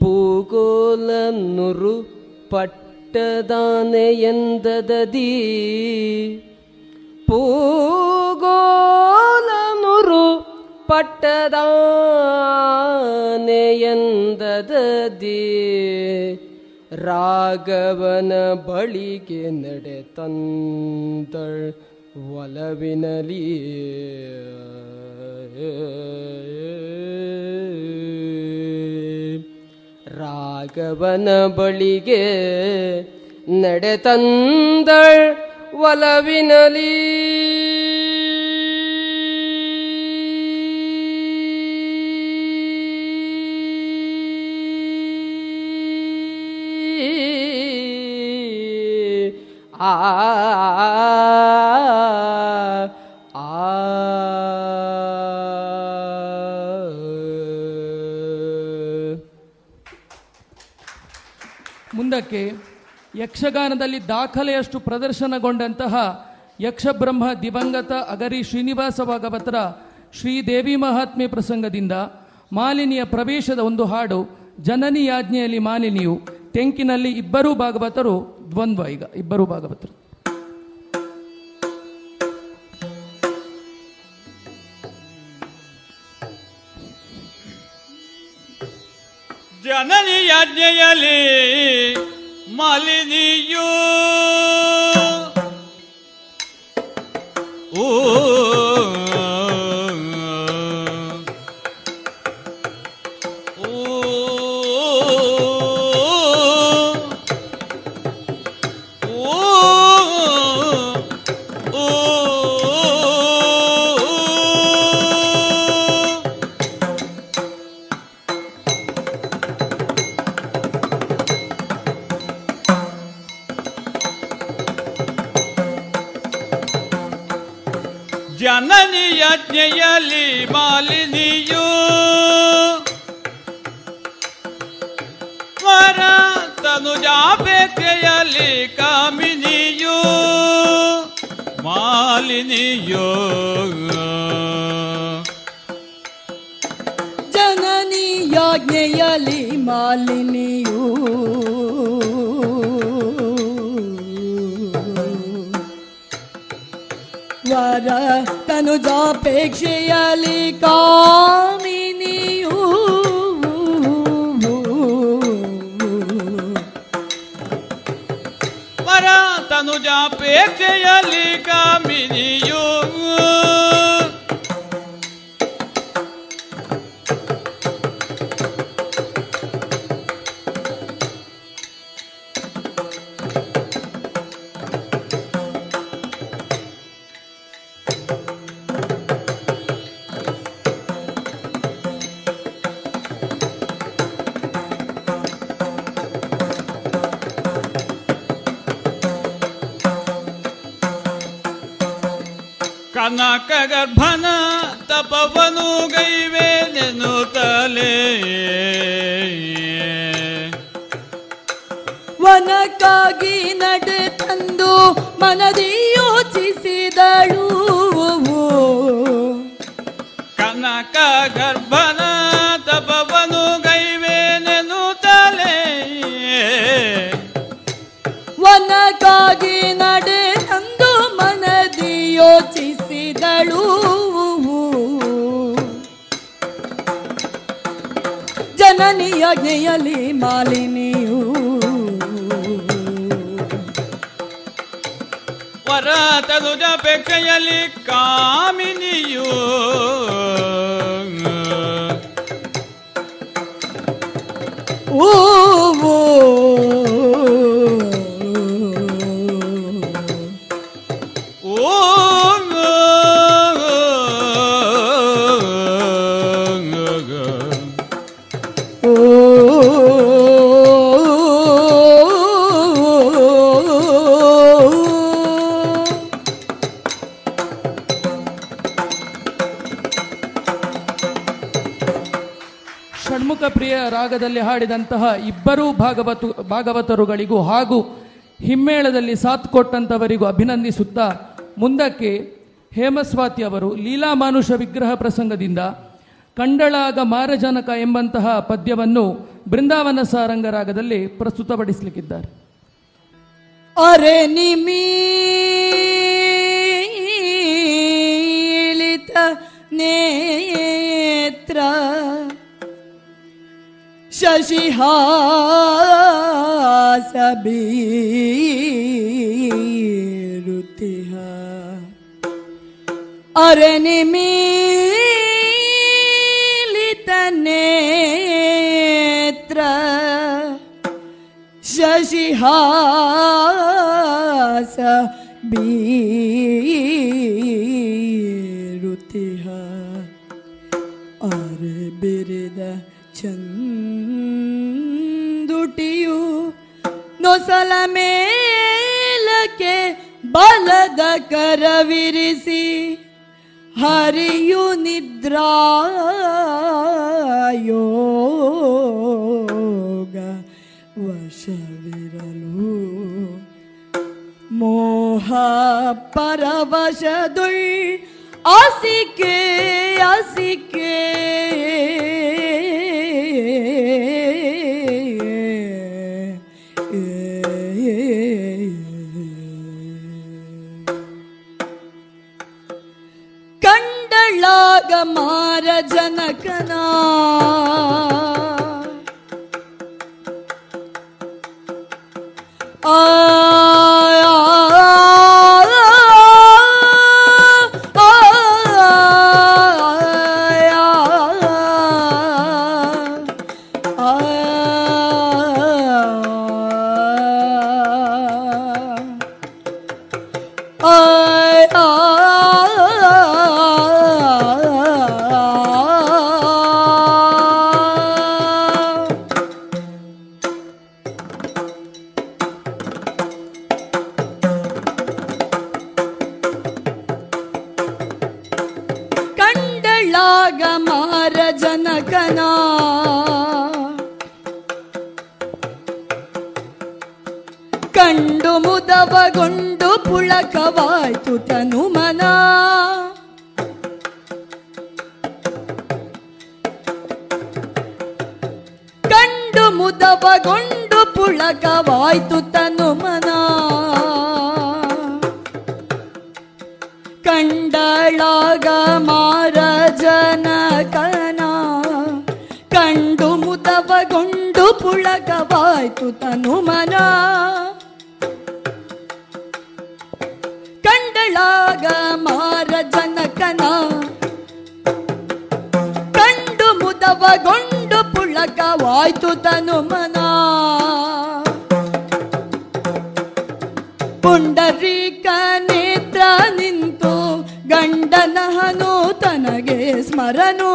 ಪೂಗೋಲನ್ನುರು ಪಟ್ಟದಾನೆ ಎಂದದದಿ. ಪೂಗೋಲನುರು ಪಟ್ಟದಾನೆ ಎಂದದದಿ ರಾಘವನ ಬಳಿಗೆ ನಡೆ ತಂದಳ್ ಒಲವಿನಲಿ. ರಾಘವನ ಬಳಿಗೆ ನಡೆ ತಂದಳ್ ಒಲವಿನಲಿ. ಮುಂದಕ್ಕೆ ಯಕ್ಷಗಾನದಲ್ಲಿ ದಾಖಲೆಯಷ್ಟು ಪ್ರದರ್ಶನಗೊಂಡಂತಹ ಯಕ್ಷಬ್ರಹ್ಮ ದಿವಂಗತ ಅಗರಿ ಶ್ರೀನಿವಾಸ ಭಾಗವತರ ಶ್ರೀದೇವಿ ಮಹಾತ್ಮೆ ಪ್ರಸಂಗದಿಂದ ಮಾಲಿನಿಯ ಪ್ರವೇಶದ ಒಂದು ಹಾಡು ಜನನಿಯಾಜ್ಞೆಯಲ್ಲಿ ಮಾಲಿನಿಯು. ತೆಂಕಿನಲ್ಲಿ ಇಬ್ಬರೂ ಭಾಗವತರು ದ್ವಂದ್ವ ಈಗ ಇಬ್ಬರು ಭಾಗವತರು ಜನನಿ ಯಾಜ್ಞೆಯಲ್ಲಿ ಮಾಲಿನಿಯು ರಾಗದಲ್ಲಿ ಹಾಡಿದಂತಹ ಇಬ್ಬರೂ ಭಾಗವತು, ಭಾಗವತರುಗಳಿಗೂ ಹಾಗೂ ಹಿಮ್ಮೇಳದಲ್ಲಿ ಸಾಥ್ ಕೊಟ್ಟಂತವರಿಗೂ ಅಭಿನಂದಿಸುತ್ತಾ ಮುಂದಕ್ಕೆ ಹೇಮಸ್ವಾತಿ ಅವರು ಲೀಲಾ ಮಾನುಷ ವಿಗ್ರಹ ಪ್ರಸಂಗದಿಂದ ಕಂಡಳಾಗ ಮಾರಜನಕ ಎಂಬಂತಹ ಪದ್ಯವನ್ನು ಬೃಂದಾವನ ಸಾರಂಗ ರಾಗದಲ್ಲಿ ಪ್ರಸ್ತುತಪಡಿಸಲಿಕ್ಕಿದ್ದಾರೆ. ಅರೆ ನಿಮೀಲಿತ ನೇತ್ರ ಶಶಿಹಾಸ ಬೀರುತಿಹ ಅರೆ ನಿಮೀಲಿತ ನೇತ್ರ ಶಶಿಹಾಸ ಬೀರುತಿಹ ನೊಸಲ ಮೇಲಕ್ಕೆ ಬಲದ ಕರವಿರಿಸಿ ಹರಿಯು ನಿದ್ರಾಯೋಗ ವಶವಿರಲು ಮೋಹ ಪರವಶದುಳ್ ಆಸಿಕೆ ಆಸಿಕೆ ಕಂಡಳಾಗ ಮಾರ ಜನಕನ ಕಂಡಳಾಗ ಪುಳಕವಾಯ್ತು ತನು ಮನ ಕಂಡು ಮುದವಗೊಂಡು ಪುಳಕವಾಯ್ತು ತನು ಮನ ಕಂಡಳಾಗ ಮಾರ ಜನಕನ ಕಂಡು ಮುದವಗೊಂಡು ಪುಳಕವಾಯ್ತು ತನು ಮನ ಕಂಡಳಾಗ ಮಾರ ಜನಕನ. ಕಂಡು ಮುದವಗೊಂಡು ಪುಳಕವಾಯ್ತು ತನು ಮನ ಪುಂಡರೀಕ ನೇತ್ರ ನಿಂತು ಗಂಡನ ಹನು ತನಗೆ ಸ್ಮರನು.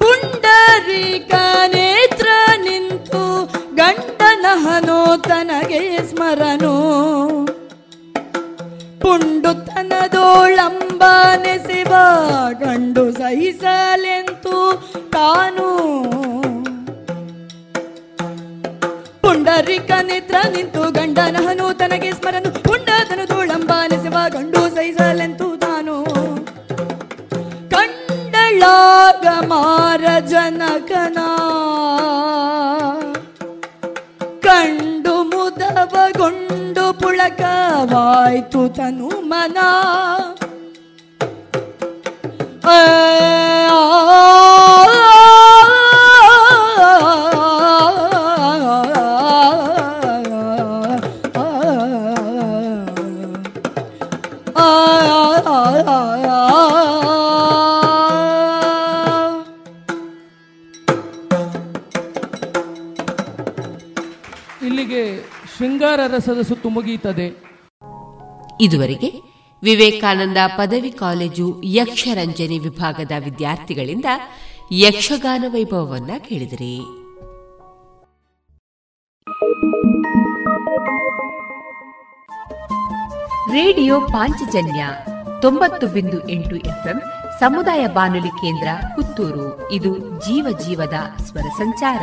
ಪುಂಡರೀಕ ತನಗೆ ಸ್ಮರನು. ಪುಂಡುತನದೋಳಂಬನೆಸಿವ ಗಂಡು ಸಹಿಸಲೆಂತು ತಾನು. ಪುಂಡರಿಕ ನೇತ್ರ ನಿಂತು ಗಂಡನ ಹನು ತನಗೆ ಸ್ಮರನು ಪುಂಡತನದೋಳಂಬನೆಸಿವ ಗಂಡು ಸಹಿಸಲೆಂತು ತಾನು. ಕಂಡಳಾಗ ಮಾರ ಜನಕನ ಮುದವಗೊಂಡು ಪುಳಕವಾಯ್ತು ತನು ಮನ. ಆ, ಶೃಂಗಾರ ರಸದ ಸುತ್ತು ಮುಗಿಯುತ್ತದೆ. ಇದುವರೆಗೆ ವಿವೇಕಾನಂದ ಪದವಿ ಕಾಲೇಜು ಯಕ್ಷರಂಜನಿ ವಿಭಾಗದ ವಿದ್ಯಾರ್ಥಿಗಳಿಂದ ಯಕ್ಷಗಾನ ವೈಭವವನ್ನ ಕೇಳಿದಿರಿ. ರೇಡಿಯೋ ಪಾಂಚಜನ್ಯ ತೊಂಬತ್ತು ಬಿಂದು ಎಂಟು ಎಫ್ಎಂ ಸಮುದಾಯ ಬಾನುಲಿ ಕೇಂದ್ರ ಪುತ್ತೂರು. ಇದು ಜೀವ ಜೀವದ ಸ್ವರ ಸಂಚಾರ.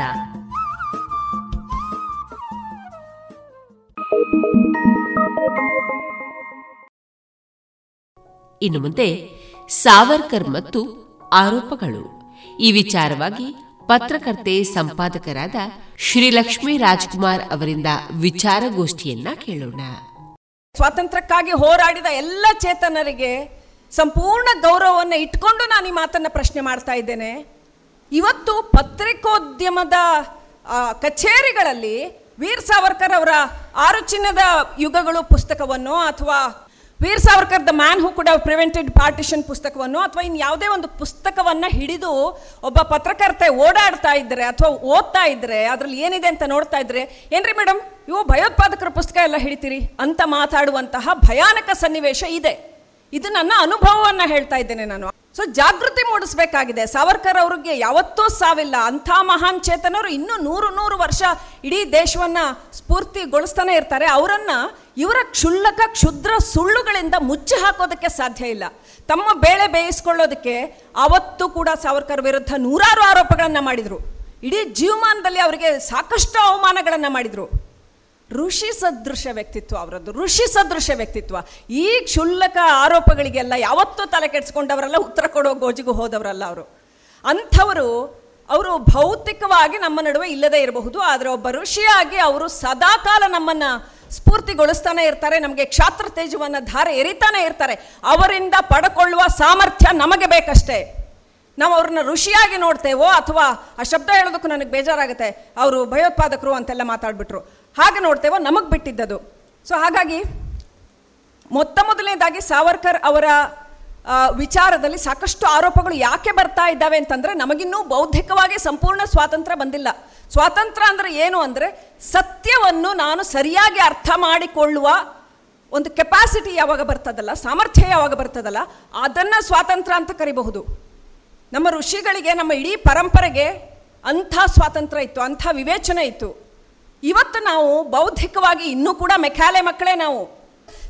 ಇನ್ನು ಮುಂದೆ ಸಾವರ್ಕರ್ ಮತ್ತು ಆರೋಪಗಳು. ಈ ವಿಚಾರವಾಗಿ ಪತ್ರಕರ್ತೆ ಸಂಪಾದಕರಾದ ಶ್ರೀಲಕ್ಷ್ಮೀ ರಾಜ್ಕುಮಾರ್ ಅವರಿಂದ ವಿಚಾರಗೋಷ್ಠಿಯನ್ನ ಕೇಳೋಣ. ಸ್ವಾತಂತ್ರ್ಯಕ್ಕಾಗಿ ಹೋರಾಡಿದ ಎಲ್ಲ ಚೇತನರಿಗೆ ಸಂಪೂರ್ಣ ಗೌರವವನ್ನು ಇಟ್ಕೊಂಡು ನಾನು ಈ ಮಾತನ್ನ ಪ್ರಶ್ನೆ ಮಾಡ್ತಾ ಇದ್ದೇನೆ. ಇವತ್ತು ಪತ್ರಿಕೋದ್ಯಮದ ಕಚೇರಿಗಳಲ್ಲಿ ವೀರ್ ಸಾವರ್ಕರ್ ಅವರ ಆರು ಚಿನ್ನದ ಯುಗಗಳು ಪುಸ್ತಕವನ್ನು ಅಥವಾ Veer Savarkar the man who could prevented partition ಪುಸ್ತಕವನ್ನು ಅಥವಾ ಇನ್ ಯಾವುದೇ ಒಂದು ಪುಸ್ತಕವನ್ನ ಹಿಡಿದು ಒಬ್ಬ ಪತ್ರಕರ್ತೆ ಓಡಾಡ್ತಾ ಇದ್ರೆ ಅಥವಾ ಓದ್ತಾ ಇದ್ರೆ ಅದ್ರಲ್ಲಿ ಏನಿದೆ ಅಂತ ನೋಡ್ತಾ ಇದ್ರೆ, ಏನ್ರಿ ಮೇಡಮ್ ಇವು ಭಯೋತ್ಪಾದಕರ ಪುಸ್ತಕ ಎಲ್ಲ ಹಿಡಿತೀರಿ? ಅಂತ ಮಾತಾಡುವಂತಹ ಭಯಾನಕ ಸನ್ನಿವೇಶ ಇದೆ. ಇದು ನನ್ನ ಅನುಭವವನ್ನ ಹೇಳ್ತಾ ಇದ್ದೇನೆ ನಾನು. ಸೊ ಜಾಗೃತಿ ಮೂಡಿಸ್ಬೇಕಾಗಿದೆ. ಸಾವರ್ಕರ್ ಅವ್ರಿಗೆ ಯಾವತ್ತೂ ಸಾವಿಲ್ಲ. ಅಂಥ ಮಹಾನ್ ಚೇತನರು ಇನ್ನೂ ನೂರು ನೂರು ವರ್ಷ ಇಡೀ ದೇಶವನ್ನ ಸ್ಫೂರ್ತಿಗೊಳಿಸ್ತಾನೆ ಇರ್ತಾರೆ. ಅವರನ್ನ ಇವರ ಕ್ಷುಲ್ಲಕ, ಕ್ಷುದ್ರ ಸುಳ್ಳುಗಳಿಂದ ಮುಚ್ಚಿ ಹಾಕೋದಕ್ಕೆ ಸಾಧ್ಯ ಇಲ್ಲ. ತಮ್ಮ ಬೇಳೆ ಬೇಯಿಸ್ಕೊಳ್ಳೋದಕ್ಕೆ ಅವತ್ತು ಕೂಡ ಸಾವರ್ಕರ್ ವಿರುದ್ಧ ನೂರಾರು ಆರೋಪಗಳನ್ನ ಮಾಡಿದ್ರು. ಇಡೀ ಜೀವಮಾನದಲ್ಲಿ ಅವರಿಗೆ ಸಾಕಷ್ಟು ಅವಮಾನಗಳನ್ನ ಮಾಡಿದ್ರು. ಋಷಿ ಸದೃಶ ವ್ಯಕ್ತಿತ್ವ ಅವರದ್ದು. ಋಷಿ ಸದೃಶ ವ್ಯಕ್ತಿತ್ವ. ಈ ಕ್ಷುಲ್ಲಕ ಆರೋಪಗಳಿಗೆಲ್ಲ ಯಾವತ್ತೂ ತಲೆ ಕೆಡಿಸ್ಕೊಂಡವರಲ್ಲ, ಉತ್ತರ ಕೊಡೋ ಗೋಜಿಗೂ ಹೋದವರಲ್ಲ ಅವರು. ಅಂಥವರು, ಅವರು ಭೌತಿಕವಾಗಿ ನಮ್ಮ ನಡುವೆ ಇಲ್ಲದೇ ಇರಬಹುದು, ಆದರೆ ಒಬ್ಬ ಋಷಿಯಾಗಿ ಅವರು ಸದಾಕಾಲ ನಮ್ಮನ್ನ ಸ್ಫೂರ್ತಿಗೊಳಿಸ್ತಾನೆ ಇರ್ತಾರೆ, ನಮಗೆ ಕ್ಷಾತ್ರ ತೇಜವನ್ನು ಧಾರೆ ಎರಿತಾನೆ ಇರ್ತಾರೆ. ಅವರಿಂದ ಪಡ್ಕೊಳ್ಳುವ ಸಾಮರ್ಥ್ಯ ನಮಗೆ ಬೇಕಷ್ಟೇ. ನಾವು ಅವ್ರನ್ನ ಋಷಿಯಾಗಿ ನೋಡ್ತೇವೋ ಅಥವಾ ಆ ಶಬ್ದ ಹೇಳೋದಕ್ಕೂ ನನಗೆ ಬೇಜಾರಾಗುತ್ತೆ. ಅವರು ಭಯೋತ್ಪಾದಕರು ಅಂತೆಲ್ಲ ಮಾತಾಡ್ಬಿಟ್ರು. ಹಾಗೆ ನೋಡ್ತೇವೋ ನಮಗೆ ಬಿಟ್ಟಿದ್ದದು. ಸೊ ಹಾಗಾಗಿ ಮೊತ್ತ ಮೊದಲನೇದಾಗಿ ಸಾವರ್ಕರ್ ಅವರ ವಿಚಾರದಲ್ಲಿ ಸಾಕಷ್ಟು ಆರೋಪಗಳು ಯಾಕೆ ಬರ್ತಾ ಇದ್ದಾವೆ ಅಂತಂದ್ರೆ ನಮಗಿನ್ನೂ ಬೌದ್ಧಿಕವಾಗಿ ಸಂಪೂರ್ಣ ಸ್ವಾತಂತ್ರ್ಯ ಬಂದಿಲ್ಲ. ಸ್ವಾತಂತ್ರ್ಯ ಅಂದ್ರೆ ಏನು ಅಂದ್ರೆ ಸತ್ಯವನ್ನು ನಾನು ಸರಿಯಾಗಿ ಅರ್ಥ ಮಾಡಿಕೊಳ್ಳುವ ಒಂದು ಕೆಪಾಸಿಟಿ ಯಾವಾಗ ಬರ್ತದಲ್ಲ, ಸಾಮರ್ಥ್ಯ ಯಾವಾಗ ಬರ್ತದಲ್ಲ, ಅದನ್ನ ಸ್ವಾತಂತ್ರ್ಯ ಅಂತ ಕರಿಬಹುದು. ನಮ್ಮ ಋಷಿಗಳಿಗೆ, ನಮ್ಮ ಇಡೀ ಪರಂಪರೆಗೆ ಅಂಥ ಸ್ವಾತಂತ್ರ್ಯ ಇತ್ತು, ಅಂಥ ವಿವೇಚನೆ ಇತ್ತು. ಇವತ್ತು ನಾವು ಬೌದ್ಧಿಕವಾಗಿ ಇನ್ನೂ ಕೂಡ ಮೆಕ್ಯಾಲೆ ಮಕ್ಕಳೇ ನಾವು.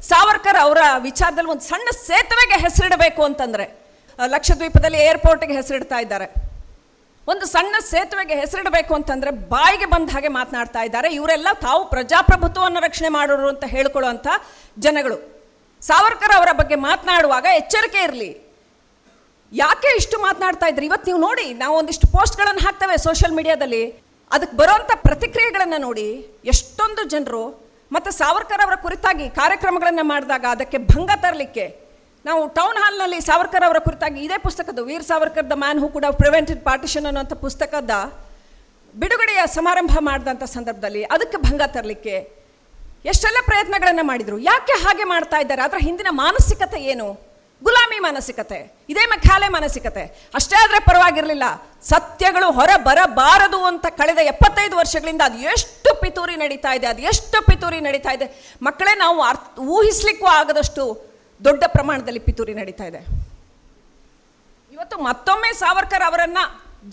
ಸಾವರ್ಕರ್ ಅವರ ವಿಚಾರದಲ್ಲಿ ಒಂದು ಸಣ್ಣ ಸೇತುವೆಗೆ ಹೆಸರಿಡಬೇಕು ಅಂತಂದ್ರೆ ಲಕ್ಷದ್ವೀಪದಲ್ಲಿ ಏರ್ಪೋರ್ಟ್ಗೆ ಹೆಸರಿಡ್ತಾ ಇದ್ದಾರೆ. ಒಂದು ಸಣ್ಣ ಸೇತುವೆಗೆ ಹೆಸರಿಡಬೇಕು ಅಂತಂದ್ರೆ ಬಾಯಿಗೆ ಬಂದ ಹಾಗೆ ಮಾತನಾಡ್ತಾ ಇದ್ದಾರೆ. ಇವರೆಲ್ಲ ತಾವು ಪ್ರಜಾಪ್ರಭುತ್ವವನ್ನು ರಕ್ಷಣೆ ಮಾಡೋರು ಅಂತ ಹೇಳ್ಕೊಳ್ಳುವಂಥ ಜನಗಳು. ಸಾವರ್ಕರ್ ಅವರ ಬಗ್ಗೆ ಮಾತನಾಡುವಾಗ ಎಚ್ಚರಿಕೆ ಇರಲಿ. ಯಾಕೆ ಇಷ್ಟು ಮಾತನಾಡ್ತಾ ಇದ್ರಿ? ಇವತ್ತು ನೀವು ನೋಡಿ ನಾವು ಒಂದಿಷ್ಟು ಪೋಸ್ಟ್ಗಳನ್ನು ಹಾಕ್ತೇವೆ ಸೋಷಿಯಲ್ ಮೀಡಿಯಾದಲ್ಲಿ. ಅದಕ್ಕೆ ಬರೋವಂಥ ಪ್ರತಿಕ್ರಿಯೆಗಳನ್ನು ನೋಡಿ ಎಷ್ಟೊಂದು ಜನರು ಮತ್ತು ಸಾವರ್ಕರ್ ಅವರ ಕುರಿತಾಗಿ ಕಾರ್ಯಕ್ರಮಗಳನ್ನು ಮಾಡಿದಾಗ ಅದಕ್ಕೆ ಭಂಗ ತರಲಿಕ್ಕೆ ನಾವು ಟೌನ್ ಹಾಲ್ನಲ್ಲಿ ಸಾವರ್ಕರ್ ಅವರ ಕುರಿತಾಗಿ ಇದೇ ಪುಸ್ತಕದ Veer Savarkar the man who could prevented partition ಅನ್ನೋಂಥ ಪುಸ್ತಕದ ಬಿಡುಗಡೆಯ ಸಮಾರಂಭ ಮಾಡಿದಂಥ ಸಂದರ್ಭದಲ್ಲಿ ಅದಕ್ಕೆ ಭಂಗ ತರಲಿಕ್ಕೆ ಎಷ್ಟೆಲ್ಲ ಪ್ರಯತ್ನಗಳನ್ನು ಮಾಡಿದರು. ಯಾಕೆ ಹಾಗೆ ಮಾಡ್ತಾ ಇದ್ದಾರೆ? ಅದರ ಹಿಂದಿನ ಮಾನಸಿಕತೆ ಏನು? ಗುಲಾಮಿ ಮಾನಸಿಕತೆ, ಇದೇ ಮಖಾಲೆ ಮಾನಸಿಕತೆ. ಅಷ್ಟೇ ಆದ್ರೆ ಪರವಾಗಿರಲಿಲ್ಲ. ಸತ್ಯಗಳು ಹೊರ ಬರಬಾರದು ಅಂತ ಕಳೆದ ಎಪ್ಪತ್ತೈದು ವರ್ಷಗಳಿಂದ ಅದು ಎಷ್ಟು ಪಿತೂರಿ ನಡೀತಾ ಇದೆ, ಅದು ಎಷ್ಟು ಪಿತೂರಿ ನಡೀತಾ ಇದೆ. ಮಕ್ಕಳೇ, ನಾವು ಅರ್ಥ, ಊಹಿಸ್ಲಿಕ್ಕೂ ಆಗದಷ್ಟು ದೊಡ್ಡ ಪ್ರಮಾಣದಲ್ಲಿ ಪಿತೂರಿ ನಡೀತಾ ಇದೆ. ಇವತ್ತು ಮತ್ತೊಮ್ಮೆ ಸಾವರ್ಕರ್ ಅವರನ್ನ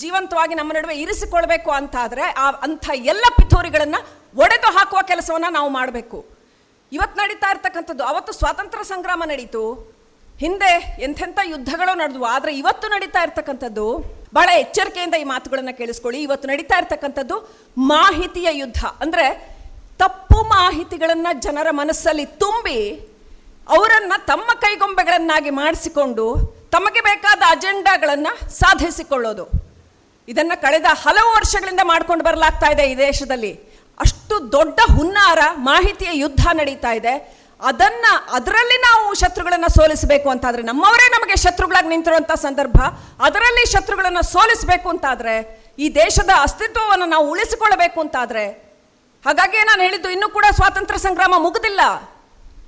ಜೀವಂತವಾಗಿ ನಮ್ಮ ನಡುವೆ ಇರಿಸಿಕೊಳ್ಬೇಕು ಅಂತ ಆದರೆ ಆ ಅಂಥ ಎಲ್ಲ ಪಿತೂರಿಗಳನ್ನ ಒಡೆದು ಹಾಕುವ ಕೆಲಸವನ್ನ ನಾವು ಮಾಡಬೇಕು. ಇವತ್ತು ನಡೀತಾ ಇರ್ತಕ್ಕಂಥದ್ದು, ಅವತ್ತು ಸ್ವಾತಂತ್ರ್ಯ ಸಂಗ್ರಾಮ ನಡೀತು. ಹಿಂದೆ ಎಂಥೆಂಥ ಯುದ್ಧಗಳು ನಡೆದವು, ಆದರೆ ಇವತ್ತು ನಡೀತಾ ಇರ್ತಕ್ಕಂಥದ್ದು ಬಹಳ ಎಚ್ಚರಿಕೆಯಿಂದ ಈ ಮಾತುಗಳನ್ನ ಕೇಳಿಸ್ಕೊಳ್ಳಿ. ಇವತ್ತು ನಡೀತಾ ಇರ್ತಕ್ಕಂಥದ್ದು ಮಾಹಿತಿಯ ಯುದ್ಧ. ಅಂದರೆ ತಪ್ಪು ಮಾಹಿತಿಗಳನ್ನು ಜನರ ಮನಸ್ಸಲ್ಲಿ ತುಂಬಿ ಅವರನ್ನು ತಮ್ಮ ಕೈಗೊಂಬೆಗಳನ್ನಾಗಿ ಮಾಡಿಸಿಕೊಂಡು ತಮಗೆ ಬೇಕಾದ ಅಜೆಂಡಾಗಳನ್ನ ಸಾಧಿಸಿಕೊಳ್ಳೋದು. ಇದನ್ನು ಕಳೆದ ಹಲವು ವರ್ಷಗಳಿಂದ ಮಾಡ್ಕೊಂಡು ಬರಲಾಗ್ತಾ ಇದೆ ಈ ದೇಶದಲ್ಲಿ. ಅಷ್ಟು ದೊಡ್ಡ ಹುನ್ನಾರ ಮಾಹಿತಿಯ ಯುದ್ಧ ನಡೀತಾ ಇದೆ. ಅದನ್ನ, ಅದರಲ್ಲಿ ನಾವು ಶತ್ರುಗಳನ್ನ ಸೋಲಿಸಬೇಕು ಅಂತಾದ್ರೆ, ನಮ್ಮವರೇ ನಮಗೆ ಶತ್ರುಗಳಾಗಿ ನಿಂತಿರುವಂತ ಸಂದರ್ಭ, ಅದರಲ್ಲಿ ಶತ್ರುಗಳನ್ನ ಸೋಲಿಸಬೇಕು ಅಂತಾದ್ರೆ, ಈ ದೇಶದ ಅಸ್ತಿತ್ವವನ್ನು ನಾವು ಉಳಿಸಿಕೊಳ್ಳಬೇಕು ಅಂತಾದ್ರೆ, ಹಾಗಾಗಿ ನಾನು ಹೇಳಿದ್ದು ಇನ್ನೂ ಕೂಡ ಸ್ವಾತಂತ್ರ್ಯ ಸಂಗ್ರಾಮ ಮುಗುದಿಲ್ಲ.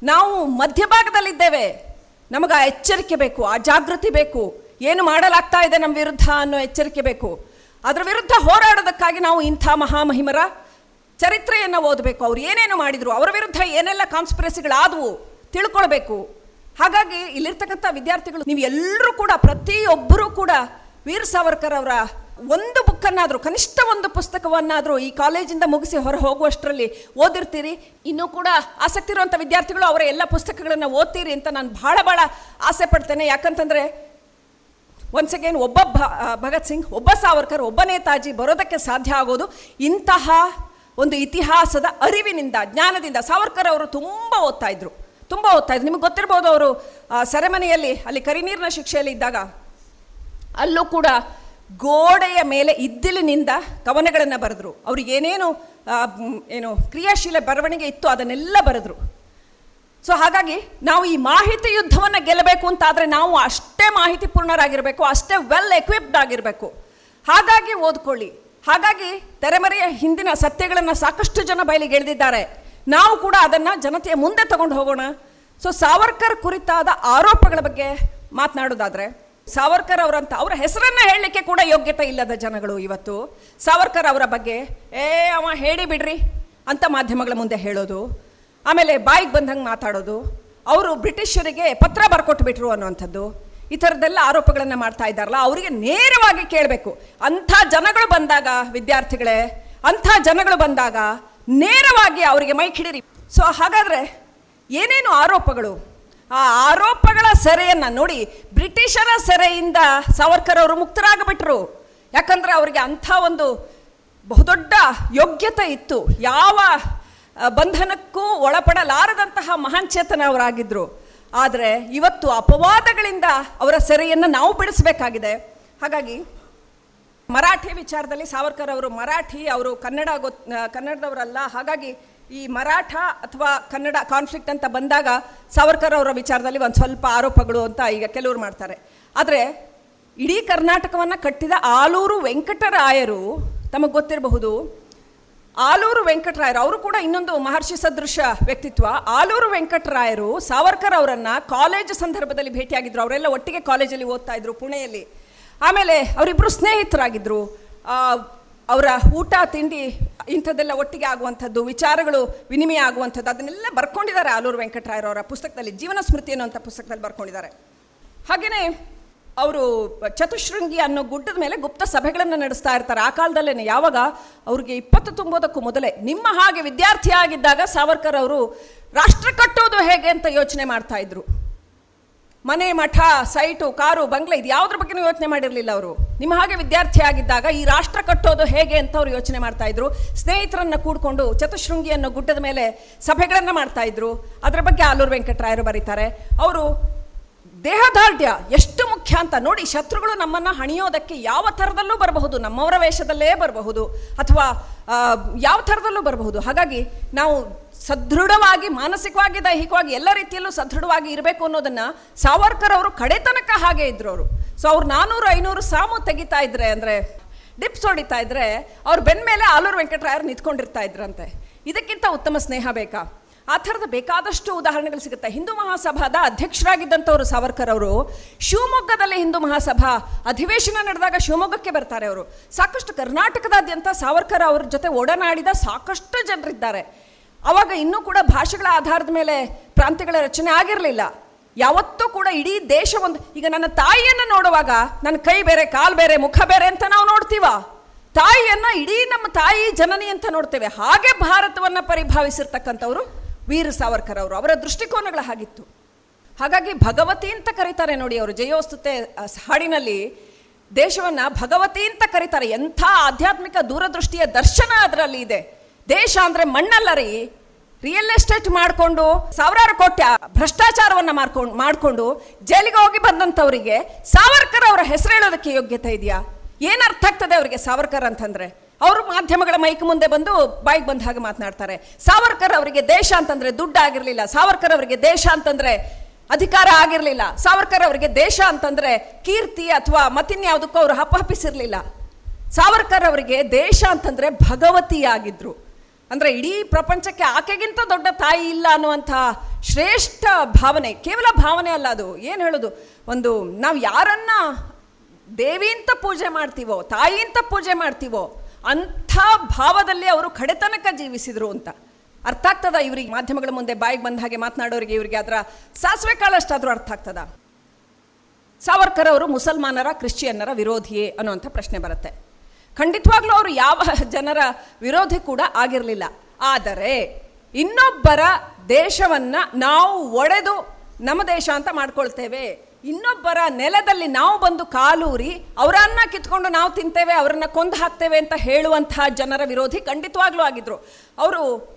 ನಾವು ಮಧ್ಯಭಾಗದಲ್ಲಿದ್ದೇವೆ. ನಮಗೆ ಆ ಎಚ್ಚರಿಕೆ ಬೇಕು, ಆ ಜಾಗೃತಿ ಬೇಕು. ಏನು ಮಾಡಲಾಗ್ತಾ ಇದೆ ನಮ್ಮ ವಿರುದ್ಧ ಅನ್ನೋ ಎಚ್ಚರಿಕೆ ಬೇಕು. ಅದರ ವಿರುದ್ಧ ಹೋರಾಡೋದಕ್ಕಾಗಿ ನಾವು ಇಂಥ ಮಹಾಮಹಿಮರ ಚರಿತ್ರೆಯನ್ನು ಓದಬೇಕು. ಅವ್ರು ಏನೇನು ಮಾಡಿದರು, ಅವರ ವಿರುದ್ಧ ಏನೆಲ್ಲ ಕಾನ್ಸ್ಪಿರಸಿಗಳಾದವು ತಿಳ್ಕೊಳ್ಬೇಕು. ಹಾಗಾಗಿ ಇಲ್ಲಿರ್ತಕ್ಕಂಥ ವಿದ್ಯಾರ್ಥಿಗಳು, ನೀವು ಎಲ್ಲರೂ ಕೂಡ, ಪ್ರತಿಯೊಬ್ಬರೂ ಕೂಡ ವೀರ್ ಸಾವರ್ಕರ್ ಅವರ ಒಂದು ಬುಕ್ಕನ್ನಾದರೂ, ಕನಿಷ್ಠ ಒಂದು ಪುಸ್ತಕವನ್ನಾದರೂ ಈ ಕಾಲೇಜಿಂದ ಮುಗಿಸಿ ಹೊರ ಹೋಗುವಷ್ಟರಲ್ಲಿ ಓದಿರ್ತೀರಿ. ಇನ್ನೂ ಕೂಡ ಆಸಕ್ತಿ ಇರುವಂಥ ವಿದ್ಯಾರ್ಥಿಗಳು ಅವರ ಎಲ್ಲ ಪುಸ್ತಕಗಳನ್ನು ಓದ್ತೀರಿ ಅಂತ ನಾನು ಭಾಳ ಭಾಳ ಆಸೆ ಪಡ್ತೇನೆ ಯಾಕಂತಂದರೆ ಒನ್ಸ್ ಅಗೇನ್ ಒಬ್ಬ ಭಗತ್ ಸಿಂಗ್, ಒಬ್ಬ ಸಾವರ್ಕರ್ ಒಬ್ಬ ನೇತಾಜಿ ಬರೋದಕ್ಕೆ ಸಾಧ್ಯ ಆಗೋದು ಇಂತಹ ಒಂದು ಇತಿಹಾಸದ ಅರಿವಿನಿಂದ, ಜ್ಞಾನದಿಂದ ಸಾವರ್ಕರ್ ಅವರು ತುಂಬ ಓದ್ತಾ ಇದ್ರು. ತುಂಬ ಓದ್ತಾ ಇದ್ರು. ನಿಮಗೆ ಗೊತ್ತಿರ್ಬೋದು ಅವರು ಸೆರೆಮನೆಯಲ್ಲಿ, ಅಲ್ಲಿ ಕರಿನೀರಿನ ಶಿಕ್ಷೆಯಲ್ಲಿ ಇದ್ದಾಗ ಅಲ್ಲೂ ಕೂಡ ಗೋಡೆಯ ಮೇಲೆ ಇದ್ದಿಲಿನಿಂದ ಕವನಗಳನ್ನು ಬರೆದ್ರು. ಅವ್ರಿಗೆ ಏನೇನು ಏನು ಕ್ರಿಯಾಶೀಲ ಬರವಣಿಗೆ ಇತ್ತು ಅದನ್ನೆಲ್ಲ ಬರೆದ್ರು. ಸೊ ಹಾಗಾಗಿ ನಾವು ಈ ಮಾಹಿತಿ ಯುದ್ಧವನ್ನು ಗೆಲ್ಲಬೇಕು ಅಂತಾದರೆ ನಾವು ಅಷ್ಟೇ ಮಾಹಿತಿ ಪೂರ್ಣರಾಗಿರಬೇಕು ಅಷ್ಟೇ ವೆಲ್ ಎಕ್ವಿಪ್ಡ್ ಆಗಿರಬೇಕು. ಹಾಗಾಗಿ ಓದ್ಕೊಳ್ಳಿ. ಹಾಗಾಗಿ ತೆರೆಮರೆಯ ಹಿಂದಿನ ಸತ್ಯಗಳನ್ನು ಸಾಕಷ್ಟು ಜನ ಬಯಲಿಗೆ ಎಳೆದಿದ್ದಾರೆ. ನಾವು ಕೂಡ ಅದನ್ನು ಜನತೆಯ ಮುಂದೆ ತಗೊಂಡು ಹೋಗೋಣ. ಸೊ ಸಾವರ್ಕರ್ ಕುರಿತಾದ ಆರೋಪಗಳ ಬಗ್ಗೆ ಮಾತನಾಡೋದಾದ್ರೆ, ಸಾವರ್ಕರ್ ಅವರಂತ ಅವರ ಹೆಸರನ್ನ ಹೇಳಲಿಕ್ಕೆ ಕೂಡ ಯೋಗ್ಯತೆ ಇಲ್ಲದ ಜನಗಳು ಇವತ್ತು. ಸಾವರ್ಕರ್ ಅವರ ಬಗ್ಗೆ, ಏ, ಅವ ಹೇಳಿ ಬಿಡ್ರಿ ಅಂತ ಮಾಧ್ಯಮಗಳ ಮುಂದೆ ಹೇಳೋದು. ಆಮೇಲೆ ಬಾಯಿಗೆ ಬಂದಂಗೆ ಮಾತಾಡೋದು. ಅವರು ಬ್ರಿಟಿಷರಿಗೆ ಪತ್ರ ಬರ್ಕೊಟ್ಬಿಟ್ರು ಅನ್ನುವಂಥದ್ದು. ಈ ಥರದ್ದೆಲ್ಲ ಆರೋಪಗಳನ್ನು ಮಾಡ್ತಾ ಇದ್ದಾರಲ್ಲ, ಅವರಿಗೆ ನೇರವಾಗಿ ಕೇಳಬೇಕು. ಅಂಥ ಜನಗಳು ಬಂದಾಗ, ವಿದ್ಯಾರ್ಥಿಗಳೇ, ಅಂಥ ಜನಗಳು ಬಂದಾಗ ನೇರವಾಗಿ ಅವರಿಗೆ ಮೈಕ್ ಹಿಡಿರಿ ಸೊ ಹಾಗಾದರೆ ಏನೇನು ಆರೋಪಗಳು? ಆ ಆರೋಪಗಳ ಸೆರೆಯನ್ನು ನೋಡಿ, ಬ್ರಿಟಿಷರ ಸೆರೆಯಿಂದ ಸಾವರ್ಕರ್ ಅವರು ಮುಕ್ತರಾಗಬಿಟ್ರು. ಯಾಕಂದ್ರೆ ಅವರಿಗೆ ಅಂಥ ಒಂದು ಬಹುದೊಡ್ಡ ಯೋಗ್ಯತೆ ಇತ್ತು. ಯಾವ ಬಂಧನಕ್ಕೂ ಒಳಪಡಲಾರದಂತಹ ಮಹಾನ್ ಚೇತನ ಅವರಾಗಿದ್ರು. ಆದರೆ ಇವತ್ತು ಅಪವಾದಗಳಿಂದ ಅವರ ಸೆರೆಯನ್ನು ನಾವು ಬಿಡಿಸಬೇಕಾಗಿದೆ. ಹಾಗಾಗಿ ಮರಾಠಿ ವಿಚಾರದಲ್ಲಿ ಸಾವರ್ಕರ್ ಅವರು ಮರಾಠಿ, ಅವರು ಕನ್ನಡ ಗೊತ್ ಕನ್ನಡದವರಲ್ಲ. ಹಾಗಾಗಿ ಈ ಮರಾಠ ಅಥವಾ ಕನ್ನಡ ಕಾನ್ಫ್ಲಿಕ್ಟ್ ಅಂತ ಬಂದಾಗ ಸಾವರ್ಕರ್ ಅವರ ವಿಚಾರದಲ್ಲಿ ಒಂದು ಸ್ವಲ್ಪ ಆರೋಪಗಳು ಅಂತ ಈಗ ಕೆಲವರು ಮಾಡ್ತಾರೆ. ಆದರೆ ಇಡೀ ಕರ್ನಾಟಕವನ್ನು ಕಟ್ಟಿದ ಆಲೂರು ವೆಂಕಟರಾಯರು, ತಮಗೆ ಗೊತ್ತಿರಬಹುದು ಆಲೂರು ವೆಂಕಟರಾಯರು ಅವರು ಕೂಡ ಇನ್ನೊಂದು ಮಹರ್ಷಿ ಸದೃಶ ವ್ಯಕ್ತಿತ್ವ. ಆಲೂರು ವೆಂಕಟರಾಯರು ಸಾವರ್ಕರ್ ಅವರನ್ನ ಕಾಲೇಜ್ ಸಂದರ್ಭದಲ್ಲಿ ಭೇಟಿಯಾಗಿದ್ರು. ಅವರೆಲ್ಲ ಒಟ್ಟಿಗೆ ಕಾಲೇಜಲ್ಲಿ ಓದ್ತಾ ಇದ್ರು ಪುಣೆಯಲ್ಲಿ. ಆಮೇಲೆ ಅವರಿಬ್ಬರು ಸ್ನೇಹಿತರಾಗಿದ್ರು. ಆ, ಅವರ ಊಟ ತಿಂಡಿ ಇಂಥದ್ದೆಲ್ಲ ಒಟ್ಟಿಗೆ ಆಗುವಂಥದ್ದು ವಿಚಾರಗಳು ವಿನಿಮಯ ಆಗುವಂಥದ್ದು ಅದನ್ನೆಲ್ಲ ಬರ್ಕೊಂಡಿದ್ದಾರೆ ಆಲೂರು ವೆಂಕಟರಾಯರವರ ಪುಸ್ತಕದಲ್ಲಿ. ಜೀವನ ಸ್ಮೃತಿ ಅನ್ನುವಂಥ ಪುಸ್ತಕದಲ್ಲಿ ಬರ್ಕೊಂಡಿದ್ದಾರೆ. ಹಾಗೇನೆ ಅವರು ಚತುಶೃಂಗಿ ಅನ್ನೋ ಗುಡ್ಡದ ಮೇಲೆ ಗುಪ್ತ ಸಭೆಗಳನ್ನು ನಡೆಸ್ತಾ ಇರ್ತಾರೆ. ಆ ಕಾಲದಲ್ಲೇ ಯಾವಾಗ ಅವ್ರಿಗೆ ಇಪ್ಪತ್ತು ತುಂಬೋದಕ್ಕೂ ಮೊದಲೇ ನಿಮ್ಮ ಹಾಗೆ ವಿದ್ಯಾರ್ಥಿ ಆಗಿದ್ದಾಗ ಸಾವರ್ಕರ್ ಅವರು ರಾಷ್ಟ್ರ ಕಟ್ಟೋದು ಹೇಗೆ ಅಂತ ಯೋಚನೆ ಮಾಡ್ತಾ ಇದ್ರು. ಮನೆ, ಮಠ, ಸೈಟು, ಕಾರು, ಬಂಗ್ಲೆ ಇದು ಯಾವುದ್ರ ಬಗ್ಗೆನೂ ಯೋಚನೆ ಮಾಡಿರಲಿಲ್ಲ ಅವರು. ನಿಮ್ಮ ಹಾಗೆ ವಿದ್ಯಾರ್ಥಿ ಆಗಿದ್ದಾಗ ಈ ರಾಷ್ಟ್ರ ಕಟ್ಟೋದು ಹೇಗೆ ಅಂತ ಅವರು ಯೋಚನೆ ಮಾಡ್ತಾ ಇದ್ರು. ಸ್ನೇಹಿತರನ್ನ ಕೂಡ್ಕೊಂಡು ಚತುಶೃಂಗಿ ಅನ್ನೋ ಗುಡ್ಡದ ಮೇಲೆ ಸಭೆಗಳನ್ನು ಮಾಡ್ತಾ ಇದ್ರು. ಅದರ ಬಗ್ಗೆ ಆಲೂರು ವೆಂಕಟರಾಯರು ಬರೀತಾರೆ. ಅವರು ದೇಹದಾರ್ಢ್ಯ, ಎಷ್ಟು ಮುಖ್ಯ ಅಂತ ನೋಡಿ ಶತ್ರುಗಳು ನಮ್ಮನ್ನು ಹಣಿಯೋದಕ್ಕೆ ಯಾವ ಥರದಲ್ಲೂ ಬರಬಹುದು, ನಮ್ಮವರ ವೇಷದಲ್ಲೇ ಬರಬಹುದು, ಅಥವಾ ಯಾವ ಥರದಲ್ಲೂ ಬರಬಹುದು. ಹಾಗಾಗಿ ನಾವು ಸದೃಢವಾಗಿ, ಮಾನಸಿಕವಾಗಿ, ದೈಹಿಕವಾಗಿ, ಎಲ್ಲ ರೀತಿಯಲ್ಲೂ ಸದೃಢವಾಗಿ ಇರಬೇಕು ಅನ್ನೋದನ್ನ ಸಾವರ್ಕರ್ ಅವರು ಕಡೆತನಕ ಹಾಗೆ ಇದ್ರು ಅವರು. ಸೊ ಅವ್ರು ನಾನೂರು, ಐನೂರು ಸಾಮು ತೆಗಿತಾ ಇದ್ರೆ ಅಂದ್ರೆ, ಡಿಪ್ಸ್ ಹೊಡಿತಾ ಇದ್ರೆ, ಅವ್ರ ಬೆನ್ನ ಮೇಲೆ ಆಲೂರು ವೆಂಕಟರಾಯರು ನಿಂತ್ಕೊಂಡಿರ್ತಾ ಇದ್ರಂತೆ. ಇದಕ್ಕಿಂತ ಉತ್ತಮ ಸ್ನೇಹ ಬೇಕಾ? ಆ ಥರದ ಬೇಕಾದಷ್ಟು ಉದಾಹರಣೆಗಳು ಸಿಗುತ್ತೆ. ಹಿಂದೂ ಮಹಾಸಭಾದ ಅಧ್ಯಕ್ಷರಾಗಿದ್ದಂಥವರು ಸಾವರ್ಕರ್ ಅವರು, ಶಿವಮೊಗ್ಗದಲ್ಲಿ ಹಿಂದೂ ಮಹಾಸಭಾ ಅಧಿವೇಶನ ನಡೆದಾಗ ಶಿವಮೊಗ್ಗಕ್ಕೆ ಬರ್ತಾರೆ ಅವರು. ಸಾಕಷ್ಟು ಕರ್ನಾಟಕದಾದ್ಯಂತ ಸಾವರ್ಕರ್ ಅವ್ರ ಜೊತೆ ಒಡನಾಡಿದ ಸಾಕಷ್ಟು ಜನರಿದ್ದಾರೆ. ಅವಾಗ ಇನ್ನೂ ಕೂಡ ಭಾಷೆಗಳ ಆಧಾರದ ಮೇಲೆ ಪ್ರಾಂತ್ಯಗಳ ರಚನೆ ಆಗಿರಲಿಲ್ಲ. ಯಾವತ್ತೂ ಕೂಡ ಇಡೀ ದೇಶ ಒಂದು, ಈಗ ನನ್ನ ತಾಯಿಯನ್ನು ನೋಡುವಾಗ ನನ್ನ ಕೈ ಬೇರೆ, ಕಾಲು ಬೇರೆ, ಮುಖ ಬೇರೆ ಅಂತ ನಾವು ನೋಡ್ತೀವ? ತಾಯಿಯನ್ನ ಇಡೀ ನಮ್ಮ ತಾಯಿ ಜನನಿ ಅಂತ ನೋಡ್ತೇವೆ. ಹಾಗೆ ಭಾರತವನ್ನು ಪರಿಭಾವಿಸಿರ್ತಕ್ಕಂಥವ್ರು ವೀರ ಸಾವರ್ಕರ್ ಅವರು ಅವರ ದೃಷ್ಟಿಕೋನಗಳ ಹಾಗಿತ್ತು ಹಾಗಾಗಿ ಭಗವತಿ ಅಂತ ಕರೀತಾರೆ ನೋಡಿ ಅವರು ಜಯೋಸ್ತುತೆ ಹಾಡಿನಲ್ಲಿ ದೇಶವನ್ನ ಭಗವತಿ ಅಂತ ಕರೀತಾರೆ. ಎಂಥ ಆಧ್ಯಾತ್ಮಿಕ ದೂರದೃಷ್ಟಿಯ ದರ್ಶನ ಅದರಲ್ಲಿ ಇದೆ. ದೇಶ ಅಂದ್ರೆ ಮಣ್ಣಲ್ಲ ರೀ. ರಿಯಲ್ ಎಸ್ಟೇಟ್ ಮಾಡಿಕೊಂಡು ಸಾವಿರಾರು ಕೋಟ್ಯ ಭ್ರಷ್ಟಾಚಾರವನ್ನ ಮಾಡ್ಕೊಂಡು, ಮಾಡಿಕೊಂಡು ಜೈಲಿಗೆ ಹೋಗಿ ಬಂದಂಥವರಿಗೆ ಸಾವರ್ಕರ್ ಅವರ ಹೆಸರು ಹೇಳೋದಕ್ಕೆ ಯೋಗ್ಯತೆ ಇದೆಯಾ? ಏನು ಅರ್ಥ ಆಗ್ತದೆ ಅವರಿಗೆ ಸಾವರ್ಕರ್ ಅಂತಂದ್ರೆ? ಅವರು ಮಾಧ್ಯಮಗಳ ಮೈಕ್ ಮುಂದೆ ಬಂದು ಬಾಯಿಗೆ ಬಂದ ಹಾಗೆ ಮಾತನಾಡ್ತಾರೆ. ಸಾವರ್ಕರ್ ಅವರಿಗೆ ದೇಶ ಅಂತಂದ್ರೆ ದುಡ್ಡು ಆಗಿರಲಿಲ್ಲ. ಸಾವರ್ಕರ್ ಅವರಿಗೆ ದೇಶ ಅಂತಂದ್ರೆ ಅಧಿಕಾರ ಆಗಿರಲಿಲ್ಲ. ಸಾವರ್ಕರ್ ಅವರಿಗೆ ದೇಶ ಅಂತಂದ್ರೆ ಕೀರ್ತಿ ಅಥವಾ ಮತ್ತಿನ್ಯಾವುದಕ್ಕೂ ಅವರು ಹಪ್ಪಹಪ್ಪಿಸಿರ್ಲಿಲ್ಲ ಸಾವರ್ಕರ್ ಅವರಿಗೆ ದೇಶ ಅಂತಂದ್ರೆ ಭಗವತಿ ಆಗಿದ್ರು ಅಂದ್ರೆ ಇಡೀ ಪ್ರಪಂಚಕ್ಕೆ ಆಕೆಗಿಂತ ದೊಡ್ಡ ತಾಯಿ ಇಲ್ಲ ಅನ್ನುವಂಥ ಶ್ರೇಷ್ಠ ಭಾವನೆ, ಕೇವಲ ಭಾವನೆ ಅಲ್ಲ ಅದು. ಏನು ಹೇಳೋದು? ಒಂದು ನಾವು ಯಾರನ್ನ ದೇವಿ ಅಂತ ಪೂಜೆ ಮಾಡ್ತೀವೋ, ತಾಯಿ ಅಂತ ಪೂಜೆ ಮಾಡ್ತೀವೋ ಅಂಥ ಭಾವದಲ್ಲಿ ಅವರು ಕಡೆತನಕ ಜೀವಿಸಿದ್ರು ಅಂತ. ಅರ್ಥ ಆಗ್ತದ ಇವರಿಗೆ? ಮಾಧ್ಯಮಗಳ ಮುಂದೆ ಬಾಯಿಗೆ ಬಂದ ಹಾಗೆ ಮಾತನಾಡೋರಿಗೆ ಇವರಿಗೆ ಅದರ ಸಾಸಿವೆ ಕಾಲಷ್ಟಾದರೂ ಅರ್ಥ ಆಗ್ತದ? ಸಾವರ್ಕರ್ ಅವರು ಮುಸಲ್ಮಾನರ, ಕ್ರಿಶ್ಚಿಯನ್ನರ ವಿರೋಧಿಯೇ ಅನ್ನುವಂಥ ಪ್ರಶ್ನೆ ಬರುತ್ತೆ. ಖಂಡಿತವಾಗ್ಲೂ ಅವರು ಯಾವ ಜನರ ವಿರೋಧಿ ಕೂಡ ಆಗಿರಲಿಲ್ಲ. ಆದರೆ ಇನ್ನೊಬ್ಬರ ದೇಶವನ್ನ ನಾವು ಒಡೆದು ನಮ್ಮ ದೇಶ ಅಂತ ಮಾಡ್ಕೊಳ್ತೇವೆ. ಇನ್ನೊಬ್ಬರ ನೆಲದಲ್ಲಿ ನಾವು ಬಂದು ಕಾಲೂರಿ ಅವರನ್ನ ಕಿತ್ಕೊಂಡು ನಾವು ತಿಂತೇವೆ, ಅವರನ್ನ ಕೊಂದು ಹಾಕ್ತೇವೆ ಅಂತ ಹೇಳುವಂತಹ ಜನರ ವಿರೋಧಿ ಖಂಡಿತವಾಗ್ಲೂ ಆಗಿದ್ರು. ಅವರು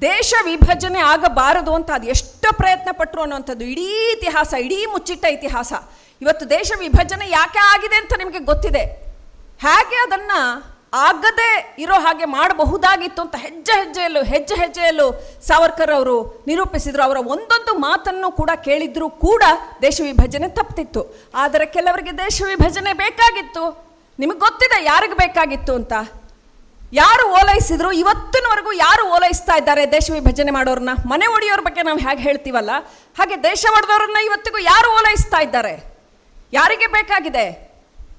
ದೇಶ ವಿಭಜನೆ ಆಗಬಾರದು ಅಂತ ಅದು ಎಷ್ಟು ಪ್ರಯತ್ನ ಪಟ್ಟರು ಅನ್ನುವಂಥದ್ದು ಇಡೀ ಇತಿಹಾಸ, ಇಡೀ ಮುಚ್ಚಿಟ್ಟ ಇತಿಹಾಸ. ಇವತ್ತು ದೇಶ ವಿಭಜನೆ ಯಾಕೆ ಆಗಿದೆ ಅಂತ ನಿಮಗೆ ಗೊತ್ತಿದೆ. ಹೇಗೆ ಅದನ್ನ ಆಗದೆ ಇರೋ ಹಾಗೆ ಮಾಡಬಹುದಾಗಿತ್ತು ಅಂತ ಹೆಜ್ಜೆ ಹೆಜ್ಜೆಯಲ್ಲೂ ಹೆಜ್ಜೆ ಹೆಜ್ಜೆಯಲ್ಲೂ ಸಾವರ್ಕರ್ ಅವರು ನಿರೂಪಿಸಿದ್ರು. ಅವರ ಒಂದೊಂದು ಮಾತನ್ನು ಕೂಡ ಕೇಳಿದ್ರು ಕೂಡ ದೇಶ ವಿಭಜನೆ ತಪ್ಪಿತ್ತು ಆದರೆ ಕೆಲವರಿಗೆ ದೇಶ ವಿಭಜನೆ ಬೇಕಾಗಿತ್ತು. ನಿಮಗೆ ಗೊತ್ತಿದೆ ಯಾರಿಗೆ ಬೇಕಾಗಿತ್ತು ಅಂತ? ಯಾರು ಓಲೈಸಿದ್ರು? ಇವತ್ತಿನವರೆಗೂ ಯಾರು ಓಲೈಸ್ತಾ ಇದ್ದಾರೆ ದೇಶ ವಿಭಜನೆ ಮಾಡೋರನ್ನ ಮನೆ ಒಡೆಯೋರ ಬಗ್ಗೆ ನಾವು ಹೇಗೆ ಹೇಳ್ತೀವಲ್ಲ? ಹಾಗೆ ದೇಶ ಒಡೆದವ್ರನ್ನ ಇವತ್ತಿಗೂ ಯಾರು ಓಲೈಸ್ತಾ ಇದ್ದಾರೆ? ಯಾರಿಗೆ ಬೇಕಾಗಿದೆ?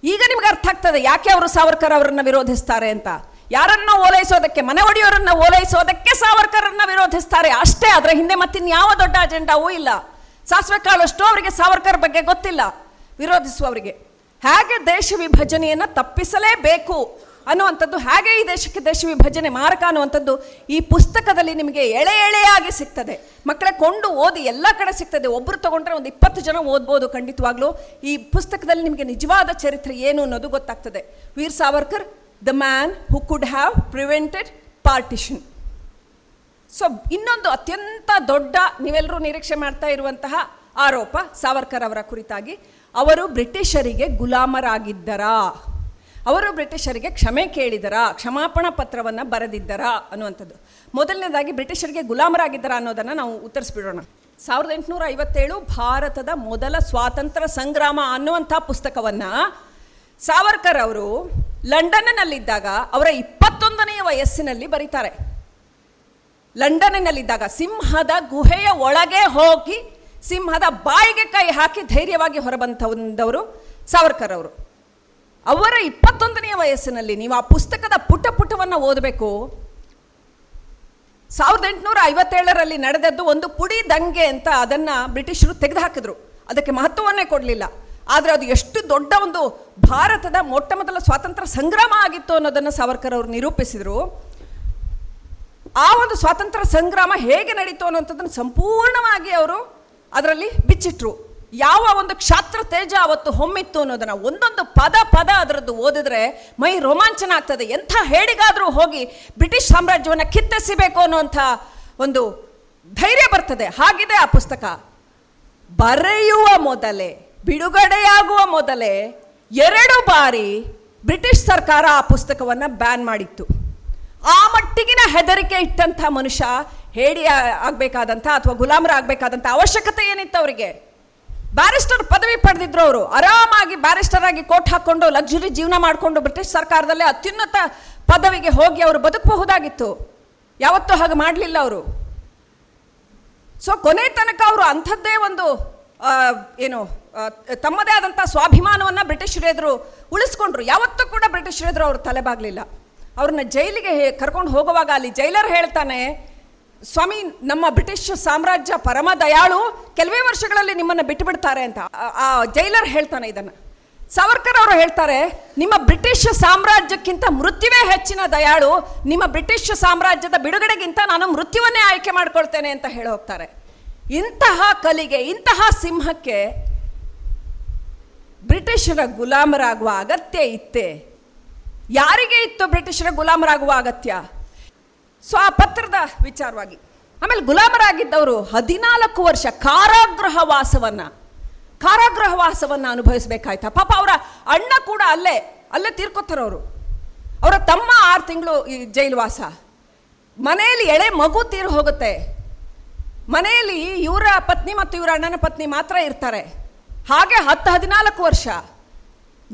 ಈಗ ನಿಮ್ಗೆ ಅರ್ಥ ಆಗ್ತದೆ, ಯಾಕೆ ಅವರು ಸಾವರ್ಕರ್ ಅವರನ್ನ ವಿರೋಧಿಸ್ತಾರೆ ಅಂತ? ಯಾರನ್ನ ಓಲೈಸೋದಕ್ಕೆ, ಮನೆ ಒಡೆಯೋರನ್ನ ಓಲೈಸೋದಕ್ಕೆ ಸಾವರ್ಕರನ್ನ ವಿರೋಧಿಸ್ತಾರೆ? ಅಷ್ಟೇ ಅದರ ಹಿಂದೆ ಮತ್ತಿನ್ಯಾವ ದೊಡ್ಡ ಅಜೆಂಡಾವೂ ಇಲ್ಲ. ಸಾಸಿವೆ ಕಾಳಷ್ಟು ಅವರಿಗೆ ಸಾವರ್ಕರ್ ಬಗ್ಗೆ ಗೊತ್ತಿಲ್ಲ, ವಿರೋಧಿಸುವವರಿಗೆ. ಹೇಗೆ ದೇಶ ವಿಭಜನೆಯನ್ನ ತಪ್ಪಿಸಲೇಬೇಕು. ಅನ್ನುವಂಥದ್ದು ಹಾಗೆ ಈ ದೇಶಕ್ಕೆ ದೇಶ ವಿಭಜನೆ ಮಾರಕ ಅನ್ನುವಂಥದ್ದು ಈ ಪುಸ್ತಕದಲ್ಲಿ ನಿಮಗೆ ಎಳೆ ಎಳೆಯಾಗಿ ಸಿಗ್ತದೆ. ಮಕ್ಕಳೇ ಕೊಂಡು ಓದಿ ಎಲ್ಲ ಕಡೆ ಸಿಗ್ತದೆ. ಒಬ್ಬರು ತಗೊಂಡ್ರೆ ಒಂದು ಇಪ್ಪತ್ತು ಜನ ಓದ್ಬೋದು ಖಂಡಿತವಾಗ್ಲೂ. ಈ ಪುಸ್ತಕದಲ್ಲಿ ನಿಮಗೆ ನಿಜವಾದ ಚರಿತ್ರೆ ಏನು ಅನ್ನೋದು ಗೊತ್ತಾಗ್ತದೆ. Veer Savarkar, the man who could have prevented partition. So, ಇನ್ನೊಂದು ಅತ್ಯಂತ ದೊಡ್ಡ ನೀವೆಲ್ಲರೂ ನಿರೀಕ್ಷೆ ಮಾಡ್ತಾ ಇರುವಂತಹ ಆರೋಪ ಸಾವರ್ಕರ್ ಅವರ ಕುರಿತಾಗಿ. ಅವರು ಬ್ರಿಟಿಷರಿಗೆ ಗುಲಾಮರಾಗಿದ್ದರಾ? ಅವರು ಬ್ರಿಟಿಷರಿಗೆ ಕ್ಷಮೆ ಕೇಳಿದರಾ, ಕ್ಷಮಾಪಣಾ ಪತ್ರವನ್ನು ಬರೆದಿದ್ದರಾ ಅನ್ನುವಂಥದ್ದು. ಮೊದಲನೇದಾಗಿ ಬ್ರಿಟಿಷರಿಗೆ ಗುಲಾಮರಾಗಿದ್ದರಾ ಅನ್ನೋದನ್ನು ನಾವು ಉತ್ತರಿಸ್ಬಿಡೋಣ. ಸಾವಿರದ ಎಂಟುನೂರ ಐವತ್ತೇಳು ಭಾರತದ ಮೊದಲ ಸ್ವಾತಂತ್ರ್ಯ ಸಂಗ್ರಾಮ ಅನ್ನುವಂಥ ಪುಸ್ತಕವನ್ನು ಸಾವರ್ಕರ್ ಅವರು ಲಂಡನ್ನಲ್ಲಿದ್ದಾಗ, ಅವರ ಇಪ್ಪತ್ತೊಂದನೆಯ ವಯಸ್ಸಿನಲ್ಲಿ ಬರೀತಾರೆ. ಲಂಡನ್ನಲ್ಲಿದ್ದಾಗ ಸಿಂಹದ ಗುಹೆಯ ಒಳಗೆ ಹೋಗಿ ಸಿಂಹದ ಬಾಯಿಗೆ ಕೈ ಹಾಕಿ ಧೈರ್ಯವಾಗಿ ಹೊರಬಂತವರು ಸಾವರ್ಕರ್ ಅವರು. ಅವರ ಇಪ್ಪತ್ತೊಂದನೆಯ ವಯಸ್ಸಿನಲ್ಲಿ ನೀವು ಆ ಪುಸ್ತಕದ ಪುಟ ಪುಟವನ್ನು ಓದಬೇಕು. ಸಾವಿರದ ಎಂಟುನೂರ ಐವತ್ತೇಳರಲ್ಲಿ ನಡೆದದ್ದು ಒಂದು ಪುಡಿ ದಂಗೆ ಅಂತ ಅದನ್ನ ಬ್ರಿಟಿಷರು ತೆಗೆದುಹಾಕಿದ್ರು. ಅದಕ್ಕೆ ಮಹತ್ವವನ್ನೇ ಕೊಡಲಿಲ್ಲ. ಆದರೆ ಅದು ಎಷ್ಟು ದೊಡ್ಡ ಒಂದು ಭಾರತದ ಮೊಟ್ಟ ಮೊದಲ ಸ್ವಾತಂತ್ರ್ಯ ಸಂಗ್ರಾಮ ಆಗಿತ್ತು ಅನ್ನೋದನ್ನು ಸಾವರ್ಕರ್ ಅವರು ನಿರೂಪಿಸಿದರು. ಆ ಒಂದು ಸ್ವಾತಂತ್ರ್ಯ ಸಂಗ್ರಾಮ ಹೇಗೆ ನಡೀತು ಅನ್ನೋಂಥದ್ದನ್ನು ಸಂಪೂರ್ಣವಾಗಿ ಅವರು ಅದರಲ್ಲಿ ಬಿಚ್ಚಿಟ್ರು. ಯಾವ ಒಂದು ಕ್ಷಾತ್ರ ತೇಜ ಅವತ್ತು ಹೊಮ್ಮಿತ್ತು ಅನ್ನೋದನ್ನ ಒಂದೊಂದು ಪದ ಪದ ಅದರದ್ದು ಓದಿದ್ರೆ ಮೈ ರೋಮಾಂಚನ ಆಗ್ತದೆ. ಎಂಥ ಹೇಳಿಗಾದರೂ ಹೋಗಿ ಬ್ರಿಟಿಷ್ ಸಾಮ್ರಾಜ್ಯವನ್ನು ಕಿತ್ತೆಸಿಬೇಕು ಅನ್ನುವಂಥ ಒಂದು ಧೈರ್ಯ ಬರ್ತದೆ. ಹಾಗಿದೆ ಆ ಪುಸ್ತಕ. ಬರೆಯುವ ಮೊದಲೇ, ಬಿಡುಗಡೆಯಾಗುವ ಮೊದಲೇ ಎರಡು ಬಾರಿ ಬ್ರಿಟಿಷ್ ಸರ್ಕಾರ ಆ ಪುಸ್ತಕವನ್ನು ಬ್ಯಾನ್ ಮಾಡಿತ್ತು. ಆ ಮಟ್ಟಿಗಿನ ಹೆದರಿಕೆ ಇಟ್ಟಂಥ ಮನುಷ್ಯ ಹೇಡಿ ಆಗಬೇಕಾದಂಥ ಅಥವಾ ಗುಲಾಮರ ಆಗಬೇಕಾದಂಥ ಅವಶ್ಯಕತೆ ಏನಿತ್ತು ಅವರಿಗೆ? ಬ್ಯಾರಿಸ್ಟರ್ ಪದವಿ ಪಡೆದಿದ್ರು ಅವರು ಆರಾಮಾಗಿ ಬ್ಯಾರಿಸ್ಟರ್ ಆಗಿ ಕೋಟ್ ಹಾಕೊಂಡು ಲಕ್ಸುರಿ ಜೀವನ ಮಾಡಿಕೊಂಡು ಬ್ರಿಟಿಷ್ ಸರ್ಕಾರದಲ್ಲೇ ಅತ್ಯುನ್ನತ ಪದವಿಗೆ ಹೋಗಿ ಅವರು ಬದುಕಬಹುದಾಗಿತ್ತು. ಯಾವತ್ತೂ ಹಾಗೆ ಮಾಡಲಿಲ್ಲ ಅವರು. ಸೊ ಕೊನೆ ತನಕ ಅವರು ಅಂಥದ್ದೇ ಒಂದು ಏನು ತಮ್ಮದೇ ಆದಂಥ ಸ್ವಾಭಿಮಾನವನ್ನ ಬ್ರಿಟಿಷರು ಎದುರು ಉಳಿಸ್ಕೊಂಡ್ರು. ಯಾವತ್ತೂ ಕೂಡ ಬ್ರಿಟಿಷರು ಎದುರು ಅವರು ತಲೆಬಾಗ್ಲಿಲ್ಲ ಅವ್ರನ್ನ ಜೈಲಿಗೆ ಕರ್ಕೊಂಡು ಹೋಗುವಾಗ ಅಲ್ಲಿ ಜೈಲರ್ ಹೇಳ್ತಾನೆ ಸ್ವಾಮಿ, ನಮ್ಮ ಬ್ರಿಟಿಷ್ ಸಾಮ್ರಾಜ್ಯ ಪರಮ ದಯಾಳು ಕೆಲವೇ ವರ್ಷಗಳಲ್ಲಿ ನಿಮ್ಮನ್ನು ಬಿಟ್ಟು ಬಿಡ್ತಾರೆ ಅಂತ. ಆ- ಆ ಜೈಲರ್ ಹೇಳ್ತಾನೆ ಇದನ್ನ. ಸಾವರ್ಕರ್ ಅವರು ಹೇಳ್ತಾರೆ, ನಿಮ್ಮ ಬ್ರಿಟಿಷ್ ಸಾಮ್ರಾಜ್ಯಕ್ಕಿಂತ ಮೃತ್ಯುವೇ ಹೆಚ್ಚಿನ ದಯಾಳು, ನಿಮ್ಮ ಬ್ರಿಟಿಷ್ ಸಾಮ್ರಾಜ್ಯದ ಬಿಡುಗಡೆಗಿಂತ ನಾನು ಮೃತ್ಯುವನ್ನೇ ಆಯ್ಕೆ ಮಾಡ್ಕೊಳ್ತೇನೆ ಅಂತ ಹೇಳಿ ಹೋಗ್ತಾರೆ. ಇಂತಹ ಕಲಿಗೆ, ಇಂತಹ ಸಿಂಹಕ್ಕೆ ಬ್ರಿಟಿಷರ ಗುಲಾಮರಾಗುವ ಅಗತ್ಯ ಇತ್ತೆ. ಯಾರಿಗೆ ಇತ್ತು ಬ್ರಿಟಿಷರ ಗುಲಾಮರಾಗುವ ಅಗತ್ಯ? ಸೊ ಆ ಪತ್ರದ ವಿಚಾರವಾಗಿ. ಆಮೇಲೆ ಗುಲಾಮರಾಗಿದ್ದವರು ಹದಿನಾಲ್ಕು ವರ್ಷ ಕಾರಾಗೃಹ ವಾಸವನ್ನ ಕಾರಾಗೃಹ ವಾಸವನ್ನ ಅನುಭವಿಸಬೇಕಾಯ್ತ? ಪಾಪ ಅವರ ಅಣ್ಣ ಕೂಡ ಅಲ್ಲೇ ಅಲ್ಲೇ ತೀರ್ಕೊತಾರವರು. ಅವರ ತಮ್ಮ ಆರು ತಿಂಗಳು ಈ ಜೈಲುವಾಸ ಮನೆಯಲ್ಲಿ ಎಳೆ ಮಗು ತೀರು ಹೋಗುತ್ತೆ. ಮನೆಯಲ್ಲಿ ಇವರ ಪತ್ನಿ ಮತ್ತು ಇವರ ಅಣ್ಣನ ಪತ್ನಿ ಮಾತ್ರ ಇರ್ತಾರೆ. ಹಾಗೆ ಹತ್ತು ಹದಿನಾಲ್ಕು ವರ್ಷ.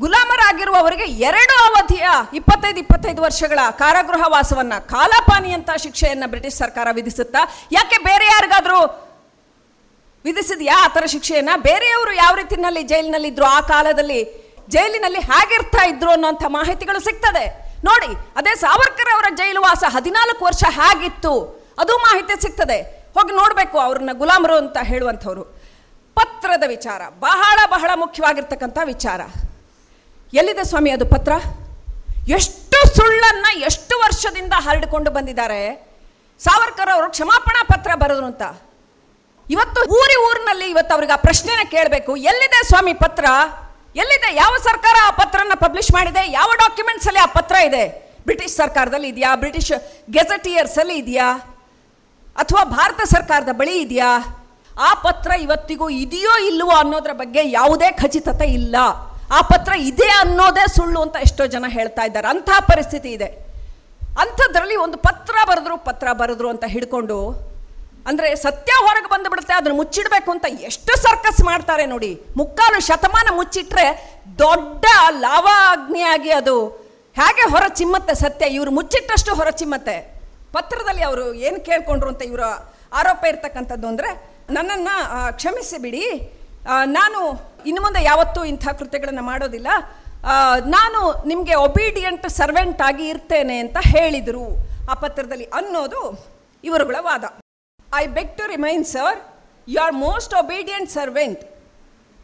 ಗುಲಾಮರಾಗಿರುವವರಿಗೆ ಎರಡು ಅವಧಿಯ ಇಪ್ಪತ್ತೈದು ಇಪ್ಪತ್ತೈದು ವರ್ಷಗಳ ಕಾರಾಗೃಹ ವಾಸವನ್ನ ಕಾಲಾಪಾನಿ ಅಂತ ಶಿಕ್ಷೆಯನ್ನ ಬ್ರಿಟಿಷ್ ಸರ್ಕಾರ ವಿಧಿಸುತ್ತಾ, ಯಾಕೆ ಬೇರೆ ಯಾರಿಗಾದ್ರೂ ವಿಧಿಸಿದ್ಯಾ ಆ ಥರ ಶಿಕ್ಷೆಯನ್ನ? ಬೇರೆಯವರು ಯಾವ ರೀತಿನಲ್ಲಿ ಜೈಲಿನಲ್ಲಿ ಇದ್ರು ಆ ಕಾಲದಲ್ಲಿ ಜೈಲಿನಲ್ಲಿ ಹೇಗಿರ್ತಾ ಇದ್ರು ಅನ್ನೋಂಥ ಮಾಹಿತಿಗಳು ಸಿಗ್ತದೆ. ನೋಡಿ, ಅದೇ ಸಾವರ್ಕರ್ ಅವರ ಜೈಲು ವಾಸ ಹದಿನಾಲ್ಕು ವರ್ಷ ಹೇಗಿತ್ತು, ಅದು ಮಾಹಿತಿ ಸಿಗ್ತದೆ. ಹೋಗಿ ನೋಡಬೇಕು ಅವ್ರನ್ನ ಗುಲಾಮರು ಅಂತ ಹೇಳುವಂಥವ್ರು. ಪತ್ರದ ವಿಚಾರ, ಬಹಳ ಬಹಳ ಮುಖ್ಯವಾಗಿರ್ತಕ್ಕಂಥ ವಿಚಾರ. ಎಲ್ಲಿದೆ ಸ್ವಾಮಿ ಅದು ಪತ್ರ? ಎಷ್ಟು ಸುಳ್ಳನ್ನ ಎಷ್ಟು ವರ್ಷದಿಂದ ಹರಡಿಕೊಂಡು ಬಂದಿದ್ದಾರೆ? ಸಾವರ್ಕರ್ ಅವರು ಕ್ಷಮಾಪಣಾ ಪತ್ರ ಬರೆದ್ರು ಅಂತ. ಇವತ್ತು ಊರಿ ಊರಿನಲ್ಲಿ ಇವತ್ತು ಅವ್ರಿಗೆ ಆ ಪ್ರಶ್ನೆನ ಕೇಳಬೇಕು. ಎಲ್ಲಿದೆ ಸ್ವಾಮಿ ಪತ್ರ? ಎಲ್ಲಿದೆ? ಯಾವ ಸರ್ಕಾರ ಆ ಪತ್ರನ ಪಬ್ಲಿಷ್ ಮಾಡಿದೆ? ಯಾವ ಡಾಕ್ಯುಮೆಂಟ್ಸ್ ಅಲ್ಲಿ ಆ ಪತ್ರ ಇದೆ? ಬ್ರಿಟಿಷ್ ಸರ್ಕಾರದಲ್ಲಿ ಇದೆಯಾ? ಬ್ರಿಟಿಷ್ ಗೆಜೆಟಿಯರ್ಸ್ ಅಲ್ಲಿ ಇದೆಯಾ? ಅಥವಾ ಭಾರತ ಸರ್ಕಾರದ ಬಳಿ ಇದೆಯಾ? ಆ ಪತ್ರ ಇವತ್ತಿಗೂ ಇದೆಯೋ ಇಲ್ಲವೋ ಅನ್ನೋದ್ರ ಬಗ್ಗೆ ಯಾವುದೇ ಖಚಿತತೆ ಇಲ್ಲ. ಆ ಪತ್ರ ಇದೆ ಅನ್ನೋದೇ ಸುಳ್ಳು ಅಂತ ಎಷ್ಟೋ ಜನ ಹೇಳ್ತಾ ಇದ್ದಾರೆ. ಅಂತಹ ಪರಿಸ್ಥಿತಿ ಇದೆ. ಅಂಥದ್ರಲ್ಲಿ ಒಂದು ಪತ್ರ ಬರೆದ್ರು ಪತ್ರ ಬರೆದ್ರು ಅಂತ ಹಿಡ್ಕೊಂಡು ಅಂದರೆ ಸತ್ಯ ಹೊರಗೆ ಬಂದುಬಿಡುತ್ತೆ ಅದನ್ನು ಮುಚ್ಚಿಡಬೇಕು ಅಂತ ಎಷ್ಟು ಸರ್ಕಸ್ ಮಾಡ್ತಾರೆ ನೋಡಿ. ಮುಕ್ಕಾಲು ಶತಮಾನ ಮುಚ್ಚಿಟ್ರೆ ದೊಡ್ಡ ಲಾವಾ ಅಗ್ನಿಯಾಗಿ ಅದು ಹೇಗೆ ಹೊರ ಚಿಮ್ಮತ್ತೆ ಸತ್ಯ. ಇವರು ಮುಚ್ಚಿಟ್ಟಷ್ಟು ಹೊರ ಚಿಮ್ಮತ್ತೆ ಪತ್ರದಲ್ಲಿ ಅವರು ಏನು ಕೇಳ್ಕೊಂಡ್ರು ಅಂತ ಇವರ ಆರೋಪ ಇರ್ತಕ್ಕಂಥದ್ದು ಅಂದರೆ ನನ್ನನ್ನು ಕ್ಷಮಿಸಿ ಬಿಡಿ ಆ, ನಾನು ಇನ್ನು ಮುಂದೆ ಯಾವತ್ತೂ ಇಂಥ ಕೃತ್ಯಗಳನ್ನು ಮಾಡೋದಿಲ್ಲ. ನಾನು ನಿಮಗೆ ಒಬೀಡಿಯಂಟ್ ಸರ್ವೆಂಟ್ ಆಗಿ ಇರ್ತೇನೆ ಅಂತ ಹೇಳಿದರು. ಆ ಪತ್ರದಲ್ಲಿ ಅನ್ನೋದು ಇವರುಗಳ ವಾದ. I beg to remain sir your most obedient servant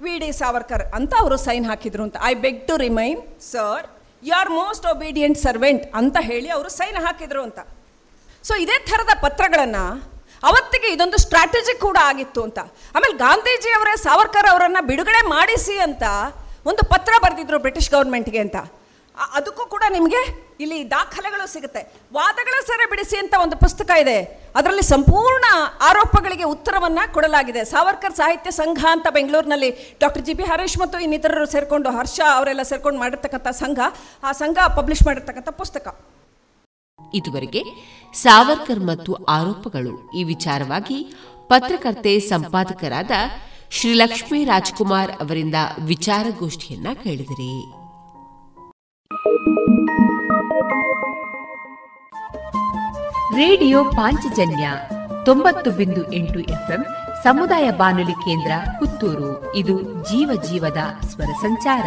V D Savarkar ಅಂತ ಅವರು ಸೈನ್ ಹಾಕಿದ್ರು ಅಂತ. I beg to remain sir your most obedient servant ಅಂತ ಹೇಳಿ ಅವರು ಸೈನ್ ಹಾಕಿದ್ರು ಅಂತ. ಸೊ ಇದೇ ಥರದ ಪತ್ರಗಳನ್ನು ಅವತ್ತಿಗೆ ಇದೊಂದು ಸ್ಟ್ರಾಟಜಿ ಕೂಡ ಆಗಿತ್ತು ಅಂತ. ಆಮೇಲೆ ಗಾಂಧೀಜಿ ಅವರೇ ಸಾವರ್ಕರ್ ಅವರನ್ನು ಬಿಡುಗಡೆ ಮಾಡಿಸಿ ಅಂತ ಒಂದು ಪತ್ರ ಬರೆದಿದ್ರು ಬ್ರಿಟಿಷ್ ಗೌರ್ಮೆಂಟ್ಗೆ ಅಂತ. ಅದಕ್ಕೂ ಕೂಡ ನಿಮಗೆ ಇಲ್ಲಿ ದಾಖಲೆಗಳು ಸಿಗುತ್ತೆ. ವಾದಗಳ ಸೆರೆ ಬಿಡಿಸಿ ಅಂತ ಒಂದು ಪುಸ್ತಕ ಇದೆ. ಅದರಲ್ಲಿ ಸಂಪೂರ್ಣ ಆರೋಪಗಳಿಗೆ ಉತ್ತರವನ್ನ ಕೊಡಲಾಗಿದೆ. ಸಾವರ್ಕರ್ ಸಾಹಿತ್ಯ ಸಂಘ ಅಂತ ಬೆಂಗಳೂರಿನಲ್ಲಿ ಡಾಕ್ಟರ್ ಜಿ ಬಿ ಹರೀಶ್ ಮತ್ತು ಇನ್ನಿತರರು ಸೇರಿಕೊಂಡು ಹರ್ಷ ಅವರೆಲ್ಲ ಸೇರ್ಕೊಂಡು ಮಾಡಿರ್ತಕ್ಕಂಥ ಸಂಘ, ಆ ಸಂಘ ಪಬ್ಲಿಷ್ ಮಾಡಿರ್ತಕ್ಕಂಥ ಪುಸ್ತಕ. ಇದುವರೆಗೆ ಸಾವರ್ಕರ್ ಮತ್ತು ಆರೋಪಗಳು ಈ ವಿಚಾರವಾಗಿ ಪತ್ರಕರ್ತೆ ಸಂಪಾದಕರಾದ ಶ್ರೀ ಲಕ್ಷ್ಮೀ ರಾಜ್ಕುಮಾರ್ ಅವರಿಂದ ವಿಚಾರಗೋಷ್ಠಿಯನ್ನ ಕೇಳಿದಿರಿ. ರೇಡಿಯೋ ಪಾಂಚಜನ್ಯ ತೊಂಬತ್ತು ಬಿಂದು ಎಂಟು ಎಫ್ಎಂ ಸಮುದಾಯ ಬಾನುಲಿ ಕೇಂದ್ರ ಪುತ್ತೂರು. ಇದು ಜೀವ ಜೀವದ ಸ್ವರ ಸಂಚಾರ.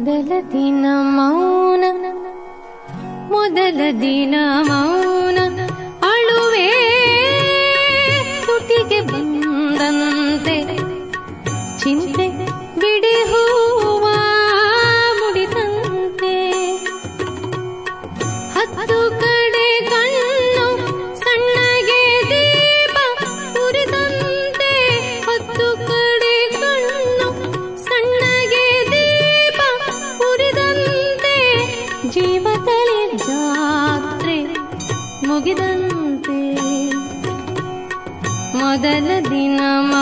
ಮೊದಲ ದಿನ ಮೌನ ಮೊದಲ ದಿನ ಮೌನ मदलन दिनामा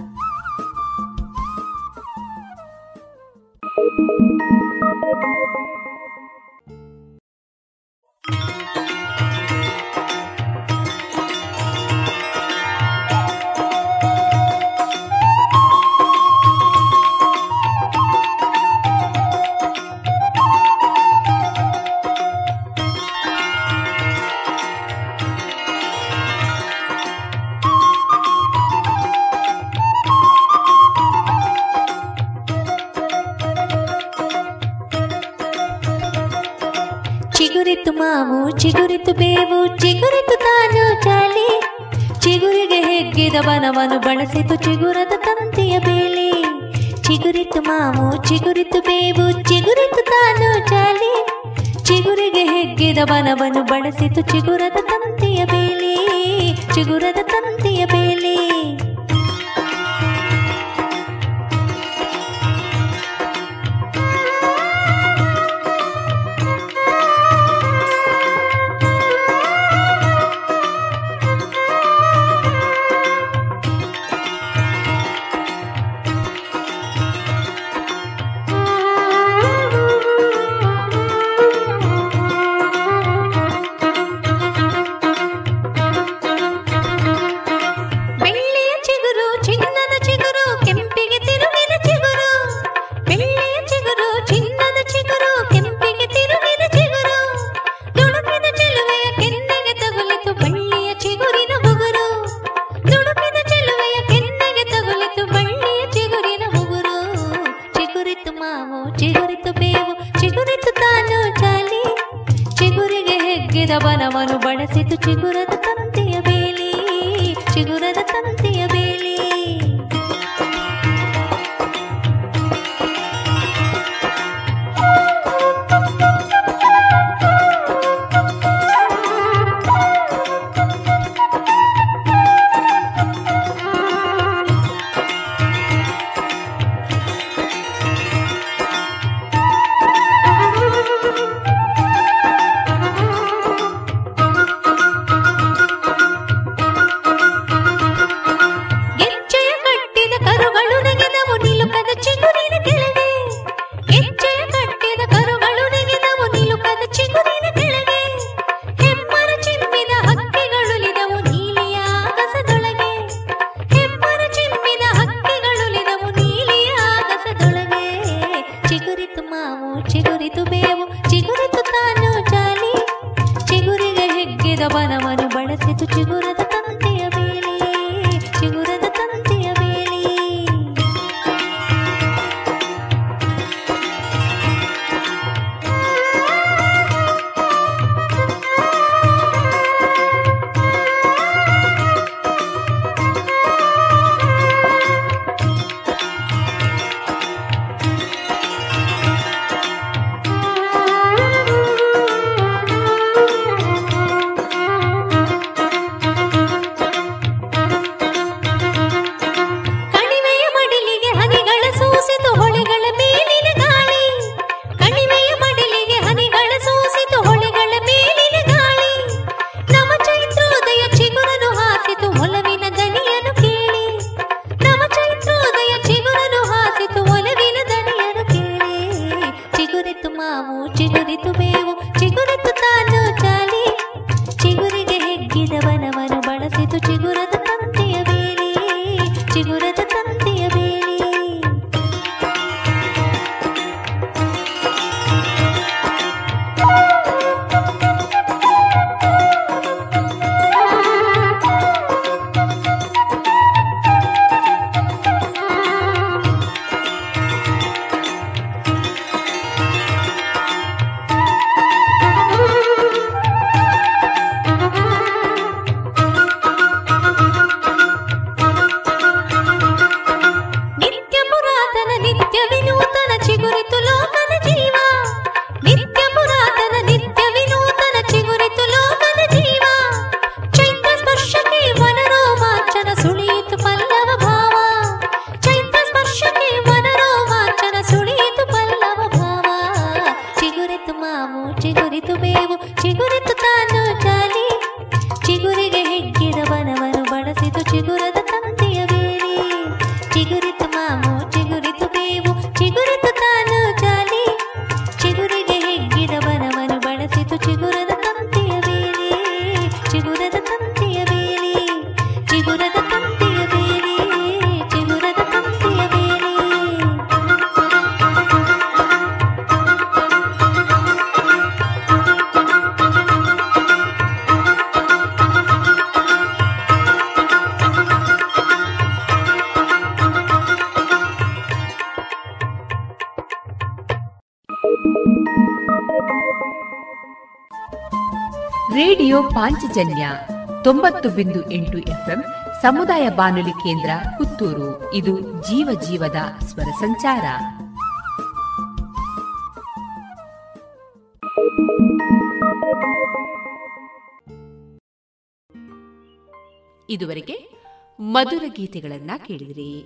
ನಾವು ಚಿಗುರಿತು ಬೇವು, ಚಿಗುರಿತು ತಾನು ಚಾಲಿ ಚಿಗುರಿಗೆ ಹೆಗ್ಗಿದ ಬಳಸಿತು ಚಿಗುರದ ತಂತಿಯ ಬೇಲಿ. ಚಿಗುರಿತು ಮಾವು, ಚಿಗುರಿತು ಬೇವು, ಚಿಗುರಿತು ತಾನು ಚಾಲಿ ಚಿಗುರಿಗೆ ಹೆಗ್ಗಿದ ಬನವನು ಬಳಸಿತು ಚಿಗುರದ ತಂತಿಯ ಬೇಲಿ. ಚಿಗುರದ ತಂತಿಯ ಬೇಲಿ. ಪಾಂಚಜನ್ಯ ತೊಂಬತ್ತು ಬಿಂದು ಎಂಟು ಎಫ್ಎಂ ಸಮುದಾಯ ಬಾನುಲಿ ಕೇಂದ್ರ ಪುತ್ತೂರು. ಇದು ಜೀವ ಜೀವದ ಸ್ವರ ಸಂಚಾರ. ಇದುವರೆಗೆ ಮಧುರ ಗೀತೆಗಳನ್ನ ಕೇಳಿದ್ರಿ.